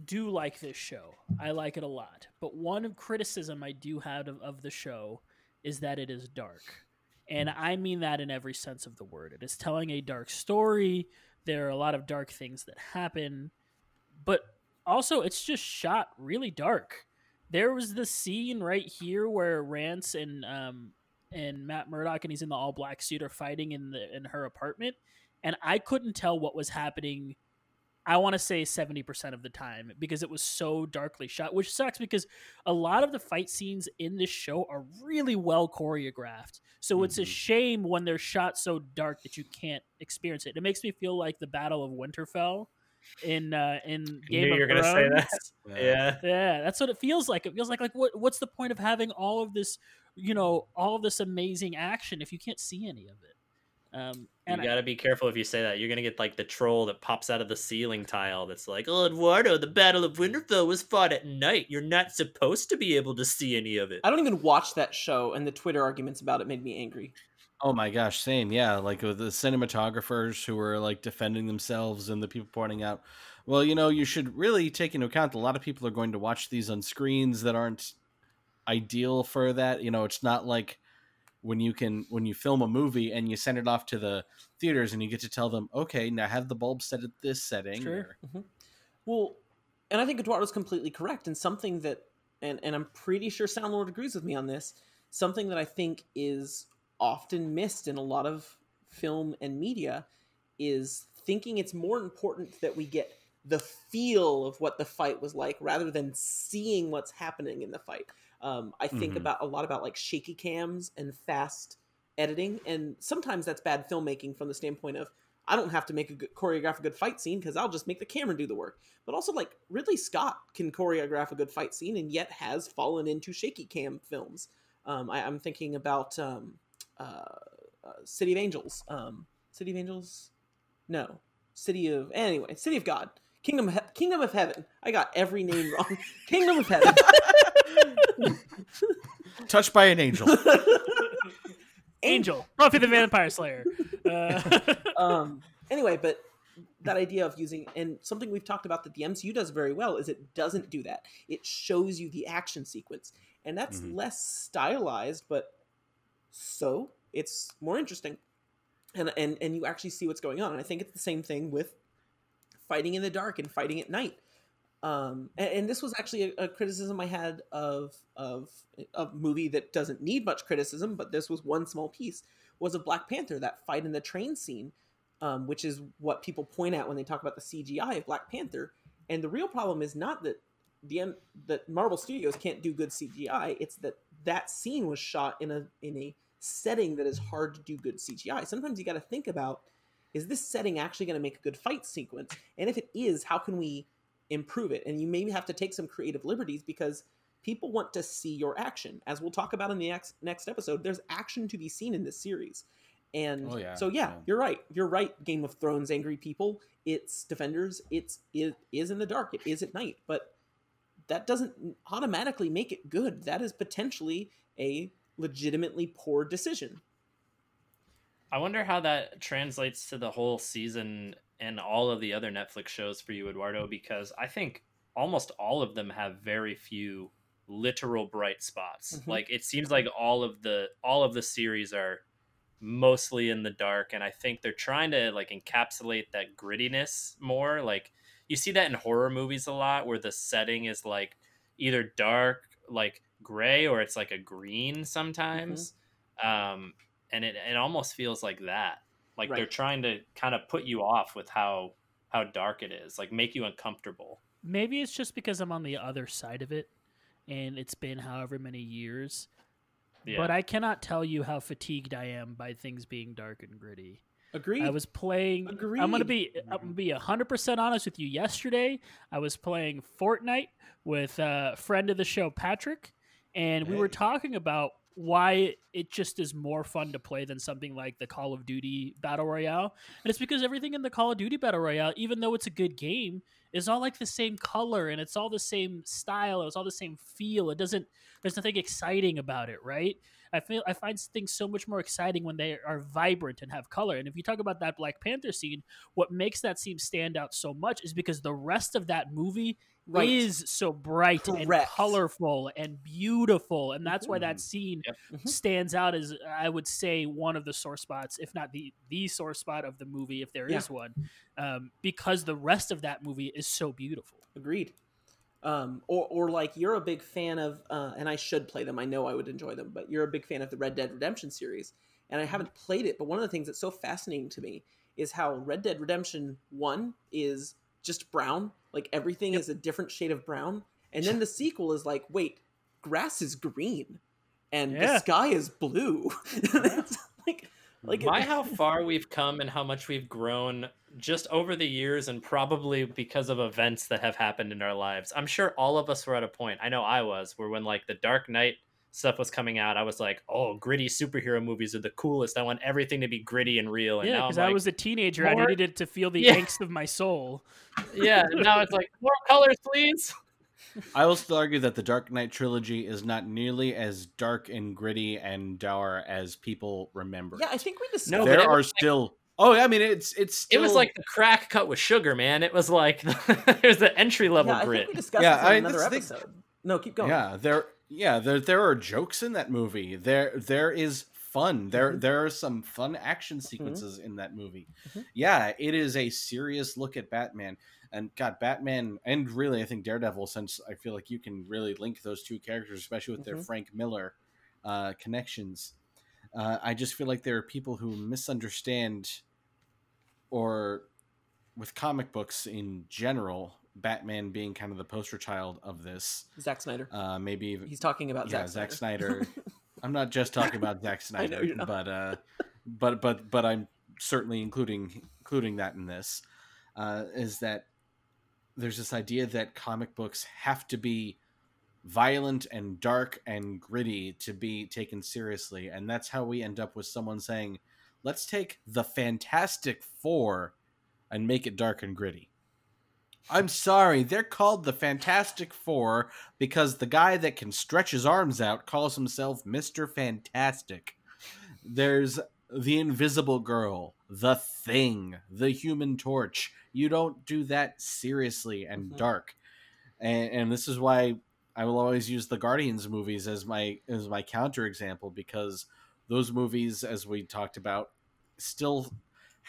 S9: do like this show. I like it a lot. But one criticism I do have of, of the show is that it is dark. And I mean that in every sense of the word. It is telling a dark story. There are a lot of dark things that happen. But also, it's just shot really dark. There was the scene right here where Rance and um, and Matt Murdock and he's in the all black suit are fighting in the in her apartment, and I couldn't tell what was happening. I want to say seventy percent of the time because it was so darkly shot, which sucks because a lot of the fight scenes in this show are really well choreographed. So it's a
S8: Mhm.
S9: shame when they're shot so dark that you can't experience it. It makes me feel like the Battle of Winterfell in uh, in Game of
S10: you were gonna say that. Yeah.
S9: Yeah, that's what it feels like. It feels like like what what's the point of having all of this, you know, all of this amazing action if you can't see any of it? Um, and
S10: you gotta be careful if you say that. You're gonna get like the troll that pops out of the ceiling tile that's like, Oh Eduardo, the Battle of Winterfell was fought at night. You're not supposed to be able to see any of it.
S11: I don't even watch that show, and the Twitter arguments about it made me angry.
S8: Oh my gosh, same. Yeah, like with the cinematographers who were like defending themselves and the people pointing out, well, you know, you should really take into account that a lot of people are going to watch these on screens that aren't ideal for that. You know, it's not like when you can when you film a movie and you send it off to the theaters and you get to tell them, okay, now have the bulb set at this setting.
S9: Sure.
S8: or- mm-hmm.
S11: Well, and I think Eduardo's completely correct, and something that, and and I'm pretty sure Soundlord agrees with me on this. Something that I think is often missed in a lot of film and media is thinking it's more important that we get the feel of what the fight was like rather than seeing what's happening in the fight. Um, I think
S8: Mhm.
S11: about a lot about like shaky cams and fast editing, and sometimes that's bad filmmaking from the standpoint of I don't have to make a good, choreograph a good fight scene because I'll just make the camera do the work. But also, like Ridley Scott can choreograph a good fight scene and yet has fallen into shaky cam films. Um, I, I'm thinking about um, uh, uh, City of Angels. Um, City of Angels? No, City of anyway, City of God, Kingdom of he- Kingdom of Heaven. I got every name wrong. Kingdom of Heaven.
S8: Touched by an angel.
S9: Angel, Buffy the Vampire Slayer. Uh,
S11: um anyway but that idea of using and something we've talked about that the MCU does very well is it doesn't do that. It shows you the action sequence, and that's
S8: Mhm.
S11: less stylized, but so it's more interesting, and and and you actually see what's going on. And I think it's the same thing with fighting in the dark and fighting at night. Um, and, and this was actually a, a criticism I had of of a movie that doesn't need much criticism, but this was one small piece was of Black Panther that fight in the train scene, um, which is what people point at when they talk about the CGI of Black Panther. And the real problem is not that the that Marvel Studios can't do good CGI; it's that that scene was shot in a in a setting that is hard to do good CGI. Sometimes you got to think about is this setting actually going to make a good fight sequence? And if it is, how can we improve it? And you maybe have to take some creative liberties because people want to see your action. As we'll talk about in the next next episode, there's action to be seen in this series. And
S8: Oh, yeah,
S11: so yeah,
S8: yeah.
S11: you're right. You're right. Game of Thrones, angry people. It's defenders. It's it is in the dark. It is at night. But that doesn't automatically make it good. That is potentially a legitimately poor decision.
S10: I wonder how that translates to the whole season and all of the other Netflix shows for you, Eduardo, because I think almost all of them have very few literal bright spots.
S11: Mhm.
S10: Like it seems like all of the all of the series are mostly in the dark and I think they're trying to like encapsulate that grittiness more. Like you see that in horror movies a lot where the setting is like either dark, like gray or it's like a green sometimes. Um and it, it almost feels like that like they're trying to kind of put you off with how how dark it is like make you uncomfortable
S9: Maybe it's just because I'm on the other side of it, and it's been however many years.
S10: yeah
S9: But I cannot tell you how fatigued I am by things being dark and gritty.
S11: Agreed.
S9: I was playing. I'm gonna be. I'm gonna be hundred percent honest with you. Yesterday, I was playing Fortnite with a friend of the show, Patrick, and we were talking about why it just is more fun to play than something like the Call of Duty Battle Royale. And it's because everything in the Call of Duty Battle Royale, even though it's a good game, is all like the same color and it's all the same style. It's all the same feel. It doesn't. There's nothing exciting about it, right? I feel I find things so much more exciting when they are vibrant and have color. And if you talk about that Black Panther scene, what makes that scene stand out so much is because the rest of that movie
S11: Right.
S9: is so bright and colorful and beautiful, and that's why
S8: Mhm.
S9: that scene
S10: Yep.
S11: Mhm.
S9: stands out as I would say one of the sore spots, if not the the sore spot of the movie, if there is
S11: Yeah.
S9: one, um, because the rest of that movie is so beautiful.
S11: Agreed. Um, or, or like you're a big fan of, uh, and I should play them. I know I would enjoy them, but you're a big fan of the Red Dead Redemption series, and I haven't played it. But one of the things that's so fascinating to me is how Red Dead Redemption One is just brown, like everything is a different shade of brown, and then the sequel is like, wait, grass is green, and the sky is blue. it's like, like
S10: my how far we've come and how much we've grown just over the years and probably because of events that have happened in our lives. I'm sure all of us were at a point i know i was where when like the dark knight stuff was coming out i was like oh gritty superhero movies are the coolest i want everything to be gritty and real and
S9: yeah, because
S10: I'm
S9: I
S10: like,
S9: was a teenager, I
S10: more-
S9: needed to feel the
S10: Yeah.
S9: angst of my soul.
S10: yeah now it's like more colors please
S8: I will still argue that the Dark Knight trilogy is not nearly as dark and gritty and dour as people remember.
S11: yeah, I think we discussed.
S10: No,
S8: there are
S10: was like-
S8: still. Oh, I mean, it's it's. Still,
S10: it was like the crack cut with sugar man it was like it was the entry level
S11: yeah, I
S10: grit
S11: think we discussed
S8: Yeah,
S11: this in
S8: I-
S11: another
S8: that's the thing.
S11: No, keep going.
S8: Yeah, there. Yeah, there. There are jokes in that movie. There. There is fun. There.
S11: Mhm.
S8: There are some fun action sequences in that movie.
S11: Mhm.
S8: Yeah, it is a serious look at Batman. And God, Batman, and really, I think Daredevil. Since I feel like you can really link those two characters, especially with their
S11: Mhm.
S8: Frank Miller uh, connections. Uh, I just feel like there are people who misunderstand, or with comic books in general, Batman being kind of the poster child of this.
S11: Zack Snyder.
S8: Uh, maybe even
S11: He's talking about
S8: yeah,
S11: Zack
S8: Zack
S11: Snyder.
S8: Snyder. I'm not just talking about Zack Snyder, but uh, but but but I'm certainly including including that in this. Uh, is that there's this idea that comic books have to be violent and dark and gritty to be taken seriously, and that's how we end up with someone saying, "Let's take the Fantastic Four and make it dark and gritty." I'm sorry, they're called the Fantastic Four because the guy that can stretch his arms out calls himself Mr. Fantastic. There's the Invisible Girl, the Thing, the Human Torch. You don't do that seriously and
S11: Mhm.
S8: dark. And, and this is why I will always use the Guardians movies as my as my counter example because those movies, as we talked about, still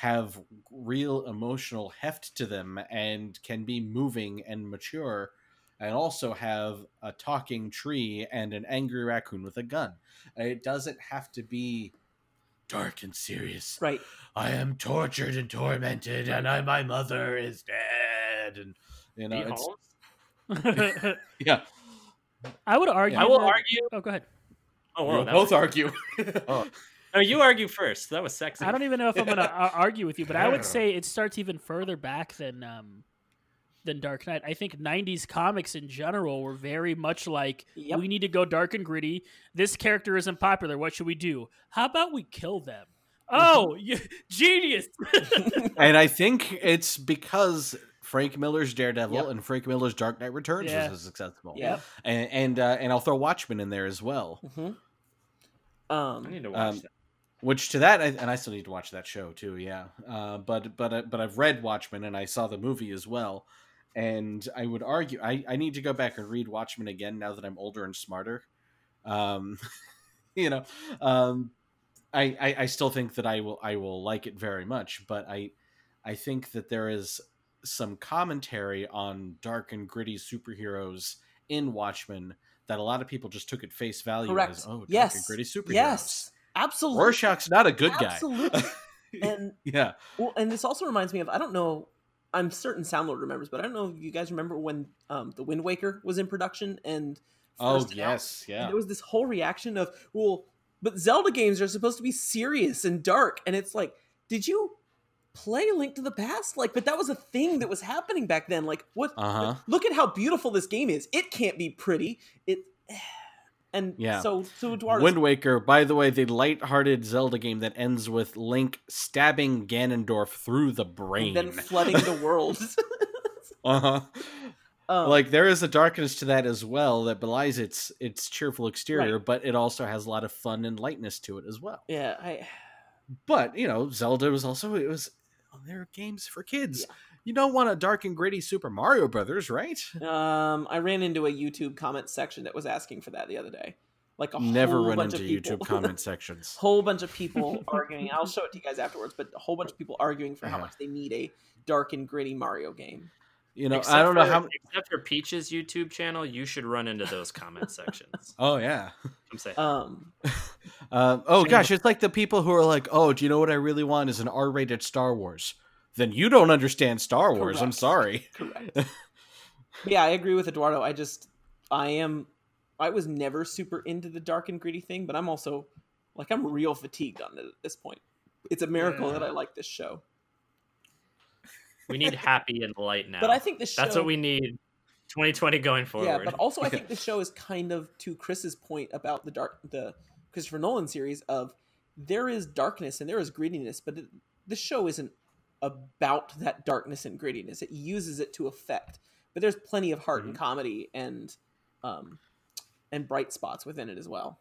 S8: have real emotional heft to them and can be moving and mature and also have a talking tree and an angry raccoon with a gun. It doesn't have to be dark and serious.
S11: Right.
S8: I am tortured and tormented, and I, my mother is dead, and you know, it's, yeah.
S9: I would argue.
S10: I will
S9: that-
S10: argue.
S9: Oh, go ahead.
S10: Oh,
S8: We'll both
S10: was-
S8: argue.
S10: Oh. No, you argue first. That was sexy.
S9: I don't even know if I'm going to argue with you, but I would say it starts even further back than um, than Dark Knight. I think '90s comics in general were very much like
S11: Yep.
S9: we need to go dark and gritty. This character isn't popular. What should we do? How about we kill them? Oh, you, genius!
S8: and I think it's because Frank Miller's Daredevil
S11: Yep.
S8: and Frank Miller's Dark Knight Returns
S9: Yeah.
S8: was successful.
S11: Yeah.
S8: and and, uh, and I'll throw Watchmen in there as well.
S11: hmm
S10: I
S11: Um,
S10: need to watch
S8: Um,
S10: that.
S8: Which to that, I, and I still need to watch that show too. Yeah, uh, but but uh, but I've read Watchmen and I saw the movie as well, and I would argue I, I need to go back and read Watchmen again now that I'm older and smarter. Um, you know, um, I, I I still think that I will I will like it very much, but I I think that there is some commentary on dark and gritty superheroes in Watchmen that a lot of people just took at face value
S11: correct.
S8: as oh dark
S11: yes.
S8: and gritty superheroes.
S11: Yes. Absolutely.
S8: Rorschach's not a good guy.
S11: Absolutely. and
S8: yeah.
S11: well, and this also reminds me of I don't know. I'm certain Soundlord remembers, but I don't know if you guys remember when um, the Wind Waker was in production and.
S8: Oh
S11: first out,
S8: yes,
S11: and
S8: yeah.
S11: there was this whole reaction of well, but Zelda games are supposed to be serious and dark, and it's like, did you play Link to the Past? Like, but that was a thing that was happening back then. Like, what?
S8: Uh huh.
S11: Look at how beautiful this game is. It can't be pretty. It. And
S8: Yeah.
S11: so, so
S8: Wind Waker, by the way, the light-hearted Zelda game that ends with Link stabbing Ganondorf through the brain.
S11: and then flooding the world.
S8: uh-huh.
S11: um,
S8: Like there is a darkness to that as well that belies its its cheerful exterior, but it also has a lot of fun and lightness to it as well.
S11: yeah, I.
S8: But you know, Zelda was also it was there are games for kids. You don't want a dark and gritty Super Mario Brothers, right?
S11: Um, I ran into a YouTube comment section that was asking for that the other day. Like a
S8: Never
S11: whole
S8: run
S11: bunch
S8: into
S11: of people.
S8: YouTube comment sections.
S11: whole bunch of people arguing. I'll show it to you guys afterwards, but a whole bunch of people arguing for how much they need a dark and gritty Mario game.
S8: You know,
S10: Except
S8: I don't know
S10: for-
S8: how.
S10: Except for Peach's YouTube channel, you should run into those comment sections.
S8: Oh yeah.
S10: I'm saying.
S11: Um,
S8: Um, oh gosh, it's like the people who are like, "Oh, do you know what I really want is an R-rated Star Wars." Then you don't understand Star Wars. I'm sorry.
S11: correct. Yeah, I agree with Eduardo. I just, I am, I was never super into the dark and gritty thing, but I'm also, like, I'm real fatigued on it at this point. It's a miracle that I like this show.
S10: we need happy and light now.
S11: But I think this show.
S10: that's what we need. 2020 going forward.
S11: Yeah, but also I think the show is kind of to Chris's point about the dark, the Christopher Nolan series of there is darkness and there is grittiness, but the show isn't about that darkness and grittiness. It uses it to effect, but there's plenty of heart and comedy and um and bright spots within it as well.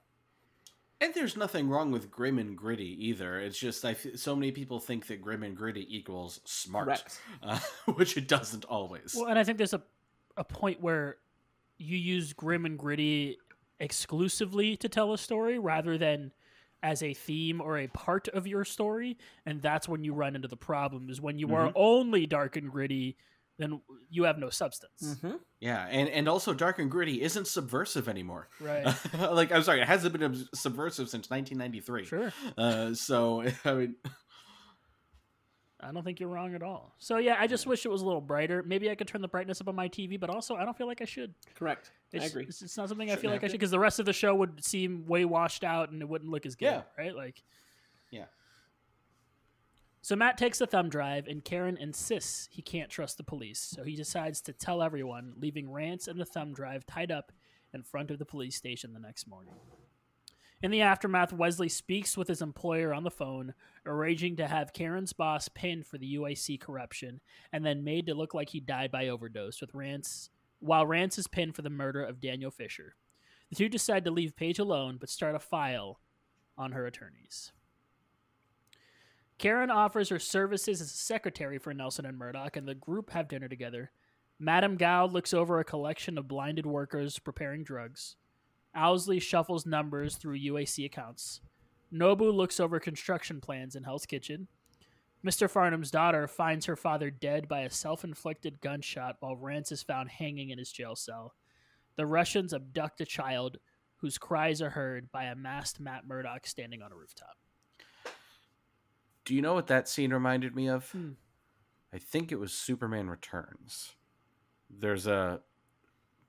S8: And there's nothing wrong with grim and gritty either. It's just I f- so many people think that grim and gritty equals smart, uh, which it doesn't always.
S9: Well, and I think there's a a point where you use grim and gritty exclusively to tell a story rather than as a theme or a part of your story, and that's when you run into the problem. Is when you are only dark and gritty, then you have no substance.
S11: Mm-hmm.
S8: Yeah, and and also dark and gritty isn't subversive anymore.
S9: Right.
S8: like I'm sorry, it hasn't been subversive since 1993.
S9: Sure.
S8: Uh, so I mean,
S9: I don't think you're wrong at all. So yeah, I just wish it was a little brighter. Maybe I could turn the brightness up on my TV, but also I don't feel like I should.
S11: Correct.
S9: It's,
S11: I agree.
S9: It's, it's not something I
S8: Shouldn't
S9: feel like I should because the rest of the show would seem way washed out and it wouldn't look as good.
S8: Yeah.
S9: Right. Like.
S8: Yeah.
S9: So Matt takes the thumb drive, and Karen insists he can't trust the police. So he decides to tell everyone, leaving Rance and the thumb drive tied up in front of the police station the next morning. In the aftermath, Wesley speaks with his employer on the phone, arranging to have Karen's boss pinned for the UIC corruption and then made to look like he died by overdose with Rance while Rance is pinned for the murder of Daniel Fisher. The two decide to leave Page alone but start a file on her attorneys. Karen offers her services as a secretary for Nelson and Murdock, and the group have dinner together. Madame Gao looks over a collection of blinded workers preparing drugs. Owlsley shuffles numbers through UAC accounts. Nobu looks over construction plans in Hell's Kitchen. Mr. Farnham's daughter finds her father dead by a self inflicted gunshot while Rance is found hanging in his jail cell. The Russians abduct a child whose cries are heard by a masked Matt Murdock standing on a rooftop.
S8: Do you know what that scene reminded me of?
S9: Hmm.
S8: I think it was Superman Returns. There's a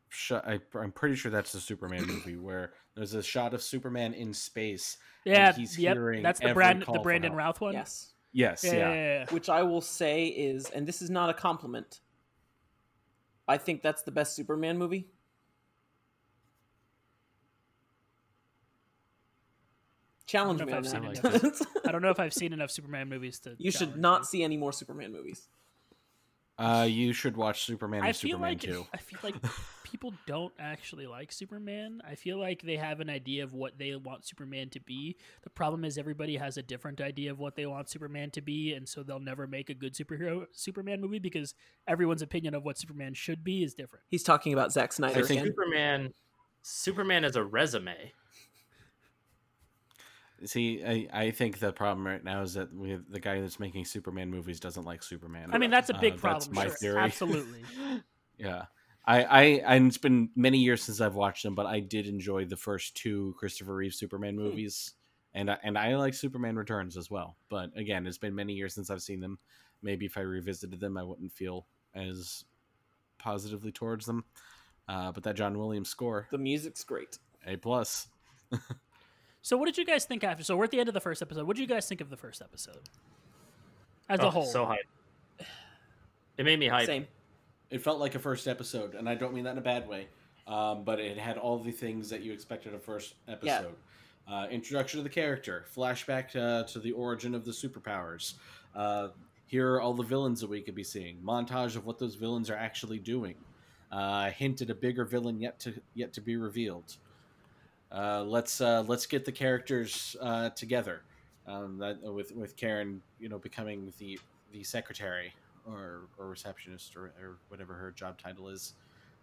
S8: shot. I, I'm pretty sure that's the Superman movie where there's a shot of Superman in space. and
S9: Yeah,
S8: he's
S9: yep,
S8: hearing
S9: that's the Brand, the Brandon. Routh one.
S11: Yes.
S8: Yes,
S9: Yeah,
S8: yeah.
S9: yeah, yeah, yeah.
S11: Which I will say is, and this is not a compliment. I think that's the best Superman movie. Challenge
S9: I
S11: me
S9: don't
S11: on
S9: if. I've seen I don't know if I've seen enough Superman movies to.
S11: you should not
S9: me.
S11: see any more Superman movies.
S8: Uh, you should watch Superman and
S9: I feel
S8: Superman
S9: like
S8: 2.
S9: I feel like people don't actually like Superman. I feel like they have an idea of what they want Superman to be. The problem is everybody has a different idea of what they want Superman to be, and so they'll never make a good superhero Superman movie because everyone's opinion of what Superman should be is different.
S11: He's talking about Zack Snyder
S8: I think-
S11: again.
S10: Superman, Superman is a resume.
S8: See, I, I think the problem right now is that we have, the guy that's making Superman movies doesn't like Superman.
S9: I mean, that's a big
S8: Uh,
S9: problem.
S8: That's my
S9: sure.
S8: theory.
S9: Absolutely.
S8: Yeah. I, I and it's been many years since I've watched them, but I did enjoy the first two Christopher Reeve Superman movies, and I- and I like Superman Returns as well. But again, it's been many years since I've seen them. Maybe if I revisited them, I wouldn't feel as positively towards them. Uh, but that John Williams score,
S11: The music's great.
S8: A plus.
S9: So, what did you guys think after? So, we're at the end of the first episode. What did you guys think of the first episode as
S10: Oh,
S9: a whole?
S10: so hype. It made me hype.
S11: Same.
S8: It felt like a first episode, and I don't mean that in a bad way. Um, but it had all the things that you expected a first episode. Uh, introduction of the character, flashback uh, to the origin of the superpowers. Uh, here are all the villains that we could be seeing. Montage of what those villains are actually doing. Uh, hint at a bigger villain yet to yet to be revealed. Uh, let's uh, let's get the characters uh, together. Um, that with with Karen, you know, becoming the the secretary or or receptionist or, or whatever her job title is,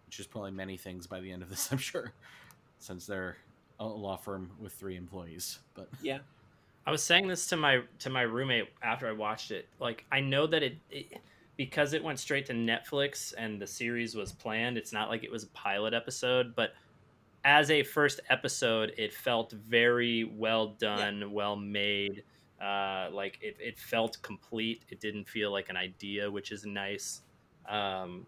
S8: which is probably many things by the end of this, I'm sure, since they're a law firm with three employees. But
S11: Yeah.
S10: I was saying this to my to my roommate after I watched it. Like I know that it, it because it went straight to Netflix and the series was planned. It's not like it was a pilot episode, but as a first episode, it felt very well done, well made. Uh, like it, it felt complete. It didn't feel like an idea, which is nice. Um,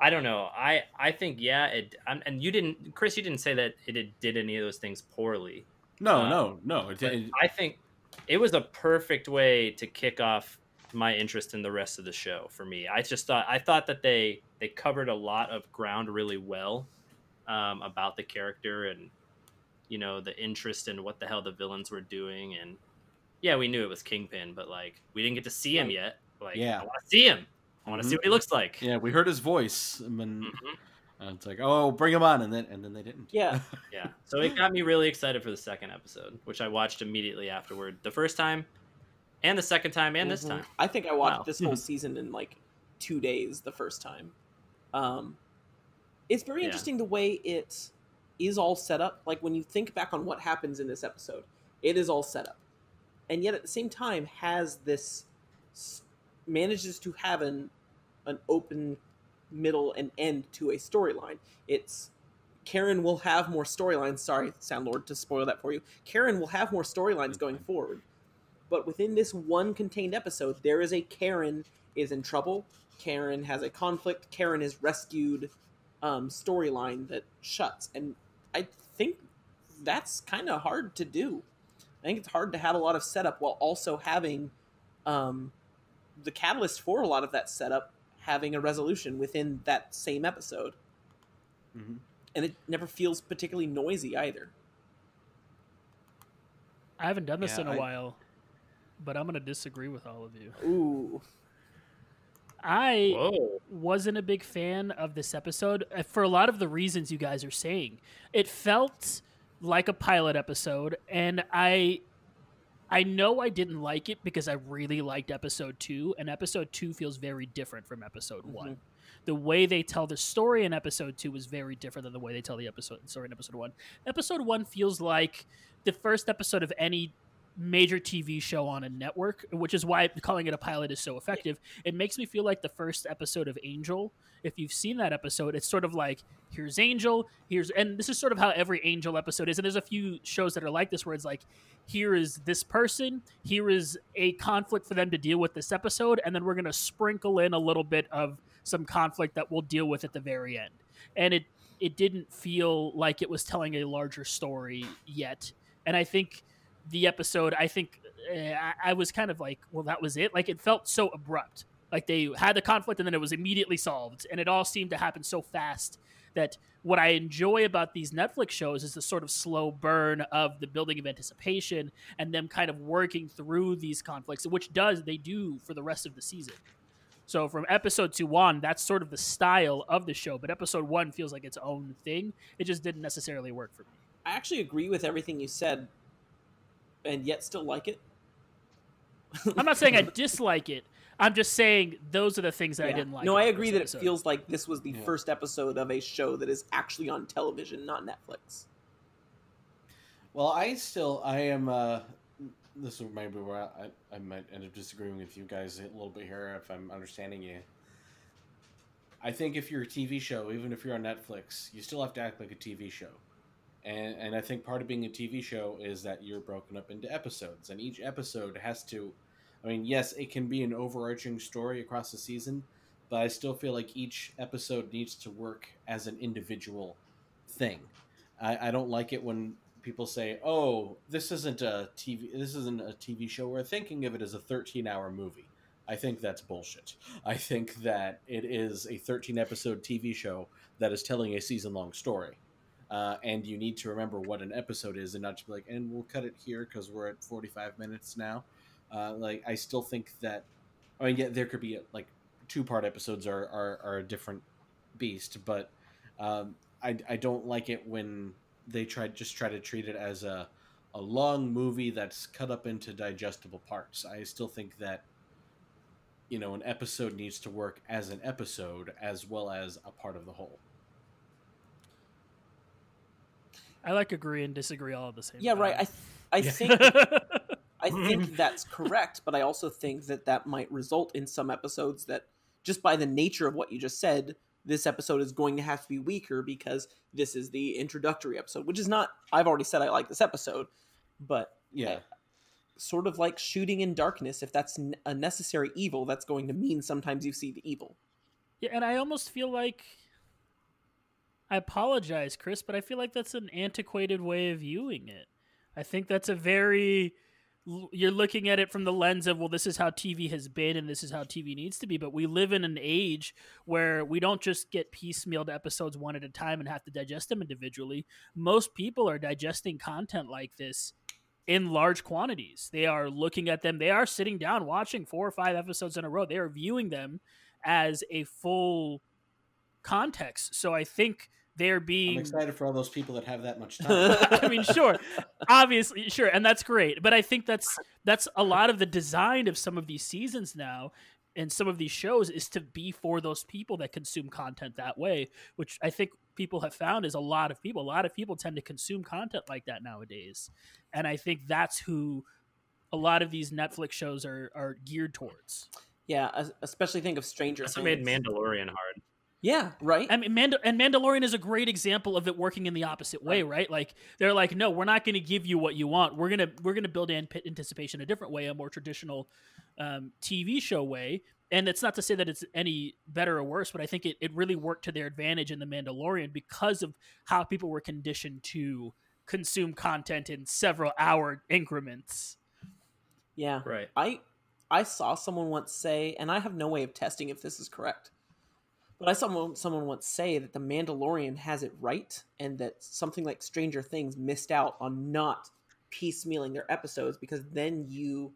S10: I don't know. I I think yeah. It um, and you didn't, Chris. You didn't say that it, did- did any of those things poorly.
S8: no,
S10: Uh,
S8: no, no. It, it,
S10: I think it was a perfect way to kick off my interest in the rest of the show for me. I just thought I thought that they they covered a lot of ground really well um, about the character and you know the interest in what the hell the villains were doing and yeah we knew it was Kingpin but like we didn't get to see him yet like
S8: Yeah.
S10: I want to see him I want to see
S8: Mhm.
S10: what he looks like
S8: yeah, we heard his voice, and then
S10: Mhm.
S8: uh, it's like, oh, bring him on, and then and then they didn't.
S11: Yeah.
S10: yeah so it got me really excited for the second episode which I watched immediately afterward the first time and the second time and this
S11: Mhm.
S10: time
S11: I think I watched
S10: Wow.
S11: this whole season in like two days the first time. Um, it's very
S10: Yeah.
S11: interesting the way it is all set up. Like when you think back on what happens in this episode, it is all set up, and yet at the same time has this manages to have an an open middle and end to a storyline. It's Karen will have more storylines. Sorry, Sound Lord, to spoil that for you. Karen will have more storylines going forward but within this one contained episode there is a karen is in trouble karen has a conflict karen is rescued um, storyline that shuts and i think that's kind of hard to do think it's hard to have a lot of setup while also having um, the catalyst for a lot of that setup having a resolution within that same episode
S8: Mhm.
S11: and it never feels particularly noisy either
S9: I haven't done this
S8: Yeah,
S9: in a
S8: I-
S9: while, but I'm going to disagree with all of you.
S11: ooh
S9: I
S10: whoa
S9: wasn't a big fan of this episode uh, for a lot of the reasons you guys are saying. It felt like a pilot episode, and I I know I didn't like it because I really liked episode two, and episode two feels very different from episode
S11: Mm-hmm.
S9: one. The way they tell the story in episode two is very different than the way they tell the episode story in episode one. Episode one feels like the first episode of any major TV show on a network, which is why calling it a pilot is so effective. It makes me feel like the first episode of Angel. If you've seen that episode, it's sort of like here's Angel, here's and this is sort of how every Angel episode is. And there's a few shows that are like this where it's like here is this person, here is a conflict for them to deal with this episode, and then we're gonna sprinkle in a little bit of some conflict that we'll deal with at the very end. And it it didn't feel like it was telling a larger story yet. And I think the episode, I think uh, I, I was kind of like, well, that was it. Like it felt so abrupt. Like they had the conflict and then it was immediately solved, and it all seemed to happen so fast that what I enjoy about these Netflix shows is the sort of slow burn of the building of anticipation and them kind of working through these conflicts, which does they do for the rest of the season. So from episode two on, that's sort of the style of the show, but episode one feels like its own thing. It just didn't necessarily work for me.
S11: I actually agree with everything you said, and yet still like it.
S9: I'm not saying I dislike it. I'm just saying those are the things that I didn't like.
S11: No, I agree that
S9: episode.
S11: it feels like this was the
S8: Yeah.
S11: first episode of a show that is actually on television, not Netflix.
S8: Well, I still I am. uh This is maybe where I, I might end up disagreeing with you guys a little bit here if I'm understanding you. I think if you're a TV show, even if you're on Netflix, you still have to act like a TV show. And and I think part of being a TV show is that you're broken up into episodes, and each episode has to. I mean, yes, it can be an overarching story across the season, but I still feel like each episode needs to work as an individual thing. I, I don't like it when people say, "Oh, this isn't a TV. This isn't a TV show." We're thinking of it as a 13-hour movie. I think that's bullshit. I think that it is a 13-episode TV show that is telling a season-long story, uh, and you need to remember what an episode is, and not just be like, "And we'll cut it here because we're at 45 minutes now." Uh, like, I still think that. I mean, yeah, there could be like two-part episodes are are, are a different beast, but um, I I don't like it when they try just try to treat it as a a long movie that's cut up into digestible parts. I still think that you know an episode needs to work as an episode as well as a part of the whole.
S9: I like agree and disagree all at the same
S11: Yeah,
S9: time.
S11: right. I th- I
S8: Yeah.
S11: think I think that's correct, but I also think that that might result in some episodes that just by the nature of what you just said, this episode is going to have to be weaker because this is the introductory episode, which is not I've already said I like this episode, but
S8: Yeah.
S11: sort of like shooting in darkness if that's a necessary evil, that's going to mean sometimes you see the evil.
S9: Yeah, and I almost feel like I apologize, Chris, but I feel like that's an antiquated way of viewing it. I think that's a very you're looking at it from the lens of well this is how TV has been and this is how TV needs to be, but we live in an age where we don't just get piecemealed episodes one at a time and have to digest them individually. Most people are digesting content like this in large quantities. They are looking at them, they are sitting down watching four or five episodes in a row. They are viewing them as a full context. So I think they're being
S8: I'm
S9: being
S8: excited for all those people that have that much time.
S9: I mean, sure, obviously, sure, and that's great. But I think that's that's a lot of the design of some of these seasons now, and some of these shows is to be for those people that consume content that way. Which I think people have found is a lot of people. A lot of people tend to consume content like that nowadays, and I think that's who a lot of these Netflix shows are are geared towards.
S11: Yeah, especially think of Stranger
S10: That's what made Mandalorian hard.
S11: Yeah, right.
S9: I mean, Mand- and Mandalorian is a great example of it working in the opposite way, right? Like they're like, no, we're not going to give you what you want. We're gonna we're gonna build in anticipation a different way, a more traditional um, TV show way. And it's not to say that it's any better or worse, but I think it, it really worked to their advantage in the Mandalorian because of how people were conditioned to consume content in several hour increments.
S11: Yeah.
S10: Right.
S11: I I saw someone once say, and I have no way of testing if this is correct, but I saw someone someone once say that the Mandalorian has it right, and that something like Stranger Things missed out on not piecemealing their episodes because then you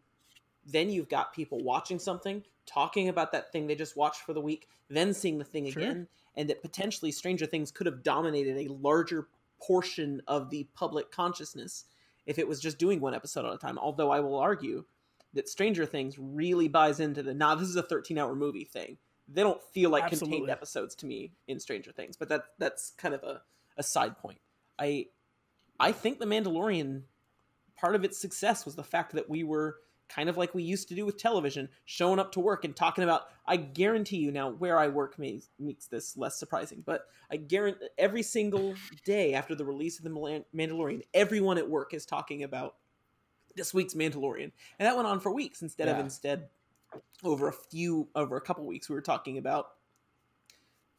S11: then you've got people watching something, talking about that thing they just watched for the week, then seeing the thing
S9: Sure.
S11: again, and that potentially Stranger Things could have dominated a larger portion of the public consciousness if it was just doing one episode at a time. Although I will argue that Stranger Things really buys into the nah, this is a 13 hour movie thing. They don't feel like
S9: Absolutely.
S11: contained episodes to me in Stranger Things, but that that's kind of a, a side point. I I think The Mandalorian part of its success was the fact that we were kind of like we used to do with television, showing up to work and talking about. I guarantee you now, where I work may, makes this less surprising, but I guarantee every single day after the release of the Mandalorian, everyone at work is talking about this week's Mandalorian, and that went on for weeks instead of instead over a few over a couple weeks we were talking about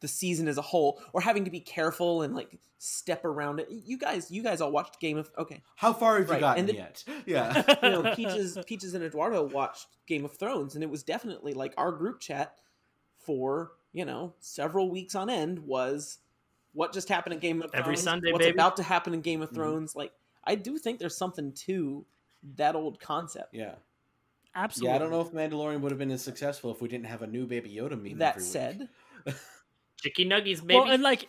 S11: the season as a whole or having to be careful and like step around it you guys you guys all watched game of okay
S8: How far have
S11: Right,
S8: you gotten
S11: and the-
S8: yet? Yeah.
S11: you know peaches peaches and eduardo watched game of thrones and it was definitely like our group chat for you know several weeks on end was what just happened in game of thrones
S10: Every Sunday,
S11: what's
S10: baby.
S11: about to happen in game of
S8: Mhm.
S11: thrones like i do think there's something to that old concept
S8: yeah.
S9: Absolutely.
S8: Yeah, I don't know if Mandalorian would have been as successful if we didn't have a new Baby Yoda meme.
S11: that
S8: every week.
S11: said
S10: Chicky nuggies, baby.
S9: Well, and like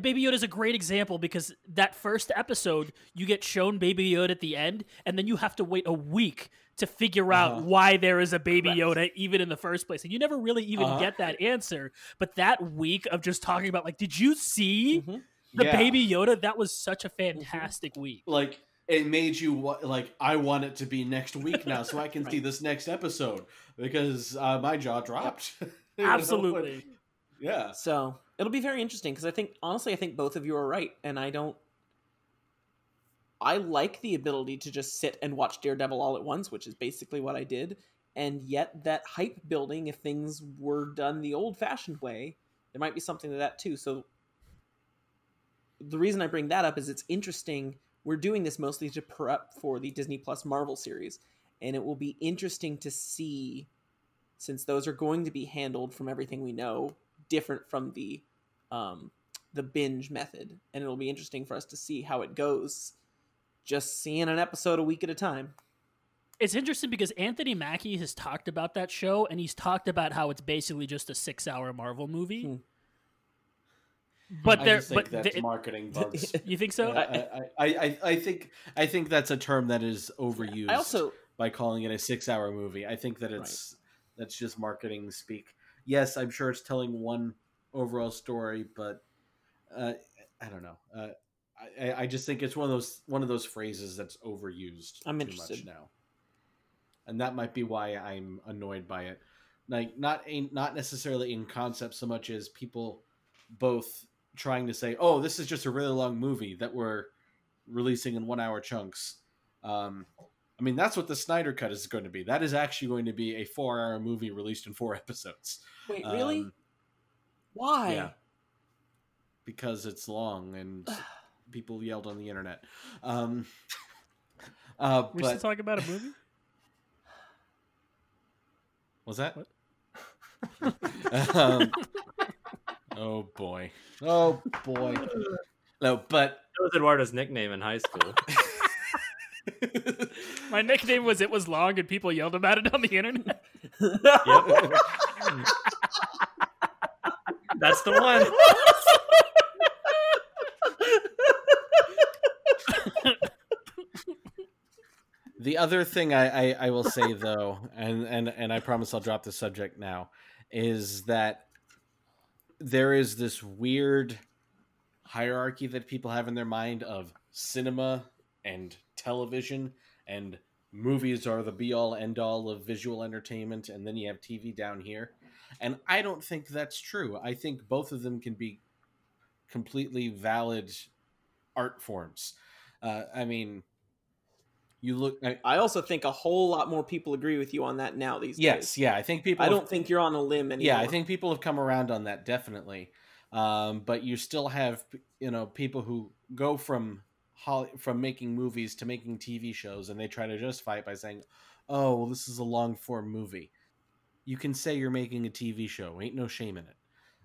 S9: Baby Yoda is a great example because that first episode, you get shown Baby Yoda at the end, and then you have to wait a week to figure out
S8: Uh-huh.
S9: why there is a Baby
S11: Correct.
S9: Yoda even in the first place, and you never really even
S8: Uh-huh.
S9: get that answer. But that week of just talking about like, did you see
S11: Mhm.
S9: the
S8: Yeah.
S9: Baby Yoda? That was such a fantastic week.
S8: like it made you like I want it to be next week now so I can see this next episode because uh, my jaw dropped.
S9: Absolutely.
S8: Yeah.
S11: So it'll be very interesting because I think honestly I think both of you are right, and I don't. I like the ability to just sit and watch Daredevil all at once, which is basically what I did, and yet that hype building, if things were done the old-fashioned way, there might be something to that too. So the reason I bring that up is it's interesting. We're doing this mostly to prep for the Disney Plus Marvel series, and it will be interesting to see since those are going to be handled from everything we know different from the um, the binge method, and it'll be interesting for us to see how it goes. Just seeing an episode a week at a time.
S9: It's interesting because Anthony Mackie has talked about that show, and he's talked about how it's basically just a six-hour Marvel movie.
S11: Hmm.
S9: But
S8: I
S9: there,
S8: just think
S9: but
S8: that's
S9: the-
S8: marketing bugs.
S9: you think so?
S8: I, I, I, I think I think that's a term that is overused
S11: I also
S8: by calling it a six-hour movie. I think that it's that's just marketing speak. Yes, I'm sure it's telling one overall story, but uh, I don't know. Uh, I, I just think it's one of those one of those phrases that's overused
S11: I'm
S8: too
S11: interested.
S8: much now, and that might be why I'm annoyed by it. Like not in, not necessarily in concept so much as people both trying to say, "Oh, this is just a really long movie that we're releasing in one hour chunks." Um, I mean, that's what the Snyder Cut is going to be. That is actually going to be a four hour movie released in four episodes.
S11: wait, really?
S8: Um,
S11: Why?
S8: yeah. because it's long and people yelled on the internet. Um, uh,
S9: We're still
S8: but
S9: talking about a movie.
S8: was that?
S9: What?
S8: um, oh boy! Oh boy! No, but
S10: That was Eduardo's nickname in high school.
S9: My nickname was "It Was Long," and people yelled about it on the internet.
S10: Yep. That's the one.
S8: The other thing I, I, I will say though, and, and and I promise I'll drop the subject now, is that there is this weird hierarchy that people have in their mind of cinema and television and movies are the be all end all of visual entertainment and then you have TV down here. And I don't think that's true. I think both of them can be completely valid art forms. Uh, I mean, you look. I,
S11: I also think a whole lot more people agree with you on that now these
S8: yes,
S11: days.
S8: Yes, yeah. I think people.
S11: I
S8: have-
S11: don't think you're on a limb anymore.
S8: Yeah, I think people have come around on that definitely. Um, but you still have you know people who go from Holly, from making movies to making TV shows, and they try to justify it by saying, "Oh, well, this is a long form movie." You can say you're making a TV show. Ain't no shame in it.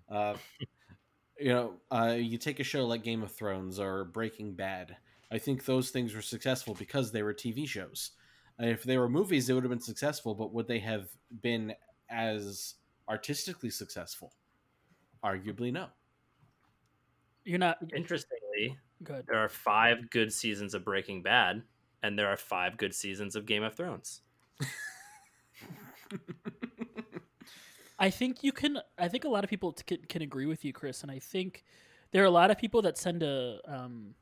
S8: Uh, you know, uh, you take a show like Game of Thrones or Breaking Bad. I think those things were successful because they were TV shows. If they were movies, they would have been successful, but would they have been as artistically successful? Arguably, no.
S9: You're not
S10: Interestingly,
S9: good.
S10: there are five good seasons of Breaking Bad. and there are five good seasons of Game of Thrones.
S9: I think you can. I think a lot of people can, can agree with you, Chris, and I think there are a lot of people that send a. Um,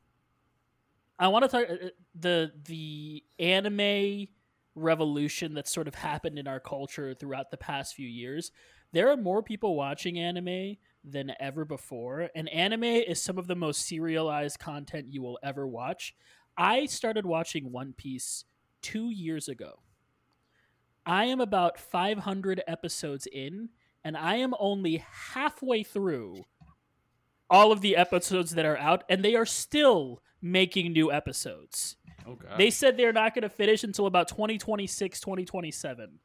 S9: I want to talk uh, the the anime revolution that's sort of happened in our culture throughout the past few years. There are more people watching anime than ever before, and anime is some of the most serialized content you will ever watch. I started watching One Piece two years ago. I am about 500 episodes in, and I am only halfway through all of the episodes that are out, and they are still making new episodes.
S8: Oh god.
S9: They said they're not going to finish until about 2026, 2027.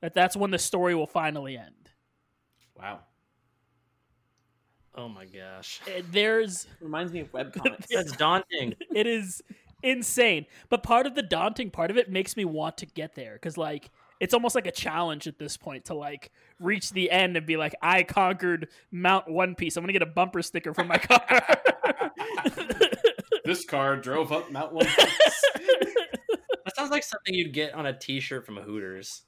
S9: That that's when the story will finally end.
S8: wow.
S10: Oh my gosh,
S9: Uh, There's
S11: Reminds me of webcomics.
S10: that's daunting.
S9: it is insane. But part of the daunting part of it makes me want to get there cuz like it's almost like a challenge at this point to like reach the end and be like I conquered Mount One Piece. I'm going to get a bumper sticker for my car.
S8: This car drove up Mount One. Piece.
S10: that sounds like something you'd get on a T-shirt from Hooters.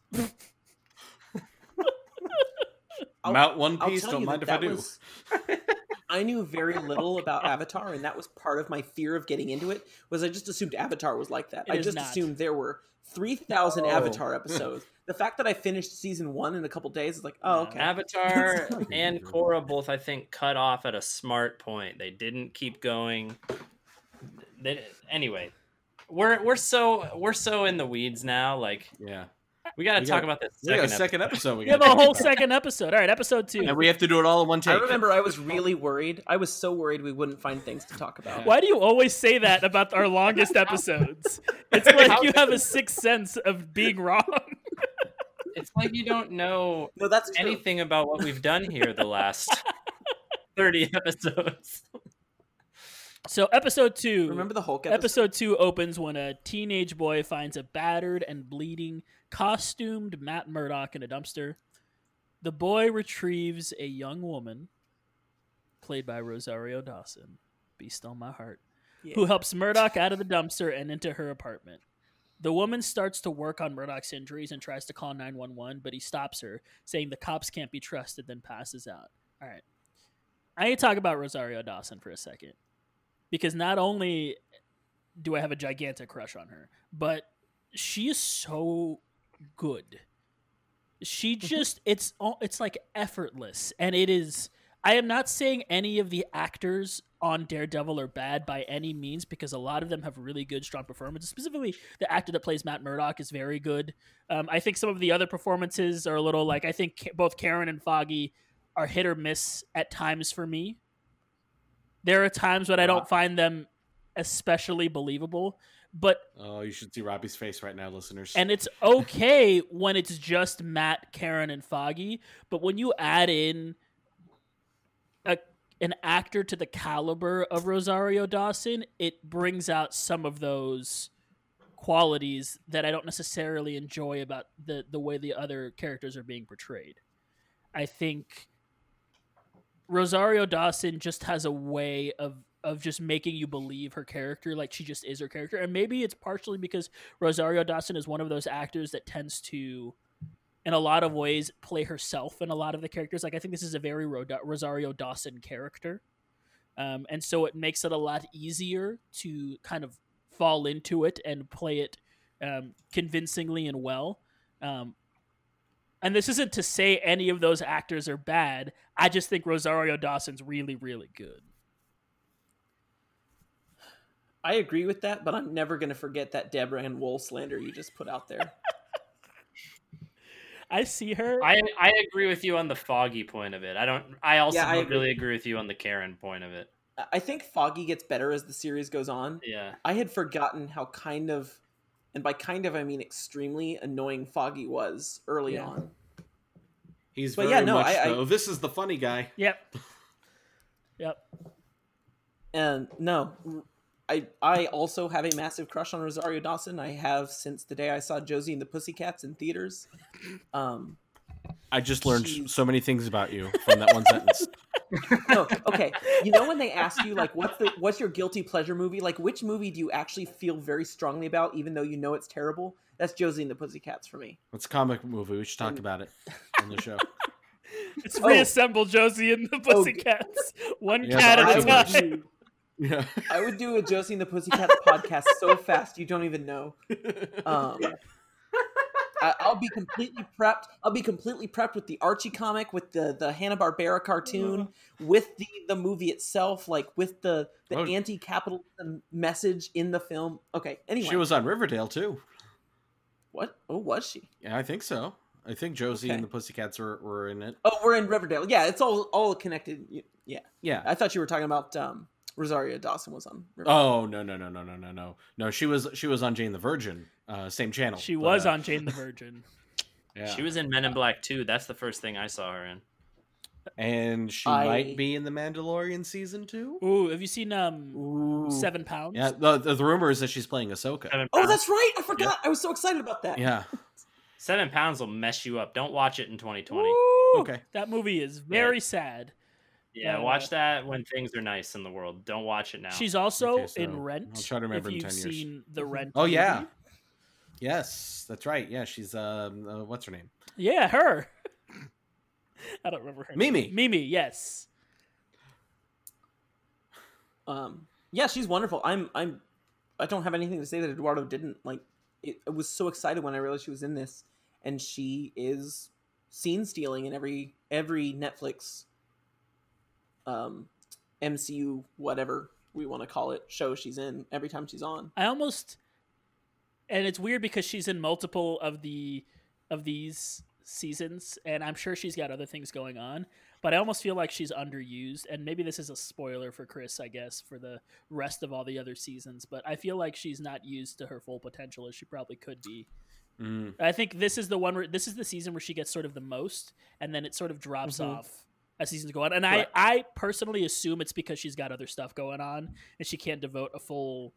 S11: I'll-
S8: Mount One Piece. Don't mind
S11: that
S8: if I do.
S11: was- I knew very little about Avatar, and that was part of my fear of getting into it. Was I just assumed Avatar was like that?
S9: It
S11: I just
S9: not.
S11: assumed there were three thousand
S8: Oh.
S11: Avatar episodes. the fact that I finished season one in a couple days is like, oh okay.
S10: Avatar and Korra both, I think, cut off at a smart point. They didn't keep going. They, anyway, we're we're so we're so in the weeds now. Like
S8: Yeah.
S10: We got to talk
S8: got-
S10: about this
S8: We got
S10: second,
S8: a second episode. We
S9: we have
S8: gotta
S9: a whole
S8: about.
S9: second episode. All right, episode 2.
S8: And we have to do it all in one take.
S11: I
S8: take.
S11: remember I was really worried. I was so worried we wouldn't find things to talk about.
S9: Why do you always say that about our longest episodes? It's like you have a sixth sense of being wrong.
S10: It's like you don't know
S11: No, that's true.
S10: anything about what we've done here the last thirty episodes.
S9: So, episode two.
S11: Remember the Hulk episode?
S9: Episode two opens when a teenage boy finds a battered and bleeding, costumed Matt Murdock in a dumpster. The boy retrieves a young woman, played by Rosario Dawson, Beast on My Heart,
S11: Yeah.
S9: who helps Murdock out of the dumpster and into her apartment. The woman starts to work on Murdock's injuries and tries to call 911, but he stops her, saying the cops can't be trusted, then passes out. All right. I need to talk about Rosario Dawson for a second. Because not only do I have a gigantic crush on her, but she is so good. She just it's all it's like effortless and it is I am not saying any of the actors on Daredevil are bad by any means because a lot of them have really good strong performances. Specifically, the actor that plays Matt Murdock is very good. Um, I think some of the other performances are a little like I think both Karen and Foggy are hit or miss at times for me. There are times when I don't find them especially believable, but
S8: Oh, you should see Robbie's face right now, listeners.
S9: and it's okay when it's just Matt, Karen, and Foggy. But when you add in a an actor to the caliber of Rosario Dawson, it brings out some of those qualities that I don't necessarily enjoy about the the way the other characters are being portrayed. I think Rosario Dawson just has a way of of just making you believe her character like she just is her character and maybe it's partially because Rosario Dawson is one of those actors that tends to in a lot of ways play herself in a lot of the characters like I think this is a very Ro- Rosario Dawson character um, and so it makes it a lot easier to kind of fall into it and play it um, convincingly and well um, and this isn't to say any of those actors are bad. I just think Rosario Dawson's really, really good.
S11: I agree with that, but I'm never going to forget that Deborah Ann Woll slander you just put out there.
S9: I see her.
S10: I I agree with you on the foggy point of it. I don't. I also
S11: Yeah, I
S10: don't
S11: agree.
S10: really agree with you on the Karen point of it.
S11: I think Foggy gets better as the series goes on.
S10: Yeah.
S11: I had forgotten how kind of, and by kind of I mean extremely annoying Foggy was early
S9: Yeah.
S11: on.
S8: He's
S11: but
S8: very
S11: yeah, no,
S8: much
S11: I- I-
S8: This is the funny guy.
S9: Yep. Yep.
S11: And no, I I also have a massive crush on Rosario Dawson. I have since the day I saw Josie and the Pussycats in theaters. Um,
S8: I just learned
S11: Jeez.
S8: so many things about you from that one sentence.
S11: no, okay. You know when they ask you like what's the what's your guilty pleasure movie? Like which movie do you actually feel very strongly about even though you know it's terrible? That's Josie and the Pussycats for me.
S8: It's a comic movie. We should talk
S11: And-
S8: about it on the show.
S9: It's
S11: Oh.
S9: reassemble Josie and the
S11: Oh,
S9: Pussycats, one
S8: Yeah,
S9: cat at a
S8: Archie
S11: would,
S9: time.
S8: Yeah.
S11: I would do a Josie and the Pussycats podcast so fast you don't even know. Um, I, I'll be completely prepped. I'll be completely prepped with the Archie comic, with the the Hanna Barbera cartoon, with the the movie itself, like with the the
S8: Oh.
S11: anti capitalism message in the film. Okay, anyway,
S8: She was on Riverdale too.
S11: what? Oh, was she?
S8: Yeah, I think so. I think Josie
S11: Okay.
S8: and the Pussycats were, were in it.
S11: Oh, we're in Riverdale. Yeah, it's all all connected. Yeah,
S8: Yeah.
S11: I thought you were talking about um, Rosario Dawson was on. Riverdale.
S8: Oh no no no no no no no no! She was she was on Jane the Virgin, uh, same channel.
S9: She
S8: but,
S9: was
S8: uh,
S9: on Jane the Virgin.
S8: Yeah.
S10: She was in Men in Black too. That's the first thing I saw her in.
S8: and she
S11: I-
S8: might be in the Mandalorian season two.
S9: Ooh, have you seen um
S11: Ooh.
S9: Seven Pounds?
S8: Yeah, the, the the rumor is that she's playing Ahsoka.
S10: Seven
S11: Oh,
S10: Pounds-
S11: that's right. I forgot. I was so excited about that.
S8: Yeah.
S10: Seven pounds will mess you up. Don't watch it in 2020.
S9: Woo!
S8: Okay.
S9: That movie is very sad.
S10: Yeah,
S9: Uh,
S10: watch that when things are nice in the world. Don't watch it now.
S9: She's also
S8: Okay, so
S9: in Rent.
S8: I'll try to remember
S9: if
S8: in
S9: you've
S8: 10 years.
S9: seen the Rent.
S8: Oh yeah. Yes, that's right. Yeah, she's um, uh, what's her name?
S9: yeah, her. I don't remember her.
S8: Mimi.
S9: Name. Mimi, yes.
S11: Um, yeah, she's wonderful. I'm, I'm, I don't have anything to say that Eduardo didn't like. It, I was so excited when I realized she was in this, and she is scene stealing in every every Netflix, um, MCU whatever we want to call it show she's in. Every time she's on,
S9: I almost, and it's weird because she's in multiple of the of these seasons, and I'm sure she's got other things going on. But I almost feel like she's underused, and maybe this is a spoiler for Chris, I guess, for the rest of all the other seasons. But I feel like she's not used to her full potential as she probably could be.
S8: Mm.
S9: I think this is the one where this is the season where she gets sort of the most, and then it sort of drops
S11: Mhm.
S9: off as seasons go on. And
S11: Correct.
S9: I, I personally assume it's because she's got other stuff going on, and she can't devote a full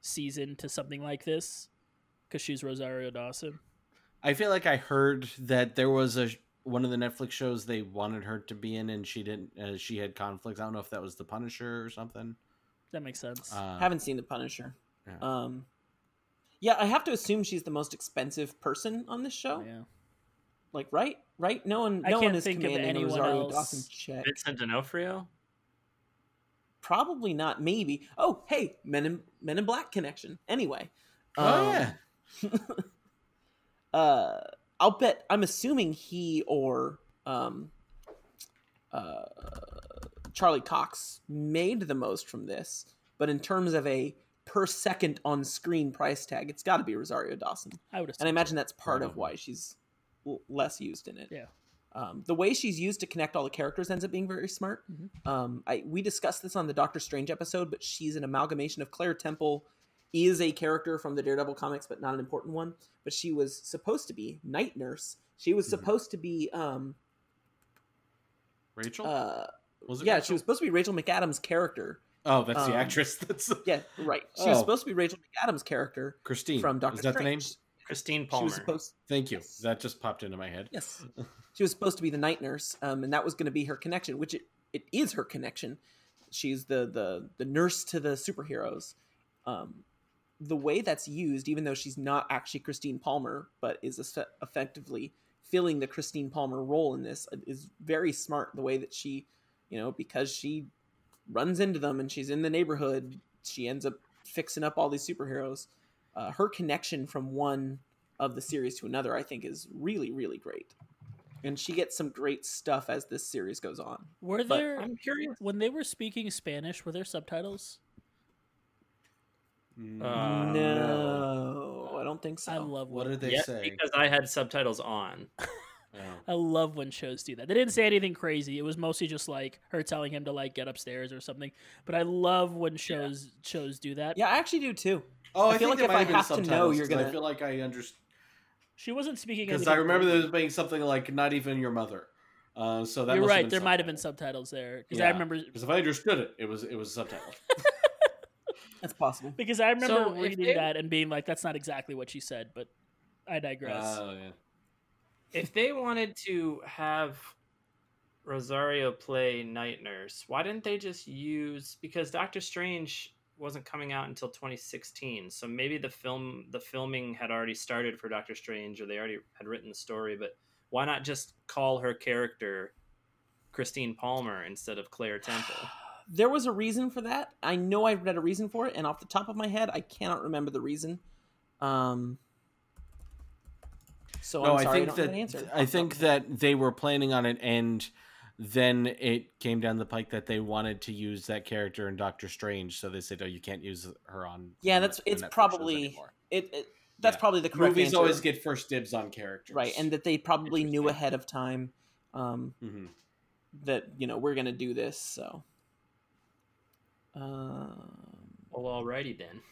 S9: season to something like this because she's Rosario Dawson.
S8: I feel like I heard that there was a one of the Netflix shows they wanted her to be in, and she didn't. Uh, she had conflicts. I don't know if that was The Punisher or something.
S9: That makes sense.
S8: Uh,
S11: haven't seen the Punisher.
S8: Yeah.
S11: Um, yeah, I have to assume she's the most expensive person on this show.
S9: yeah.
S11: Like, right, right? No one,
S9: I
S11: no one
S9: can't
S11: is
S9: think of
S11: commanding
S9: anyone
S11: Rosario
S9: else.
S11: Dawson's check.
S10: Vincent D'Onofrio.
S11: Probably not. Maybe. Oh, hey, Men in Men in Black connection. Anyway.
S8: oh
S11: um,
S8: yeah.
S11: uh i'll bet i'm assuming he or um uh charlie cox made the most from this but in terms of a per second on screen price tag it's got to be rosario dawson
S9: I would assume.
S11: and i imagine that's part of why she's l- less used in it
S9: Yeah.
S11: um, the way she's used to connect all the characters ends up being very smart.
S9: Mhm.
S11: Um, I, we discussed this on the Doctor Strange episode, but she's an amalgamation of Claire Temple, is a character from the Daredevil comics, but not an important one. But she was supposed to be Night Nurse. She was
S8: Mhm.
S11: supposed to be, um,
S8: Rachel.
S11: uh,
S8: was it?
S11: yeah,
S8: Rachel?
S11: she was supposed to be Rachel McAdams' character.
S8: Oh, that's the
S11: um,
S8: actress. That's
S11: Yeah, right. She was
S8: Oh.
S11: supposed to be Rachel McAdams' character
S8: Christine.
S11: from Doctor
S8: Is that
S11: Strange.
S8: the name?
S10: Christine
S11: She
S10: Palmer.
S11: was supposed.
S8: Thank you.
S11: Yes.
S8: That just popped into my head.
S11: Yes. she was supposed to be the night nurse, um, and that was going to be her connection, which it, it is her connection. She's the the the nurse to the superheroes. Um, the way that's used, even though she's not actually Christine Palmer, but is effe- effectively filling the Christine Palmer role in this, uh, is very smart. The way that she, you know, because she runs into them and she's in the neighborhood, she ends up fixing up all these superheroes. Uh, her connection from one of the series to another, I think, is really, really great. And she gets some great stuff as this series goes on.
S9: Were
S11: but
S9: there
S10: I'm curious.
S9: when they were speaking Spanish? Were there subtitles?
S8: Mm,
S10: Uh,
S11: no, I don't think so.
S9: I love
S8: what
S9: when,
S8: did they
S10: Yes,
S8: say?
S10: because I had subtitles on.
S8: Oh.
S9: I love when shows do that. They didn't say anything crazy. It was mostly just like her telling him to like get upstairs or something. But I love when shows shows do that.
S11: Yeah, I actually do too.
S8: Oh,
S11: I
S8: I,
S11: feel
S8: think
S11: like
S8: it
S11: if
S8: might
S11: I
S8: have been
S11: have to know,
S8: subtitles,
S11: you're
S8: gonna- I feel like I understand
S9: She wasn't speaking
S8: because I remember
S9: crazy.
S8: there being something like "not even your mother." Uh, so that
S9: You're right. There might have been
S8: subtitles.
S9: subtitles there because I remember
S8: Because if I understood it, it was it was subtitled.
S11: That's possible.
S9: because I remember
S10: So,
S9: reading
S10: they-
S9: that and being like, "That's not exactly what she said," but I digress.
S8: Oh yeah.
S10: if they wanted to have Rosario play Night Nurse? Why didn't they just use because Doctor Strange wasn't coming out until 2016, so maybe the film the filming had already started for Doctor Strange, or they already had written the story. But why not just call her character Christine Palmer instead of Claire Temple?
S11: There was a reason for that. I know I read a reason for it, and off the top of my head, I cannot remember the reason. Um, so
S8: no,
S11: I'm sorry,
S8: I think
S11: don't have
S8: that
S11: an answer.
S8: I think that they were planning on it, and then it came down the pike that they wanted to use that character in Doctor Strange, so they said, "Oh, you can't use her on."
S11: yeah,
S8: on
S11: that's
S8: the
S11: it's
S8: Netflix
S11: probably it, it. That's
S8: Yeah.
S11: probably the correct
S8: movies
S11: answer.
S8: always get first dibs on characters,
S11: right, and that they probably knew ahead of time um,
S8: hmm
S11: that you know we're gonna do this. So, um,
S10: Well, alrighty then.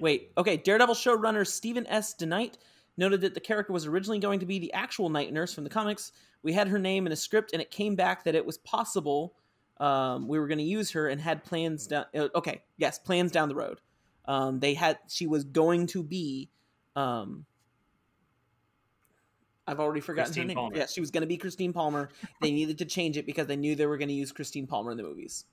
S11: Wait, okay. Daredevil showrunner Stephen S. DeKnight noted that the character was originally going to be the actual night nurse from the comics. We had her name in a script, and it came back that it was possible um, we were going to use her and had plans down. uh, Okay, yes, plans down the road. Um, they had she was going to be. Um, I've already forgotten
S10: Christine
S11: her name.
S10: Palmer.
S11: Yes, she was going to be Christine Palmer. they needed to change it because they knew they were going to use Christine Palmer in the movies.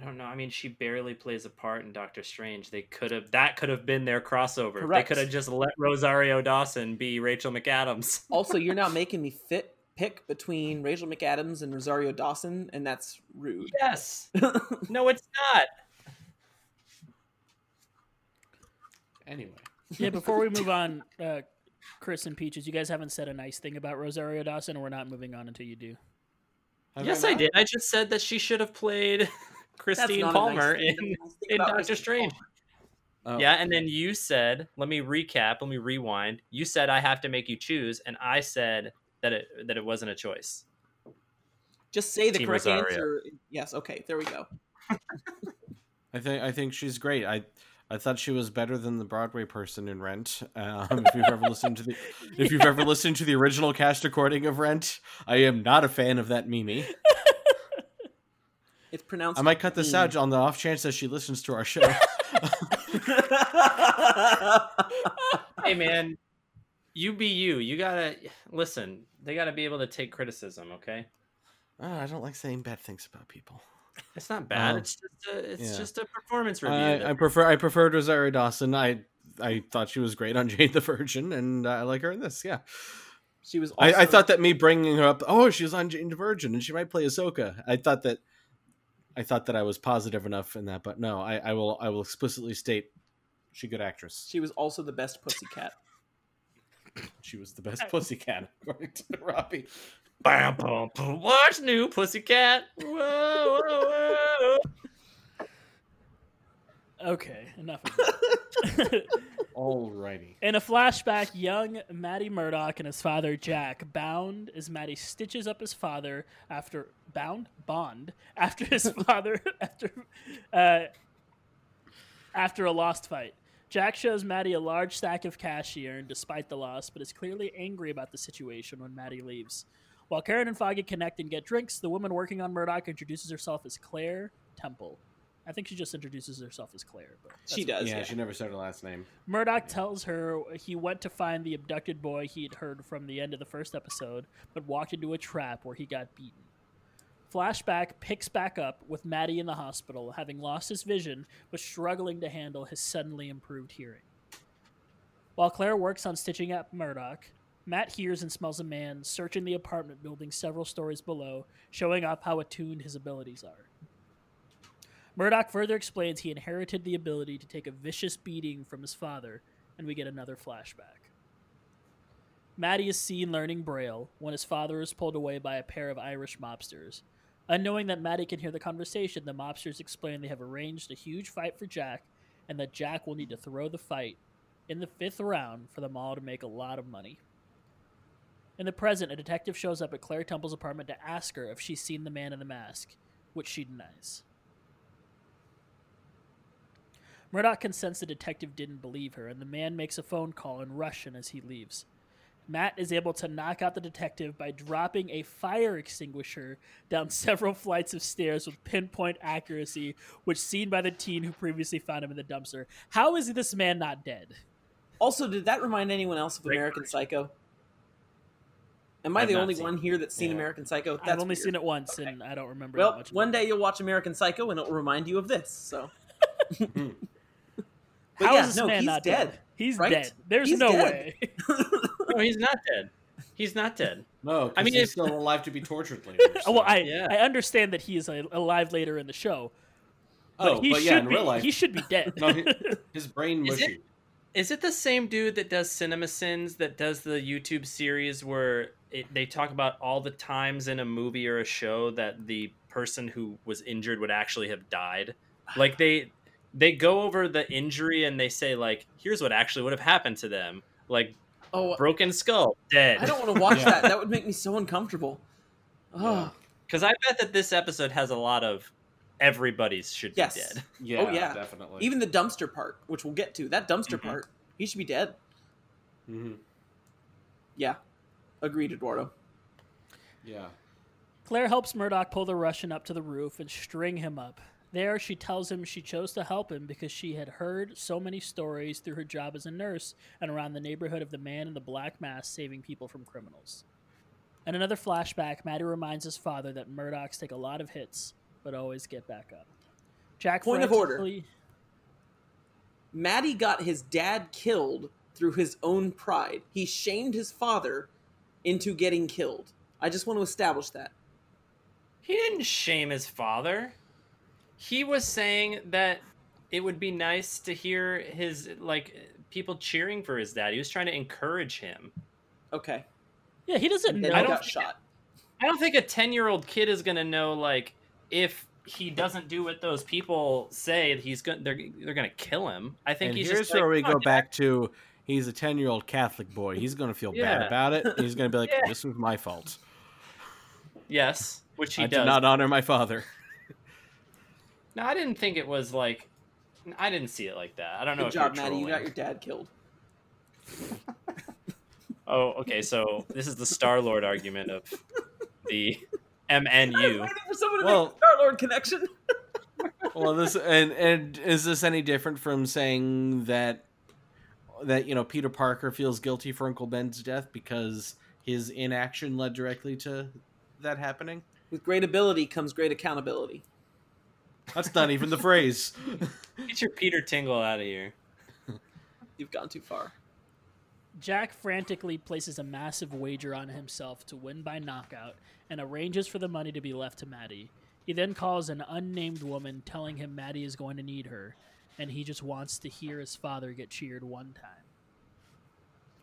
S10: I don't know. I mean, she barely plays a part in Doctor Strange. They could have that could have been their crossover. They could have just let Rosario Dawson be Rachel McAdams.
S11: Also, you're now making me fit pick between Rachel McAdams and Rosario Dawson, and that's rude.
S10: Yes. No, it's not.
S8: Anyway,
S9: yeah, before we move on, uh, Chris and Peaches, you guys haven't said a nice thing about Rosario Dawson, and we're not moving on until you do.
S8: Have
S10: yes, I
S8: not?
S10: did. I just said that she should have played
S11: That's
S10: Christine Palmer
S11: nice
S10: in,
S11: The nice thing
S10: in Doctor
S11: Christine
S10: Strange.
S8: Oh.
S10: Yeah, and then you said, let me recap, let me rewind. You said I have to make you choose, and I said that it that it wasn't a choice.
S11: Just say the
S10: Team
S11: correct
S10: Rosario.
S11: answer. Yes. Okay. There we go.
S8: I think I think she's great. I I thought she was better than the Broadway person in Rent. Um, if you've ever listened to the if you've ever listened to the original cast recording of Rent, I am not a fan of that Mimi.
S11: It's pronounced.
S8: I might cut this out on the off chance that she listens to our show.
S10: hey man, you be you. You gotta listen. They gotta be able to take criticism. Okay,
S8: Oh, I don't like saying bad things about people.
S10: it's not bad.
S8: Oh.
S10: it's just a, it's
S8: Yeah.
S10: just a performance review.
S8: I, I prefer I preferred Rosario Dawson. I I thought she was great on Jane the Virgin, and I like her in this. Yeah,
S11: she was.
S8: I, I thought that me bringing her up. Oh, she was on Jane the Virgin, and she might play Ahsoka. I thought that. I thought that I was positive enough in that, but no, I, I will I will explicitly state she good actress.
S11: she was also the best pussycat.
S8: She was the best pussycat, according to Robbie.
S10: Bam, bum, bum. Watch new Pussycat. Whoa, whoa, whoa.
S9: Okay, enough of that.
S8: Alrighty.
S9: In a flashback, young Matty Murdock and his father Jack bound as Matty stitches up his father after bound bond after his father after uh, after a lost fight. Jack shows Matty a large stack of cash he earned despite the loss, but is clearly angry about the situation when Matty leaves. While Karen and Foggy connect and get drinks, the woman working on Murdock introduces herself as Claire Temple. I think she just introduces herself as Claire, but
S11: She does.
S8: Yeah,
S11: Yeah.
S8: she never said her last name.
S9: Murdock tells her he went to find the abducted boy he had heard from the end of the first episode, but walked into a trap where he got beaten. Flashback picks back up with Matty in the hospital, having lost his vision but struggling to handle his suddenly improved hearing. While Claire works on stitching up Murdock, Matt hears and smells a man searching the apartment building several stories below, showing off how attuned his abilities are. Murdock further explains he inherited the ability to take a vicious beating from his father, and we get another flashback. Matty is seen learning Braille when his father is pulled away by a pair of Irish mobsters. Unknowing that Matty can hear the conversation, the mobsters explain they have arranged a huge fight for Jack, and that Jack will need to throw the fight in the fifth round for them all to make a lot of money. In the present, a detective shows up at Claire Temple's apartment to ask her if she's seen the man in the mask, which she denies. Murdock can sense the detective didn't believe her, and the man makes a phone call in Russian as he leaves. Matt is able to knock out the detective by dropping a fire extinguisher down several flights of stairs with pinpoint accuracy, which seen by the teen who previously found him in the dumpster. How is this man not dead?
S11: Also, did that remind anyone else of
S10: Great
S11: American Psycho? Am I
S8: I've
S11: the only one
S8: it.
S11: here that's seen
S8: Yeah.
S11: American Psycho? That's
S9: I've only
S11: weird.
S9: seen it once,
S11: Okay.
S9: and I don't remember.
S11: Well,
S9: that much
S11: one day you'll watch American Psycho and it'll remind you of this. So. Hmm.
S9: It.
S11: But
S9: How
S11: yeah,
S9: is this
S11: no,
S9: man
S11: he's
S9: not
S11: dead,
S9: He's
S11: right?
S9: dead. There's
S11: He's
S9: no
S11: dead.
S9: way.
S10: No, he's not dead. He's not dead.
S8: No,
S10: I
S8: I
S10: mean,
S8: mean he's
S10: if-
S8: still alive to be tortured later.
S9: Oh, well, I
S10: Yeah.
S9: I understand that he is alive later in the show. But
S8: oh,
S9: he
S8: but yeah, in
S9: be,
S8: real life,
S9: he should be dead.
S8: no, he- his brain
S10: Is
S8: mushy.
S10: it- Is it the same dude that does Cinema Sins that does the YouTube series where it, they talk about all the times in a movie or a show that the person who was injured would actually have died? Like they they go over the injury and they say like, here's what actually would have happened to them. Like
S11: Oh,
S10: broken skull, dead.
S11: I don't want to watch
S8: Yeah.
S11: that. That would make me so uncomfortable. Oh,
S10: Because I bet that this episode has a lot of everybody's should be dead.
S8: Yeah,
S11: Oh, yeah.
S8: definitely.
S11: even the dumpster part, which we'll get to. That dumpster
S10: Mhm.
S11: part, he should be dead.
S8: Mm-hmm.
S11: Yeah, agreed, Eduardo.
S8: yeah.
S9: Claire helps Murdock pull the Russian up to the roof and string him up. There, she tells him she chose to help him because she had heard so many stories through her job as a nurse and around the neighborhood of the man in the black mask saving people from criminals. In another flashback, Matty reminds his father that Murdocks take a lot of hits, but always get back up. Jack
S11: Point of order.
S9: frantically-
S11: Matty got his dad killed through his own pride. He shamed his father into getting killed. I just want to establish that.
S10: He didn't shame his father. He was saying that it would be nice to hear his like people cheering for his dad. He was trying to encourage him.
S11: Okay.
S9: Yeah, he doesn't know.
S10: I don't
S11: got
S10: think-
S11: shot.
S10: I don't think a 10-year-old kid is going to know like if he doesn't do what those people say, he's going they're they're going to kill him. I think
S8: and
S10: he's
S8: here's
S10: just like,
S8: where we
S10: "Come
S8: go
S10: Dad."
S8: back to he's a 10 year old Catholic boy. He's going to feel bad about it. He's going to be like,
S10: Yeah.
S8: this was my fault.
S10: Yes, which he
S8: I
S10: does.
S8: did not honor my father.
S10: No, I didn't think it was like I didn't see it like that. I don't know
S11: Good
S10: if
S11: job,
S10: you're
S11: Matty. You got your dad killed.
S10: Oh, okay. So this is the Star Lord argument of the
S11: I was
S10: MNU.
S11: waiting for someone to
S8: Well-
S11: make Star Lord connection.
S8: well, this and and is this any different from saying that that you know Peter Parker feels guilty for Uncle Ben's death because his inaction led directly to that happening?
S11: With great ability comes great accountability.
S8: That's not even the phrase.
S10: Get your Peter Tingle out of here.
S11: You've gone too far.
S9: Jack frantically places a massive wager on himself to win by knockout and arranges for the money to be left to Matty. He then calls an unnamed woman, telling him Matty is going to need her, and he just wants to hear his father get cheered one time.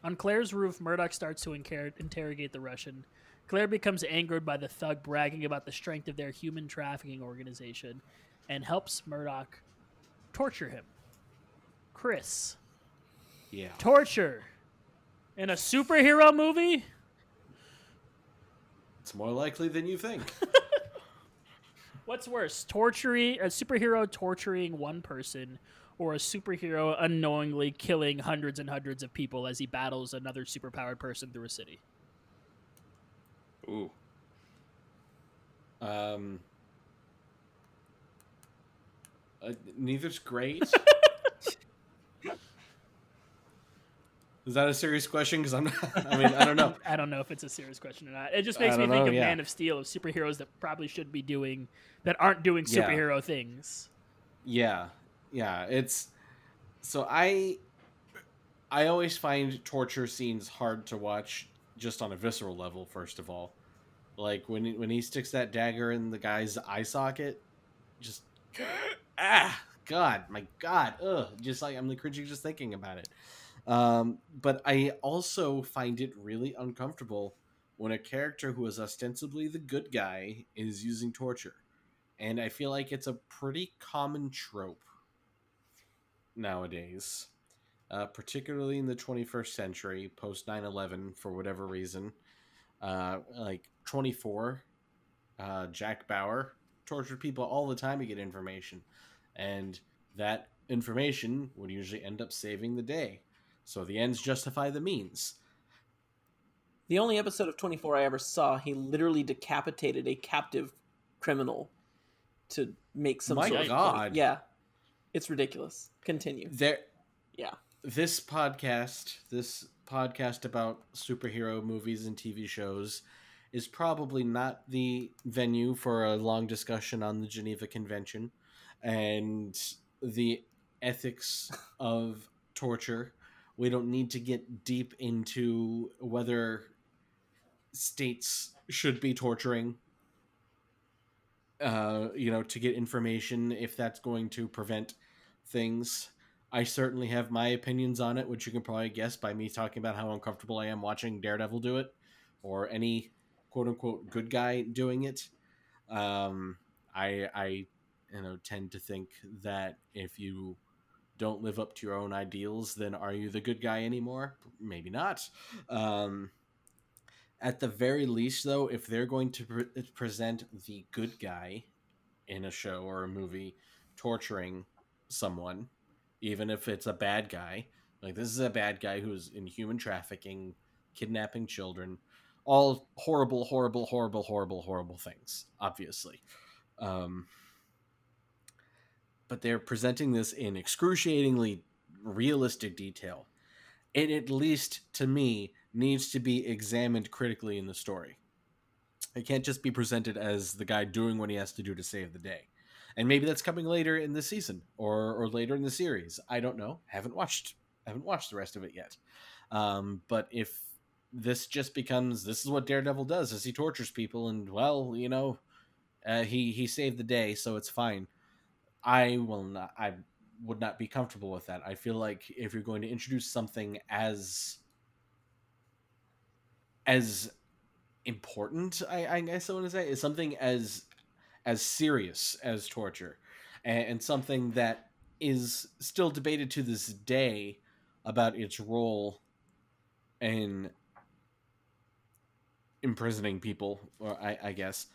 S9: On Claire's roof, Murdock starts to incar- interrogate the Russian. Claire becomes angered by the thug bragging about the strength of their human trafficking organization and helps Murdock torture him. Chris,
S8: yeah.
S9: torture in a superhero movie?
S8: It's more likely than you think.
S9: What's worse, torturing a superhero torturing one person, or a superhero unknowingly killing hundreds and hundreds of people as he battles another superpowered person through a city?
S10: Ooh.
S8: Um, uh, neither's great. Is that a serious question? Because I'm not. I mean, I don't know.
S9: I don't know if it's a serious question or not. It just makes me think
S8: know,
S9: of
S8: yeah.
S9: Man of Steel of superheroes that probably should be doing that aren't doing
S8: Yeah.
S9: superhero things.
S8: Yeah, yeah. It's so I. I always find torture scenes hard to watch, just on a visceral level. First of all, like when when he sticks that dagger in the guy's eye socket, just ah, God, my God, ugh, just like I'm cringing just thinking about it. Um, but I also find it really uncomfortable when a character who is ostensibly the good guy is using torture. And I feel like it's a pretty common trope nowadays, uh, particularly in the 21st century, post 9 11, for whatever reason. Uh, like 24, uh, Jack Bauer tortured people all the time to get information. And that information would usually end up saving the day. So the ends justify the means.
S11: The only episode of 24 I ever saw, he literally decapitated a captive criminal to make some
S8: My
S11: sort of
S8: God.
S11: point. Yeah. It's ridiculous. Continue.
S8: There,
S11: Yeah.
S8: this podcast, this podcast about superhero movies and TV shows is probably not the venue for a long discussion on the Geneva Convention and the ethics of torture. We don't need to get deep into whether states should be torturing uh, you know, to get information if that's going to prevent things. I certainly have my opinions on it, which you can probably guess by me talking about how uncomfortable I am watching Daredevil do it, or any quote unquote good guy doing it. Um, I, I, you know, tend to think that if you don't live up to your own ideals, then are you the good guy anymore? Maybe not. Um, at the very least, though, if they're going to pre- present the good guy in a show or a movie torturing someone, even if it's a bad guy, like this is a bad guy who's in human trafficking, kidnapping children, all horrible, horrible, horrible, horrible, horrible things, obviously. Um, but they're presenting this in excruciatingly realistic detail. It, at least to me, needs to be examined critically in the story. It can't just be presented as the guy doing what he has to do to save the day. And maybe that's coming later in the season or, or later in the series. I don't know. Haven't watched haven't watched the rest of it yet. Um, but if this just becomes this is what Daredevil does is he tortures people and well you know uh, he he saved the day so it's fine. I will not. I would not be comfortable with that. I feel like if you're going to introduce something as as important, I, I guess I want to say, is something as as serious as torture, and, and something that is still debated to this day about its role in imprisoning people, or I, I guess.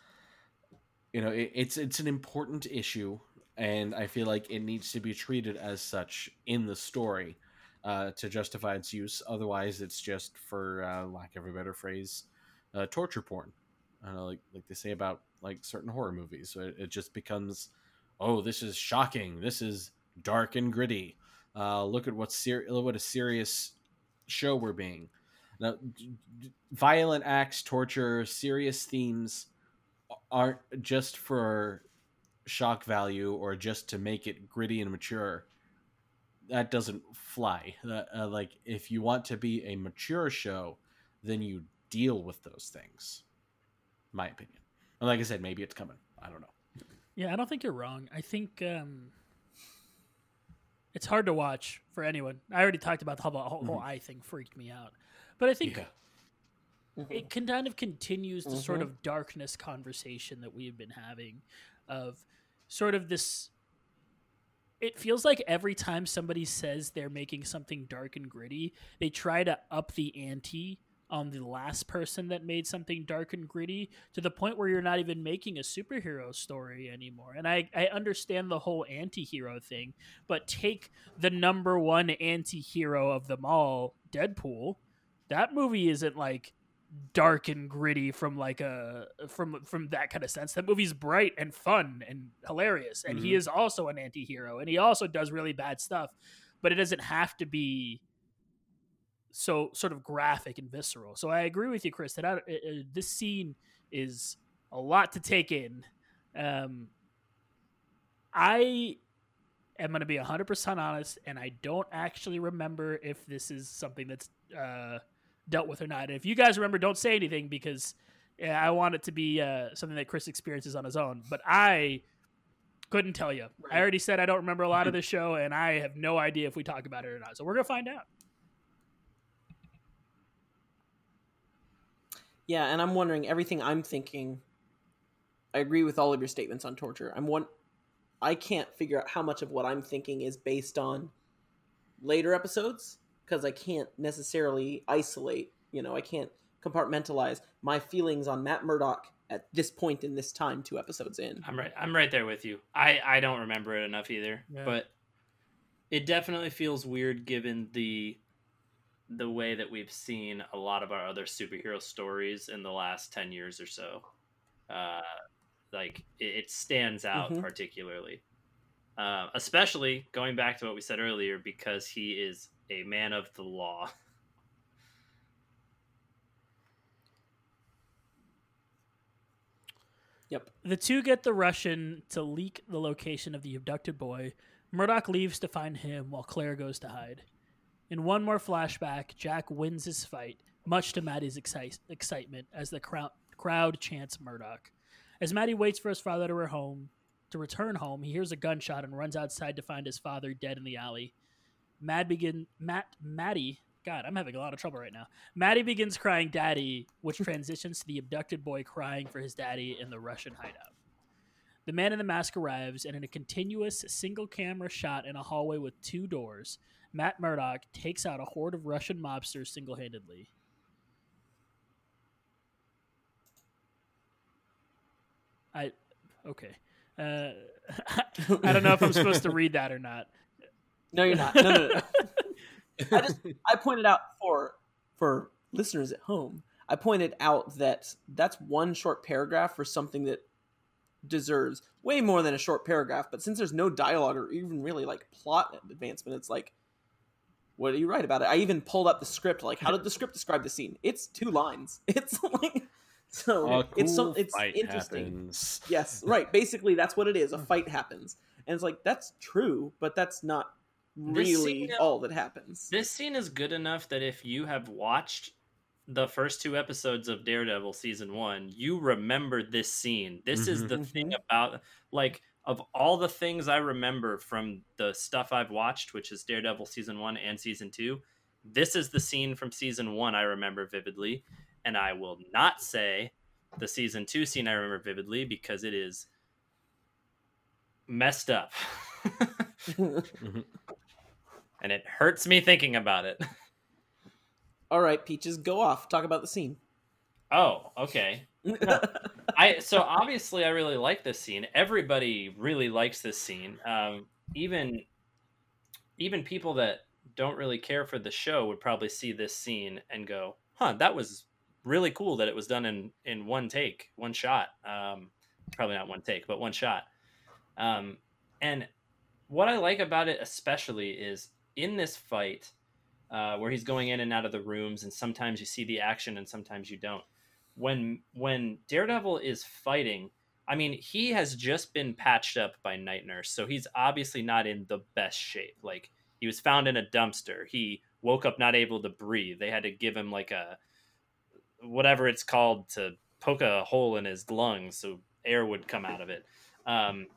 S8: You know, it, it's it's an important issue, and I feel like it needs to be treated as such in the story uh, to justify its use. Otherwise, it's just, for uh, lack of a better phrase, uh, torture porn. Uh, like like they say about like certain horror movies. So it, it, just becomes, oh, this is shocking. This is dark and gritty. Uh, look at what ser- what a serious show we're being. Now, violent acts, torture, serious themes aren't just for shock value or just to make it gritty and mature that doesn't fly. Uh, uh, like if you want to be a mature show, then you deal with those things. My opinion. And like I said, maybe it's coming. I don't know.
S9: Yeah, I don't think you're wrong. I think um, it's hard to watch for anyone. I already talked about how the whole, mm-hmm. eye thing freaked me out, but I think yeah. it can kind of continues the mm-hmm. sort of darkness conversation that we've been having, of sort of this it feels like every time somebody says they're making something dark and gritty, they try to up the ante on the last person that made something dark and gritty to the point where you're not even making a superhero story anymore. And I, I understand the whole anti hero thing, but take the number one anti hero of them all, Deadpool. That movie isn't like dark and gritty from like a from from that kind of sense. That movie's bright and fun and hilarious, and mm-hmm. he is also an anti-hero, and he also does really bad stuff, but it doesn't have to be so sort of graphic and visceral. So I agree with you, Chris, that I, uh, this scene is a lot to take in. Um, I am going to be 100% honest, and I don't actually remember if this is something that's uh, dealt with or not. And if you guys remember, don't say anything because yeah, I want it to be uh, something that Chris experiences on his own. But I couldn't tell you. Right. I already said I don't remember a lot of this show, and I have no idea if we talk about it or not. So we're gonna find out.
S11: Yeah, and I'm wondering everything I'm thinking. I agree with all of your statements on torture. I'm one. I can't figure out how much of what I'm thinking is based on later episodes because I can't necessarily isolate. You know, I can't compartmentalize my feelings on Matt Murdock at this point in this time, two episodes in.
S10: I'm right. I'm right there with you. I I don't remember it enough either, yeah. but it definitely feels weird given the the way that we've seen a lot of our other superhero stories in the last 10 years or so uh, like it, it, stands out mm-hmm. particularly uh, especially going back to what we said earlier because he is a man of the law.
S11: Yep.
S9: The two get the Russian to leak the location of the abducted boy. Murdock leaves to find him while Claire goes to hide. In one more flashback, Jack wins his fight, much to Matty's excitement as the crowd, crowd chants Murdock. As Matty waits for his father to, home, to return home, he hears a gunshot and runs outside to find his father dead in the alley. Mad begin Matt Matty God, I'm having a lot of trouble right now. Matty begins crying daddy, which transitions to the abducted boy crying for his daddy in the Russian hideout. The man in the mask arrives, and in a continuous single camera shot in a hallway with two doors, Matt Murdock takes out a horde of Russian mobsters single handedly. I. Okay. Uh, I don't know if I'm supposed to read that or not.
S11: No, you're not. No, no, no. I just I pointed out for for listeners at home. I pointed out that that's one short paragraph for something that deserves way more than a short paragraph. But since there's no dialogue or even really like plot advancement, it's like, what do you write about it? I even pulled up the script. Like, how did the script describe the scene? It's two lines. It's like so
S8: A
S11: it's so it's interesting.
S8: happens.
S11: Yes, right. Basically, that's what it is. A fight happens, and it's like that's true, but that's not really
S10: scene-
S11: all that happens.
S10: This scene is good enough that if you have watched the first two episodes of Daredevil season one, you remember this scene. This is mm-hmm. the thing mm-hmm. about like of all the things I remember from the stuff I've watched, which is Daredevil season one and season two. This is the scene from season one I remember vividly, and I will not say the season two scene I remember vividly because it is messed up. Mm-hmm. and it hurts me thinking about it.
S11: all right, Peaches, go off. Talk about the scene.
S10: Oh, okay. I so obviously I really like this scene. Everybody really likes this scene. Um, even even people that don't really care for the show would probably see this scene and go, "Huh, that was really cool that it was done in in one take, one shot." Um, probably not one take, but one shot. Um, and what I like about it especially is in this fight uh, where he's going in and out of the rooms, and sometimes you see the action and sometimes you don't. When when Daredevil is fighting, I mean, he has just been patched up by Night Nurse, so he's obviously not in the best shape. Like he was found in a dumpster. He woke up not able to breathe. They had to give him like a whatever it's called to poke a hole in his lungs so air would come out of it. Um,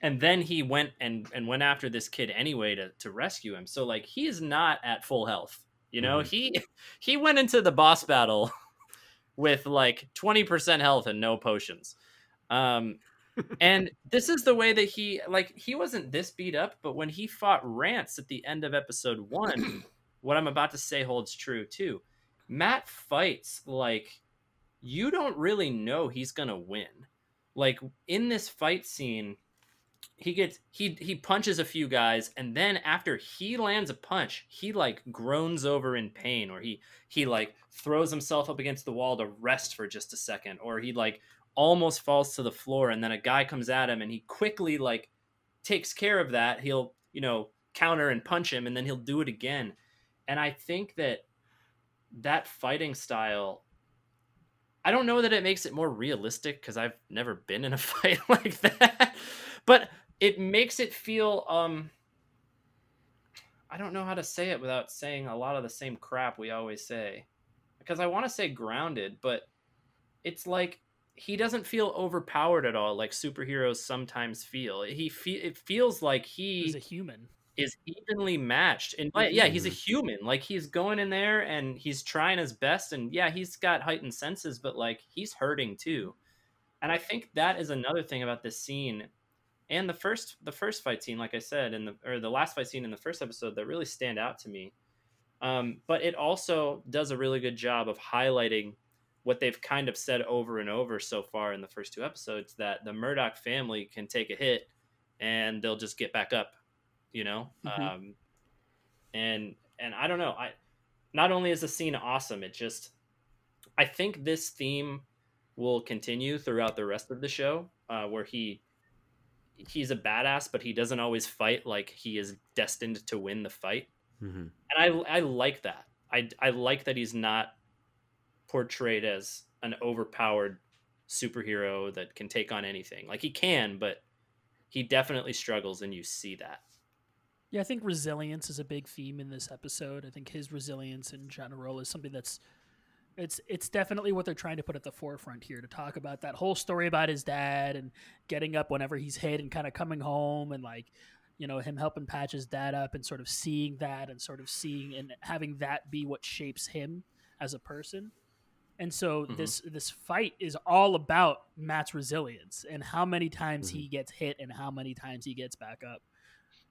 S10: and then he went and and went after this kid anyway to to rescue him. So like he is not at full health. You know, he he went into the boss battle with like 20% health and no potions. Um and this is the way that he like he wasn't this beat up, but when he fought Rance at the end of episode 1, what I'm about to say holds true too. Matt fights like you don't really know he's going to win. Like in this fight scene, he gets he he punches a few guys and then after he lands a punch he like groans over in pain or he he like throws himself up against the wall to rest for just a second or he like almost falls to the floor and then a guy comes at him and he quickly like takes care of that. He'll you know counter and punch him and then he'll do it again. And i think that that fighting style I don't know that it makes it more realistic because I've never been in a fight like that, but it makes it feel um I don't know how to say it without saying a lot of the same crap we always say. Because I want to say grounded, but it's like he doesn't feel overpowered at all like superheroes sometimes feel. He fe- it feels like he
S9: He's a human.
S10: is evenly matched. And like, yeah, he's a human. Like he's going in there and he's trying his best. And yeah, he's got heightened senses, but like he's hurting too. And I think that is another thing about this scene and the first the first fight scene, like I said, in the or the last fight scene in the first episode that really stand out to me. Um, but it also does a really good job of highlighting what they've kind of said over and over so far in the first two episodes that the Murdock family can take a hit and they'll just get back up you know
S11: Mhm.
S10: um and and i don't know i not only is the scene awesome it just i think this theme will continue throughout the rest of the show uh where he he's a badass but he doesn't always fight like he is destined to win the fight
S8: Mhm.
S10: and i i like that i i like that he's not portrayed as an overpowered superhero that can take on anything. Like he can, but he definitely struggles, and you see that.
S9: Yeah, I think resilience is a big theme in this episode. I think his resilience in general is something that's it's it's definitely what they're trying to put at the forefront here to talk about that whole story about his dad and getting up whenever he's hit and kind of coming home and like you know him helping patch his dad up and sort of seeing that and sort of seeing and having that be what shapes him as a person. And so
S10: Mhm.
S9: this this fight is all about Matt's resilience and how many times
S10: Mm-hmm.
S9: he gets hit and how many times he gets back up.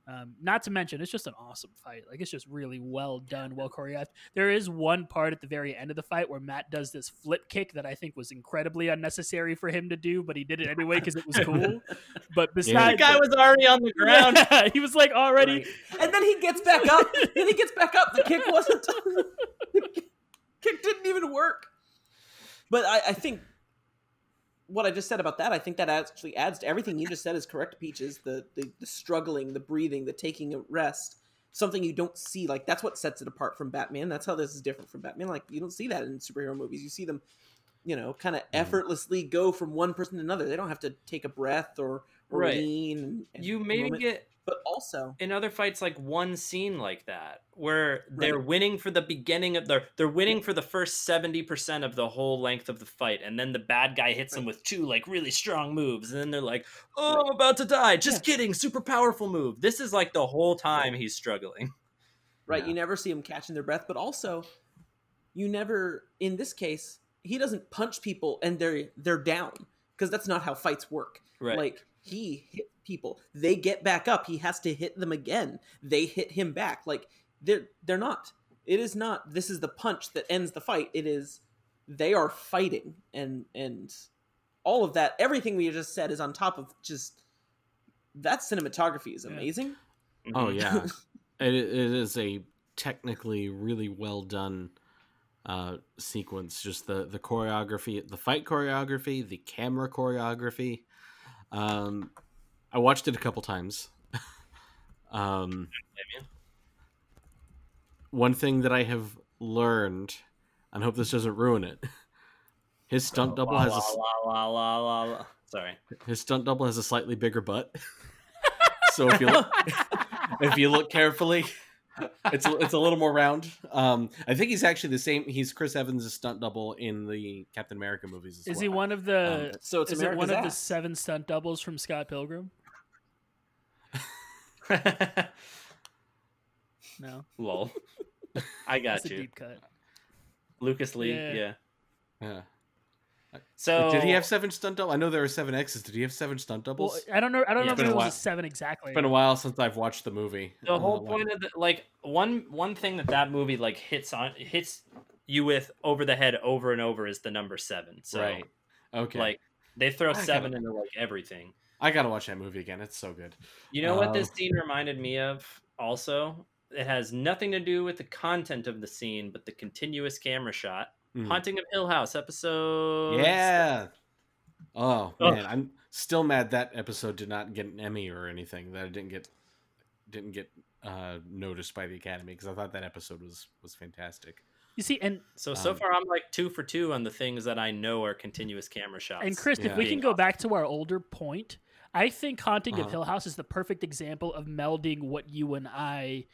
S9: Um, not to mention, it's just an awesome fight. Like it's just really well done, well choreographed. There is one part at the very end of the fight where Matt does this flip kick that I think was incredibly unnecessary for him to do, but he did it anyway because it was cool. But
S10: The
S9: besides,
S10: guy was already on the ground.
S9: Yeah, he was like already.
S11: And then he gets back up. then he gets back up. The kick wasn't. the kick didn't even work. But I, I think what I just said about that, I think that actually adds to everything you just said is correct, Peaches. The, the the struggling, the breathing, the taking a rest. Something you don't see. Like that's what sets it apart from Batman. That's how this is different from Batman. Like you don't see that in superhero movies. You see them, you know, kind of mm-hmm. effortlessly go from one person to another. They don't have to take a breath or, or
S10: Right.
S11: lean. And, and
S10: You maybe
S11: moment.
S10: get
S11: but also
S10: in other fights like one scene like that where they're
S11: Right.
S10: winning for the beginning of their they're winning for the first 70% of the whole length of the fight and then the bad guy hits them with two like really strong moves and then they're like oh i'm about to die just kidding super powerful move this is like the whole time he's struggling
S11: right
S8: Yeah.
S11: you never see him catching their breath but also you never in this case he doesn't punch people and they're they're down because that's not how fights work
S10: right
S11: like he hit people they get back up he has to hit them again they hit him back like they're they're not it is not this is the punch that ends the fight it is they are fighting and and all of that everything we just said is on top of just that cinematography is
S9: Yeah.
S11: amazing
S8: Oh
S10: Mhm.
S8: yeah, it, it is a technically really well done uh, sequence. Just the the choreography, the fight choreography, the camera choreography. Um, I watched it a couple times. um, one thing that I have learned, and hope this doesn't ruin it. His stunt double
S10: La,
S8: has a,
S10: la,
S8: s-
S10: la, la, la, la, la. sorry
S8: his stunt double has a slightly bigger butt. so if you look, if you look carefully, it's a- it's a little more round. Um, I think he's actually the same. He's Chris Evans' stunt double in the Captain America movies. As
S9: Is
S8: well.
S9: he one of the?
S8: Um,
S11: so it's
S9: is it
S11: America's
S9: one of the seven stunt doubles from Scott Pilgrim? No,
S10: lol i got
S9: that's a
S10: you
S9: deep cut.
S10: lucas lee
S9: Yeah.
S10: yeah,
S8: Yeah.
S10: So
S8: Did he have seven stunt doubles? I know there were seven X's. Did he have seven stunt
S9: Well,
S8: doubles?
S9: I don't know. I don't
S10: Yeah.
S9: know if it was
S8: while.
S9: a seven exactly.
S8: It's been a while since I've watched the movie.
S10: the whole
S8: like-
S10: point of the like one one thing that that movie like hits on hits you with over the head over and over is the number seven so
S8: right. Okay.
S10: like they throw
S8: I gotta-
S10: seven into like everything
S8: I gotta watch that movie again. It's so good.
S10: you know what this
S8: Um,
S10: scene reminded me of also it has nothing to do with the content of the scene but the continuous camera shot
S8: Mhm.
S10: haunting of hill house episode
S8: Yeah. Oh
S10: Ugh.
S8: man, I'm still mad that episode did not get an Emmy or anything. That it didn't get didn't get uh, noticed by the Academy because I thought that episode was was fantastic.
S9: you see, and
S10: so so
S8: Um,
S10: far i'm like two for two on the things that i know are continuous camera shots
S9: and Chris,
S8: Yeah.
S9: if we can go back to our older point, I think Haunting of
S8: Uh-huh.
S9: Hill House is the perfect example of melding what you and I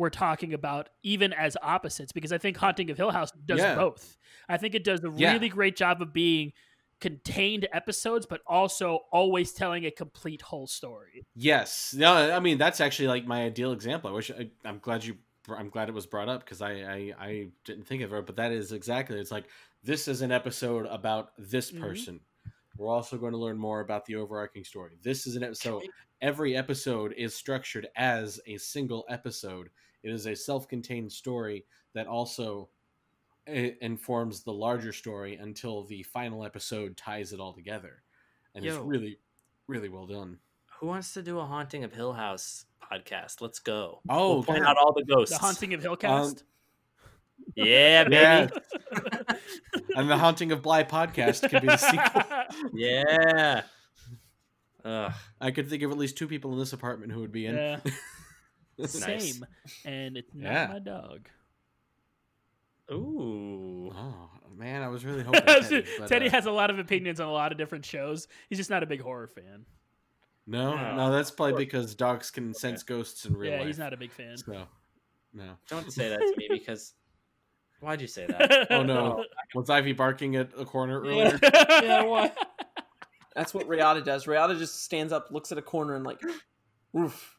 S9: were talking about, even as opposites, because I think Haunting of Hill House does
S8: Yeah.
S9: both. I think it does a
S8: Yeah.
S9: really great job of being contained episodes, but also always telling a complete whole story.
S8: Yes. No, I mean that's actually like my ideal example. I wish I, I'm glad you I'm glad it was brought up because I, I I didn't think of it, but that is exactly it's like this is an episode about this
S9: Mhm.
S8: person. We're also going to learn more about the overarching story. This is an episode. Every episode is structured as a single episode. It is a self-contained story that also eh, informs the larger story until the final episode ties it all together, and it's really, really well done.
S10: who wants to do a haunting of hill house podcast let's go
S8: Oh,
S10: we'll point out all the ghosts
S9: The Haunting of Hillcast.
S10: Um, yeah baby
S8: Yeah. and the Haunting of Bly podcast could be the sequel.
S10: Yeah. Ugh.
S8: I could think of at least two people in this apartment who would be in.
S9: Yeah.
S10: Nice.
S9: Same. And it's not
S8: Yeah.
S9: my dog.
S10: Ooh.
S8: Oh man, I was really hoping Teddy, but,
S9: Teddy
S8: uh,
S9: has a lot of opinions on a lot of different shows. He's just not a big horror fan.
S8: no,
S10: No.
S8: no. That's probably because dogs can sense ghosts in real
S9: yeah,
S8: life.
S9: Yeah, he's not a big fan.
S8: So, no.
S10: Don't say that to me because. Why'd you say that?
S8: Oh no, was Ivy barking at a corner earlier?
S10: yeah, why?
S11: That's what Riata does. Riata just stands up, looks at a corner, and like, oof.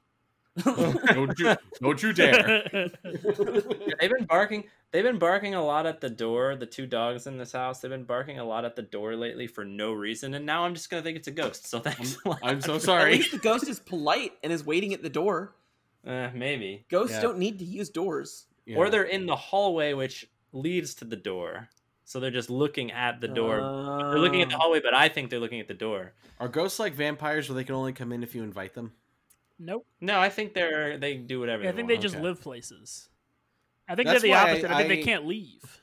S8: don't you, don't you dare!
S10: They've been barking. They've been barking a lot at the door. The two dogs in this house. They've been barking a lot at the door lately for no reason, and now I'm just gonna think it's a ghost. So thanks. a lot.
S8: I'm so sorry At
S11: least the ghost is polite and is waiting at the door.
S10: Uh, maybe.
S11: Ghosts
S8: Yeah.
S11: don't need to use doors.
S8: Yeah.
S10: Or they're in the hallway, which leads to the door. So they're just looking at the door. they're looking at the
S11: Oh.
S10: hallway, but I think they're looking at the door.
S8: Are ghosts like vampires where they can only come in if you invite them?
S9: Nope.
S10: No, I think they're they do whatever.
S9: Yeah, I
S10: they
S9: think they
S10: want.
S9: just
S8: Okay.
S9: live places. I think
S8: That's
S9: they're the opposite. I, think they can't leave.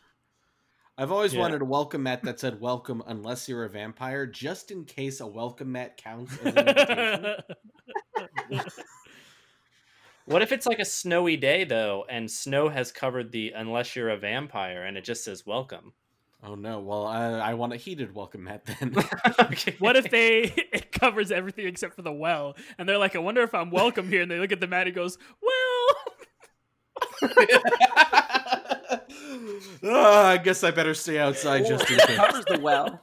S8: I've always
S10: Yeah.
S8: wanted a welcome mat that said "Welcome" unless you're a vampire, just in case a welcome mat counts as an invitation.
S10: What if it's like a snowy day though, and snow has covered the unless you're a vampire, and it just says welcome.
S8: Oh no! Well, I, I want a heated welcome mat then.
S10: okay.
S9: what if they it covers everything except for the well, and they're like, "I wonder if I'm welcome here," and they look at the mat and goes, "Well."
S8: Ah, I guess I better stay outside just in case.
S11: covers the well.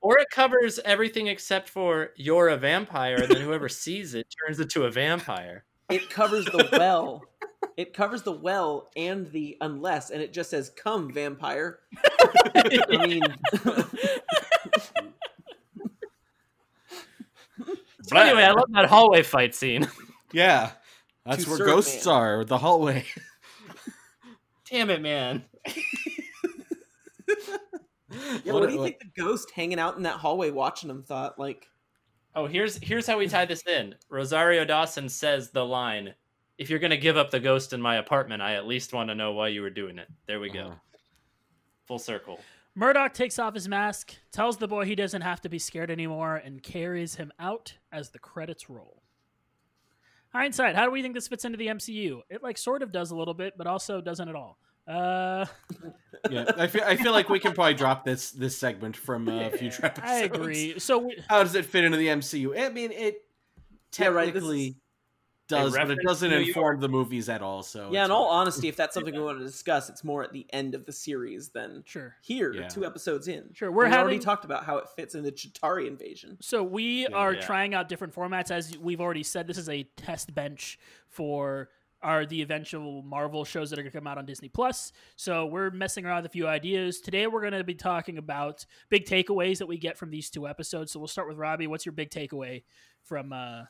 S10: Or it covers everything except for you're a vampire, and then whoever sees it turns into a vampire.
S11: It covers the well. It covers the well and the unless, and it just says "Come, vampire." I mean,
S10: So anyway, I love that hallway fight scene.
S8: Yeah, that's
S11: To
S8: where ghosts
S11: man.
S8: are. The hallway.
S10: Damn it, man.
S11: yeah, what, do you think the ghost hanging out in that hallway watching them thought? Like,
S10: Oh, here's here's how we tie this in. Rosario Dawson says the line, "If you're gonna give up the ghost in my apartment, I at least want to know why you were doing it." There we go.
S8: Uh-huh.
S10: Full circle.
S9: Murdock takes off his mask, tells the boy he doesn't have to be scared anymore, and carries him out as the credits roll. Hindsight, how do we think this fits into the MCU? It like sort of does a little bit, but also doesn't at all. Uh,
S8: yeah, I feel I feel like we can probably drop this this segment from uh, future episodes.
S9: I agree. So we,
S8: How does it fit into the MCU? I mean, it
S11: Yeah,
S8: does, but it doesn't inform the movies at all. So
S11: yeah, in all honesty, if that's something we want to discuss, it's more at the end of the series than
S9: sure,
S11: here,
S8: Yeah.
S11: two episodes in.
S9: Sure, we're
S11: we already talked about how it fits in the Chitauri invasion.
S9: So we are
S10: yeah.
S9: trying out different formats, as we've already said. This is a test bench for are the eventual Marvel shows that are going to come out on Disney Plus. So we're messing around with a few ideas today. We're going to be talking about big takeaways that we get from these two episodes. So we'll start with Ravi. What's your big takeaway from uh,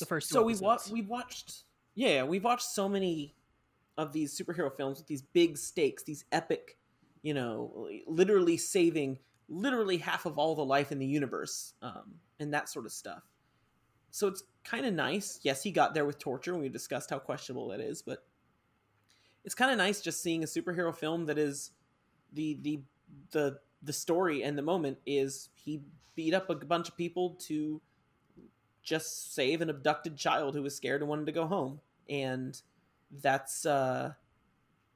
S9: the first two
S11: so we wa-
S9: episodes?
S11: we watched yeah we've watched so many of these superhero films with these big stakes these epic you know literally saving literally half of all the life in the universe um, and that sort of stuff so it's kind of nice yes he got there with torture and we discussed how questionable that is but it's kind of nice just seeing a superhero film that is the the the the story and the moment is he beat up a bunch of people to just save an abducted child who was scared and wanted to go home. And that's uh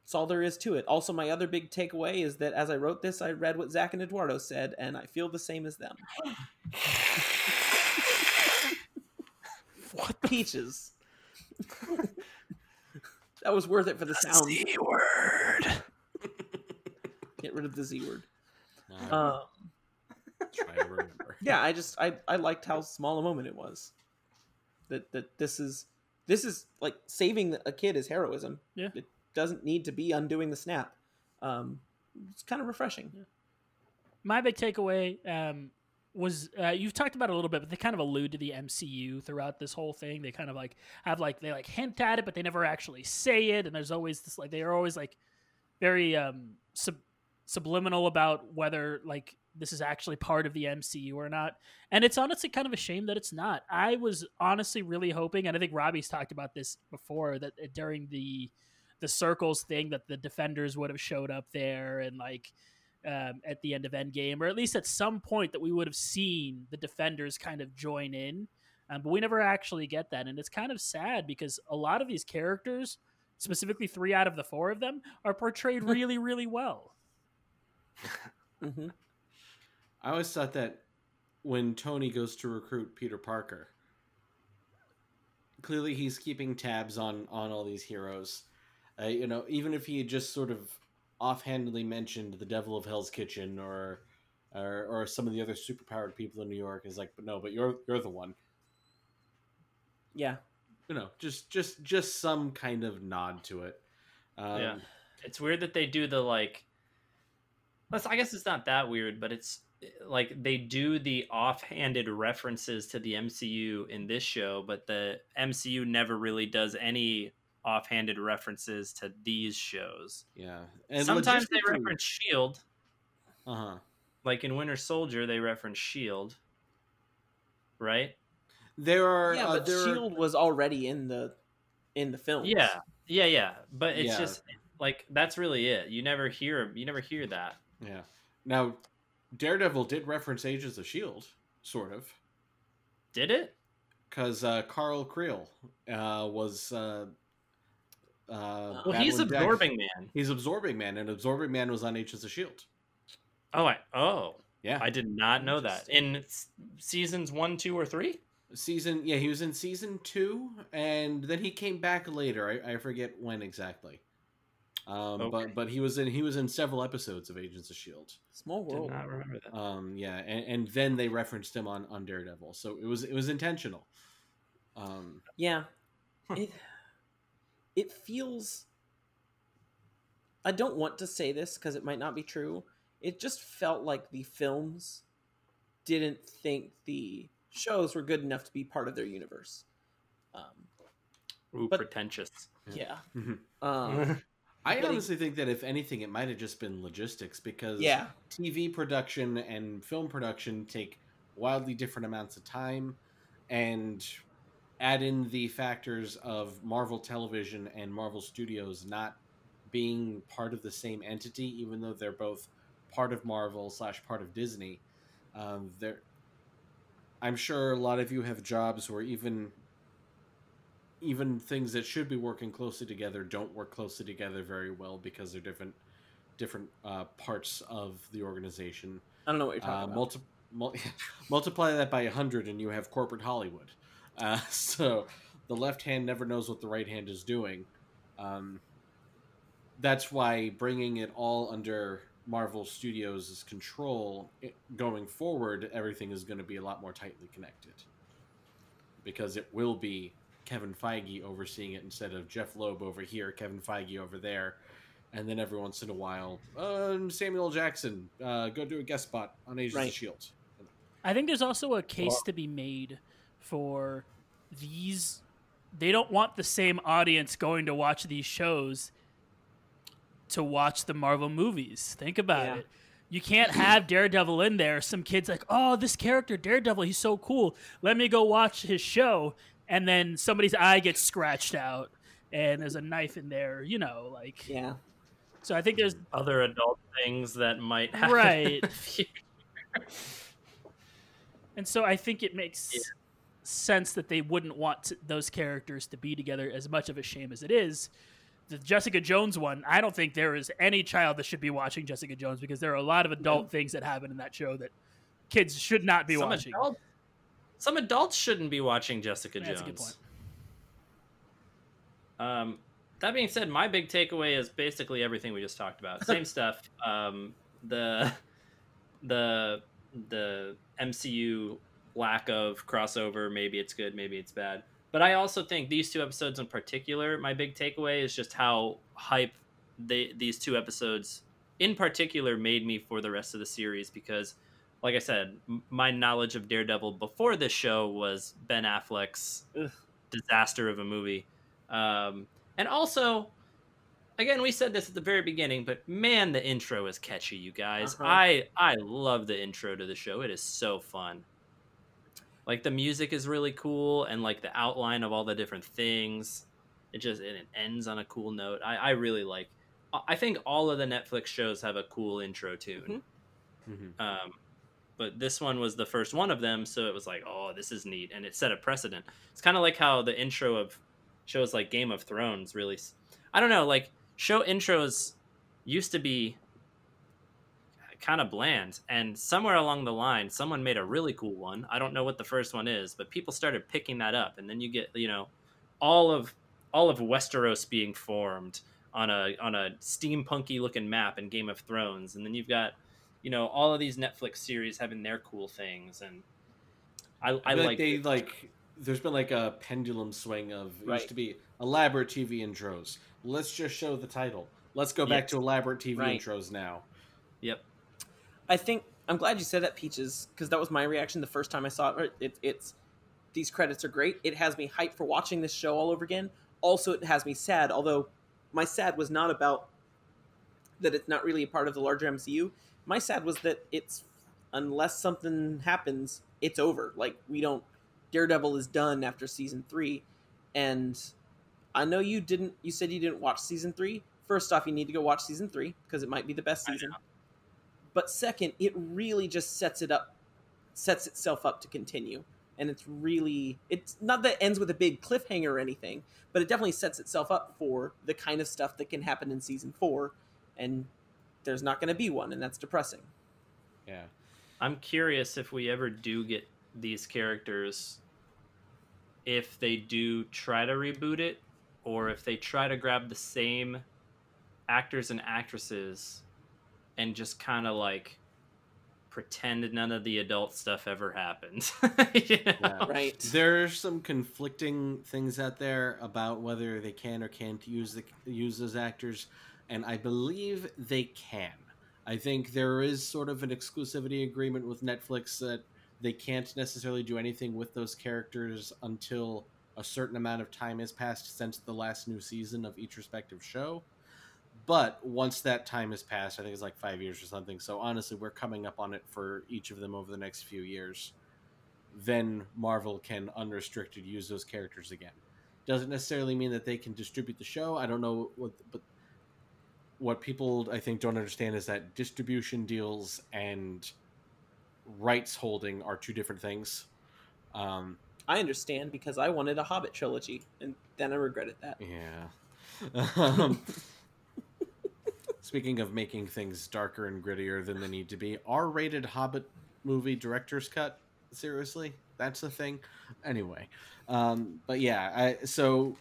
S11: that's all there is to it. Also my other big takeaway is that as i wrote this i read what zach and eduardo said and i feel the same as them. What peaches. That was worth it for the sound.
S10: Z word.
S11: get rid of the z word.
S8: Uh, try to remember.
S11: yeah i just i i liked how small a moment it was that that this is this is like saving a kid is heroism
S9: Yeah.
S11: it doesn't need to be undoing the snap um it's kind of refreshing
S9: my big takeaway um, was uh, you've talked about it a little bit, but they kind of allude to the MCU throughout this whole thing. They kind of like have like they like hint at it, but they never actually say it. And there's always this like they are always like very um, sub- subliminal about whether like this is actually part of the MCU or not. And it's honestly kind of a shame that it's not. I was honestly really hoping, and I think Ravi's talked about this before, that uh, during the the circles thing that the defenders would have showed up there and like um, at the end of Endgame, or at least at some point that we would have seen the defenders kind of join in. Um, but we never actually get that, and it's kind of sad because a lot of these characters specifically three out of the four of them, are portrayed really, really well.
S11: hmm
S8: I always thought that when Tony goes to recruit Peter Parker, clearly he's keeping tabs on on all these heroes. Uh, you know, even if he had just sort of offhandedly mentioned the Devil of Hell's Kitchen or or, or some of the other superpowered people in New York, is like, but no, but you're you're the one.
S11: Yeah.
S8: You know, just just just some kind of nod to it. Um,
S10: Yeah. It's weird that they do the like. I guess it's not that weird, but it's like they do the offhanded references to the MCU in this show, but the MCU never really does any offhanded references to these shows.
S8: Yeah, And
S10: Sometimes they reference Shield,
S8: Uh huh.
S10: like in Winter Soldier, they reference Shield, right?
S8: There are
S11: yeah,
S8: uh,
S11: but
S8: there are-
S11: Shield was already in the in the film.
S10: Yeah, yeah, yeah. But it's
S8: Yeah.
S10: just like that's really it. You never hear you never hear that.
S8: Yeah. Now, Daredevil did reference Agents of Shield, sort of,
S10: Did it?
S8: because uh, Carl Creel uh, was. Uh, uh,
S10: Well, he's
S8: battling Death.
S10: absorbing man.
S8: He's absorbing man, and absorbing man was on Agents of Shield.
S10: Oh, I oh
S8: Yeah,
S10: I did not know that. In seasons one, two, or three.
S8: season. Yeah, he was in season two, and then he came back later. I, I forget when exactly. Um,
S10: Okay.
S8: But but he was in he was in several episodes of Agents of Shield.
S11: Small
S10: Did
S11: world.
S10: not remember that.
S8: Um, yeah, and, and then they referenced him on on Daredevil, so it was it was intentional. Um,
S11: Yeah. It it feels I don't want to say this because it might not be true. It just felt like the films didn't think the shows were good enough to be part of their universe. Um,
S10: Ooh,
S11: but-
S10: pretentious.
S11: yeah.
S8: Mhm.
S11: Um,
S8: I honestly think that if anything, it might have just been logistics because
S11: yeah.
S8: TV production and film production take wildly different amounts of time, and add in the factors of Marvel Television and Marvel Studios not being part of the same entity, even though they're both part of Marvel slash part of Disney. Um, they're, I'm sure a lot of you have jobs where even even things that should be working closely together don't work closely together very well because they're different different uh, parts of the organization.
S11: I don't know what you're
S8: Uh,
S11: talking about.
S8: multi- mul- multiply that by 100 and you have corporate Hollywood. Uh, so the left hand never knows what the right hand is doing. Um, that's why bringing it all under Marvel Studios' control it, going forward, everything is going to be a lot more tightly connected. Because it will be Kevin Feige overseeing it instead of Jeff Loeb over here, Kevin Feige over there, and then every once in a while, um, Samuel Jackson, uh, go do a guest spot on Agents
S11: Right.
S8: of Shield.
S9: I think there's also a case
S8: Well-
S9: to be made for these. They don't want the same audience going to watch these shows to watch the Marvel movies. Think about
S11: Yeah.
S9: it. You can't have Daredevil in there. Some kids like, oh, this character Daredevil, he's so cool. Let me go watch his show, and then somebody's eye gets scratched out, and there's a knife in there. You know, like.
S11: yeah.
S9: So I think there's
S10: Other adult things that might happen.
S9: Right.
S10: in the future.
S9: And so I think it makes
S10: Yeah.
S9: sense that they wouldn't want to, those characters to be together as much of a shame as it is. The Jessica Jones one, I don't think there is any child that should be watching Jessica Jones because there are a lot of adult things that happen in that show that kids should not be
S10: some
S9: watching.
S10: adults, some adults shouldn't be watching Jessica
S9: That's
S10: Jones.
S9: a good point.
S10: Um, that being said, my big takeaway is basically everything we just talked about. Same stuff. Um, the the the MCU lack of crossover. Maybe it's good. Maybe it's bad. But I also think these two episodes in particular, my big takeaway is just how hype they these two episodes in particular made me for the rest of the series because like I said, my knowledge of Daredevil before this show was Ben Affleck's
S11: Ugh.
S10: disaster of a movie. Um, and also, again, we said this at the very beginning, but man, the intro is catchy, you guys.
S11: Uh-huh.
S10: I I love the intro to the show. It is so fun. Like the music is really cool, and like the outline of all the different things. It just it ends on a cool note. I I really like. I- I think all of the Netflix shows have a cool intro tune.
S8: Mhm.
S10: Um, but this one was the first one of them, so it was like, oh, this is neat, and it set a precedent. It's kind of like how the intro of shows like Game of Thrones really. I don't know, like show intros used to be kind of bland and somewhere along the line someone made a really cool one i don't know what the first one is but people started picking that up and then you get you know all of all of westeros being formed on a on a steampunky looking map in game of thrones and then you've got you know all of these netflix series having their cool things and i, I,
S8: I
S10: like,
S8: like they like. There's been like a pendulum swing of it
S11: Right.
S8: used to be elaborate TV intros. Let's just show the title. Let's go back
S10: Yes.
S8: to elaborate TV
S11: Right.
S8: intros now.
S10: yep
S11: I think I'm glad you said that, Peaches, because that was my reaction the first time I saw it. it. It's these credits are great. It has me hyped for watching this show all over again. Also, it has me sad. Although my sad was not about that it's not really a part of the larger MCU. My sad was that it's unless something happens, it's over. Like we don't. Daredevil is done after season three, and I know you didn't. You said you didn't watch season three. First off, you need to go watch season three because it might be the best season but second it really just sets it up sets itself up to continue and it's really it's not that it ends with a big cliffhanger or anything but it definitely sets itself up for the kind of stuff that can happen in season four and there's not going to be one and that's depressing
S8: Yeah.
S10: I'm curious if we ever do get these characters, if they do try to reboot it, or if they try to grab the same actors and actresses and just kind of like pretend none of the adult stuff ever happened. You know?
S8: Yeah.
S11: right
S8: There's some conflicting things out there about whether they can or can't use the use those actors, and I believe they can. I think there is sort of an exclusivity agreement with Netflix that they can't necessarily do anything with those characters until a certain amount of time has passed since the last new season of each respective show. But once that time has passed, I think it's like five years or something. So honestly, we're coming up on it for each of them over the next few years then Marvel can unrestricted use those characters again. Doesn't necessarily mean that they can distribute the show. I don't know what, but what people I think don't understand is that distribution deals and rights holding are two different things. Um,
S11: i understand because i wanted a hobbit trilogy and then i regretted that
S8: yeah. um, speaking of making things darker and grittier than they need to be, R-rated Hobbit movie director's cut. Seriously, that's the thing. Anyway, um, but yeah, I, so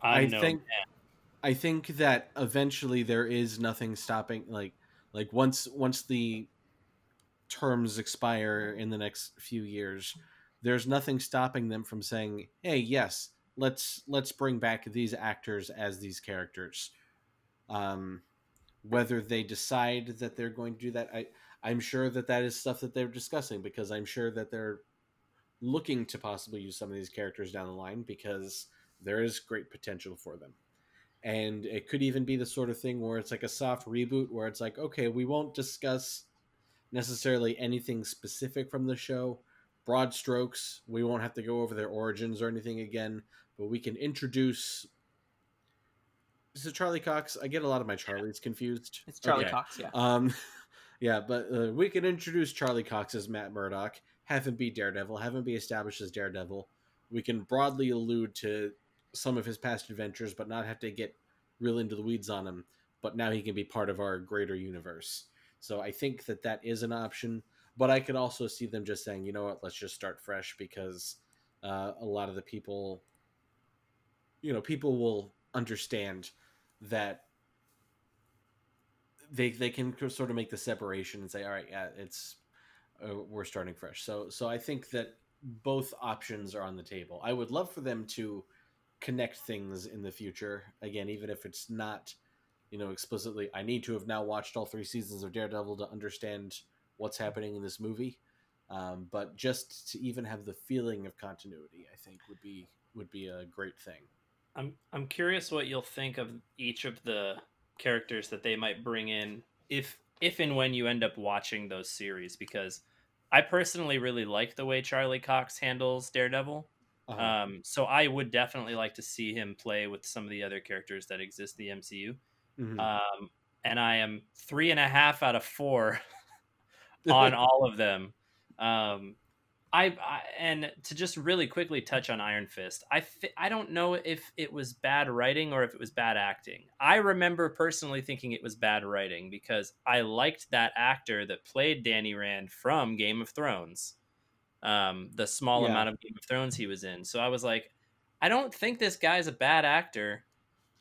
S8: I
S10: know
S8: think-
S10: that.
S8: I think that eventually there is nothing stopping like like once once the terms expire in the next few years there's nothing stopping them from saying hey yes let's let's bring back these actors as these characters. Um whether they decide that they're going to do that i i'm sure that that is stuff that they're discussing because i'm sure that they're looking to possibly use some of these characters down the line because there is great potential for them and it could even be the sort of thing where it's like a soft reboot where it's like okay we won't discuss necessarily anything specific from the show broad strokes we won't have to go over their origins or anything again but we can introduce is it charlie cox i get a lot of my charlies confused
S11: it's charlie
S8: Okay.
S11: cox yeah
S8: um, yeah, but uh, we can introduce Charlie Cox as Matt Murdock, have him be Daredevil, have him be established as Daredevil. We can broadly allude to some of his past adventures, but not have to get real into the weeds on him. But now he can be part of our greater universe. So I think that that is an option. But I could also see them just saying, you know what, let's just start fresh because uh, a lot of the people, you know, people will understand that they they can sort of make the separation and say, all right, yeah, it's uh, we're starting fresh. So so I think that both options are on the table. I would love for them to connect things in the future again, even if it's not, you know, explicitly. I need to have now watched all three seasons of Daredevil to understand what's happening in this movie. Um, but just to even have the feeling of continuity, I think would be would be a great thing.
S10: I'm I'm curious what you'll think of each of the characters that they might bring in if if and when you end up watching those series because I personally really like the way Charlie Cox handles Daredevil.
S8: Uh-huh.
S10: Um, so I would definitely like to see him play with some of the other characters that exist in the MCU.
S8: Mhm.
S10: Um, and I am three and a half out of four on all of them. Um, I, I and to just really quickly touch on Iron Fist, I fi- I don't know if it was bad writing or if it was bad acting. I remember personally thinking it was bad writing because I liked that actor that played Danny Rand from Game of Thrones, um, the small
S8: Yeah.
S10: amount of Game of Thrones he was in. So I was like, I don't think this guy's a bad actor,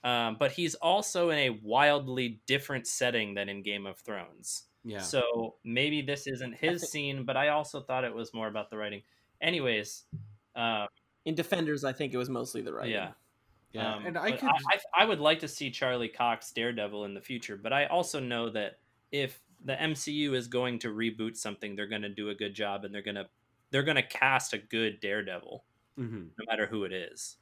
S10: um, but he's also in a wildly different setting than in Game of Thrones.
S8: Yeah.
S10: So maybe this isn't his scene, but I also thought it was more about the writing. Anyways, uh,
S11: In Defenders, I think it was mostly the writing.
S10: yeah.
S8: yeah.
S10: Um,
S8: and I could.
S10: I, I, I would like to see Charlie Cox Daredevil in the future, but I also know that if the MCU is going to reboot something, they're going to do a good job, and they're going to they're going to cast a good Daredevil,
S8: Mhm.
S10: no matter who it is.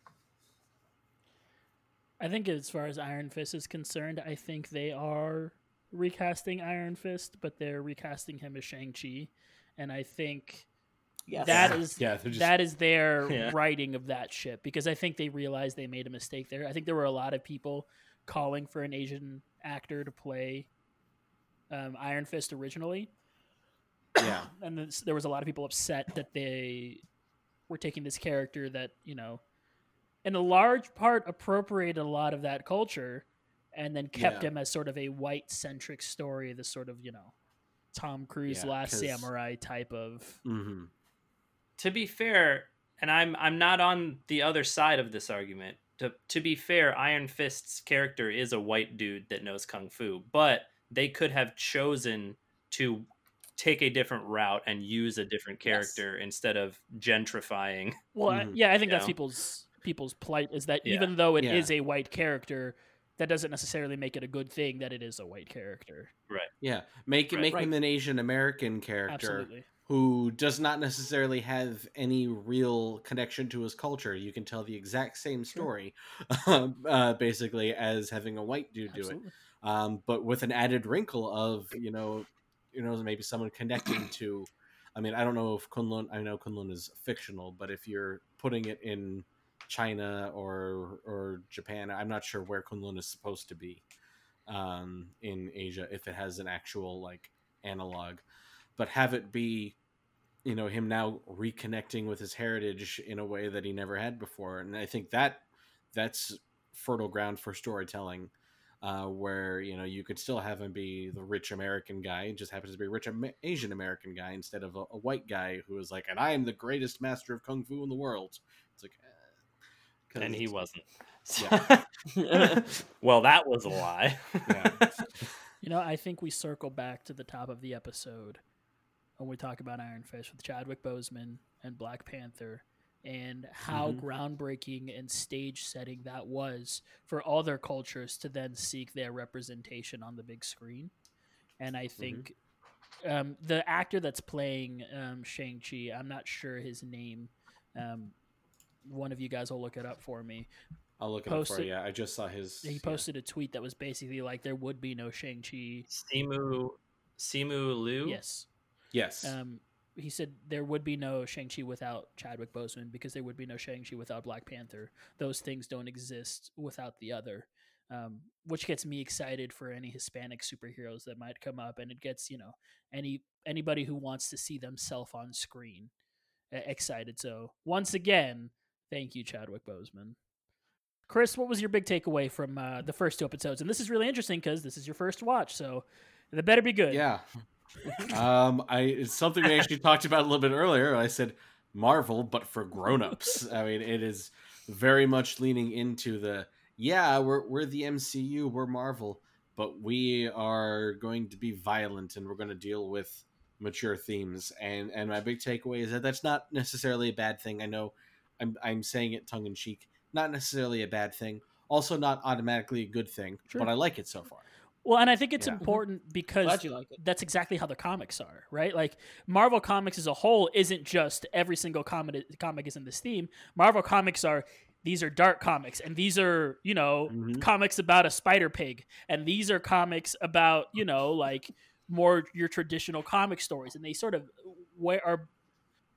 S9: I think as far as Iron Fist is concerned, I think they are recasting Iron Fist, but they're recasting him as Shang Chi, and I think
S11: Yes.
S9: that is
S8: yeah, just,
S9: that is their
S10: Yeah.
S9: writing of that ship because I think they realized they made a mistake there. I think there were a lot of people calling for an Asian actor to play um, Iron Fist originally,
S8: yeah.
S9: and this, there was a lot of people upset that they were taking this character that you know, in a large part, appropriated a lot of that culture, and then kept
S8: Yeah.
S9: him as sort of a white centric story, this sort of you know, Tom Cruise
S8: Yeah,
S9: Last
S8: 'cause-
S9: Samurai type of.
S8: hmm
S10: to be fair, and I'm I'm not on the other side of this argument. To to be fair, Iron Fist's character is a white dude that knows kung fu, but they could have chosen to take a different route and use a different
S9: Yes.
S10: character instead of gentrifying.
S9: Well, I-
S8: Mhm.
S9: yeah, I think that's
S10: know?
S9: people's people's plight is that
S10: Yeah.
S9: even though it is
S8: Yeah.
S9: a white character, that doesn't necessarily make it a good thing that it is a white character. Right.
S8: Yeah. Make
S10: Right.
S8: make
S11: Right.
S8: him an Asian American character
S9: Absolutely.
S8: who does not necessarily have any real connection to his culture. You can tell the exact same story, uh, basically, as having a white dude do it. Um, but with an added wrinkle of you know, you know, maybe someone connecting to. I mean, I don't know if Kunlun. I know Kunlun is fictional, but if you're putting it in China or or Japan, I'm not sure where Kunlun is supposed to be um, in Asia if it has an actual like analog, but have it be. You know him now reconnecting with his heritage in a way that he never had before, and I think that that's fertile ground for storytelling uh, where you know you could still have him be the rich American guy, just happens to be a rich Am- Asian American guy instead of a, a white guy who is like, and I am the greatest master of kung fu in the world. It's like, eh, 'cause
S10: And he wasn't.
S8: Yeah.
S10: well, that was a lie.
S8: Yeah.
S9: You know, I think we circle back to the top of the episode when we talk about Iron Fist with Chadwick Boseman and Black Panther and how
S8: Mhm.
S9: groundbreaking and stage setting that was for other cultures to then seek their representation on the big screen. And I think um, the actor that's playing um, Shang-Chi, I'm not sure his name. Um, one of you guys will look it up for me.
S8: I'll look it up for you. Yeah, I just saw his.
S9: He
S8: yeah.
S9: posted a tweet that was basically like there would be no Shang-Chi.
S10: Simu Simu Liu.
S9: Yes.
S8: Yes.
S9: Um, he said there would be no Shang-Chi without Chadwick Boseman because there would be no Shang-Chi without Black Panther. Those things don't exist without the other. Um, which gets me excited for any Hispanic superheroes that might come up, and it gets you know any anybody who wants to see themselves on screen uh, excited. So once again, thank you, Chadwick Boseman. Chris, what was your big takeaway from uh, the first two episodes? And this is really interesting because this is your first watch, so it better be good.
S8: Yeah. Um, I it's something we actually talked about a little bit earlier. I said Marvel, but for grown-ups. I mean, it is very much leaning into the yeah, we're we're the MCU, we're Marvel, but we are going to be violent and we're going to deal with mature themes. And and my big takeaway is that that's not necessarily a bad thing. I know I'm I'm saying it tongue in cheek. Not necessarily a bad thing. Also, not automatically a good thing.
S9: Sure.
S8: But I like it so far.
S9: Well, and I think it's
S8: Yeah.
S9: important because
S11: you like it.
S9: that's exactly how the comics are, right? Like Marvel Comics as a whole isn't just every single comic comic is in this theme. Marvel Comics are these are dark comics, and these are you know
S8: Mhm.
S9: comics about a spider pig, and these are comics about you know like more your traditional comic stories, and they sort of we- are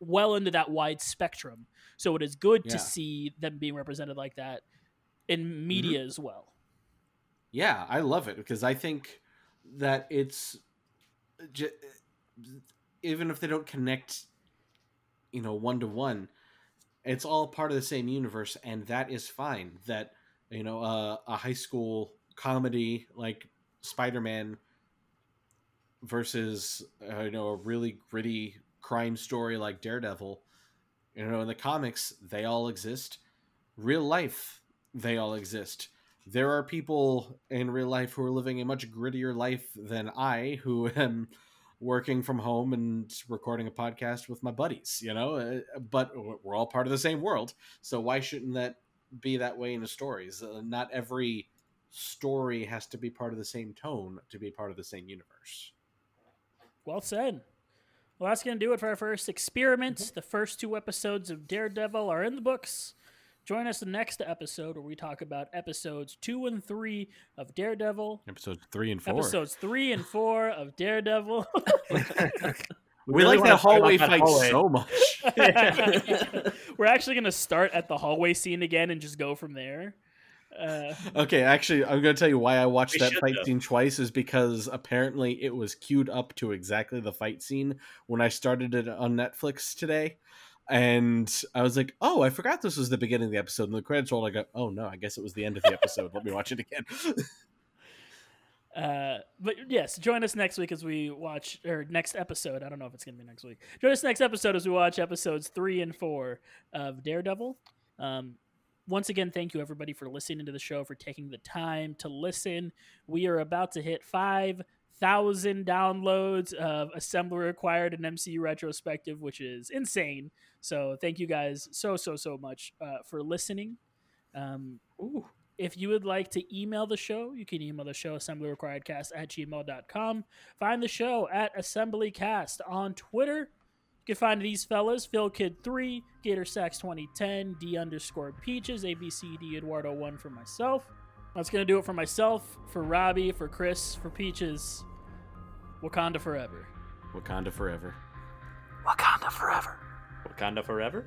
S9: well into that wide spectrum. So it is good
S8: Yeah.
S9: to see them being represented like that in media as well.
S8: Yeah, I love it because I think that it's j- even if they don't connect you know one to one it's all part of the same universe and that is fine that you know uh, a high school comedy like spider-man versus uh, you know a really gritty crime story like daredevil you know in the comics they all exist. Real life they all exist there are people in real life who are living a much grittier life than i who am working from home and recording a podcast with my buddies you know Uh, but we're all part of the same world so why shouldn't that be that way in the stories uh, not every story has to be part of the same tone to be part of the same universe
S9: Well said. Well, that's going to do it for our first experiment. The first two episodes of Daredevil are in the books. Join us the next episode where we talk about episodes two and three of Daredevil,
S8: episodes three and four
S9: episodes three and four of Daredevil.
S8: we,
S10: really
S8: like
S10: wanna
S8: that hallway
S10: start
S8: fight
S10: hallway.
S8: so much
S9: We're actually going to start at the hallway scene again and just go from there. Uh,
S8: Okay, actually, I'm going to tell you why I watched that fight
S10: though.
S8: scene twice is because apparently it was queued up to exactly the fight scene when I started it on Netflix today. And I was like, oh, I forgot this was the beginning of the episode. And the credits rolled. I go, oh no, I guess it was the end of the episode. Let me watch it again.
S9: Uh, but yes, join us next week as we watch, or next episode. I don't know if it's to be next week. Join us next episode as we watch episodes three and four of Daredevil. Um, once again, thank you everybody for listening to the show, for taking the time to listen. We are about to hit 5,000 downloads of Assembly Required and MCU Retrospective, which is insane. So thank you guys so, so, so much uh, for listening. Um, if you would like to email the show, you can email the show assemblyrequiredcast at gmail.com. Find the show at assemblycast on Twitter. You can find these fellas, Phil Kid 3, Gator Sax 2010, D underscore Peaches, ABCD Eduardo 1 for myself. That's going to do it for myself, for Ravi, for Chris, for Peaches. Wakanda forever.
S8: Wakanda forever.
S11: Wakanda forever.
S10: Wakanda forever.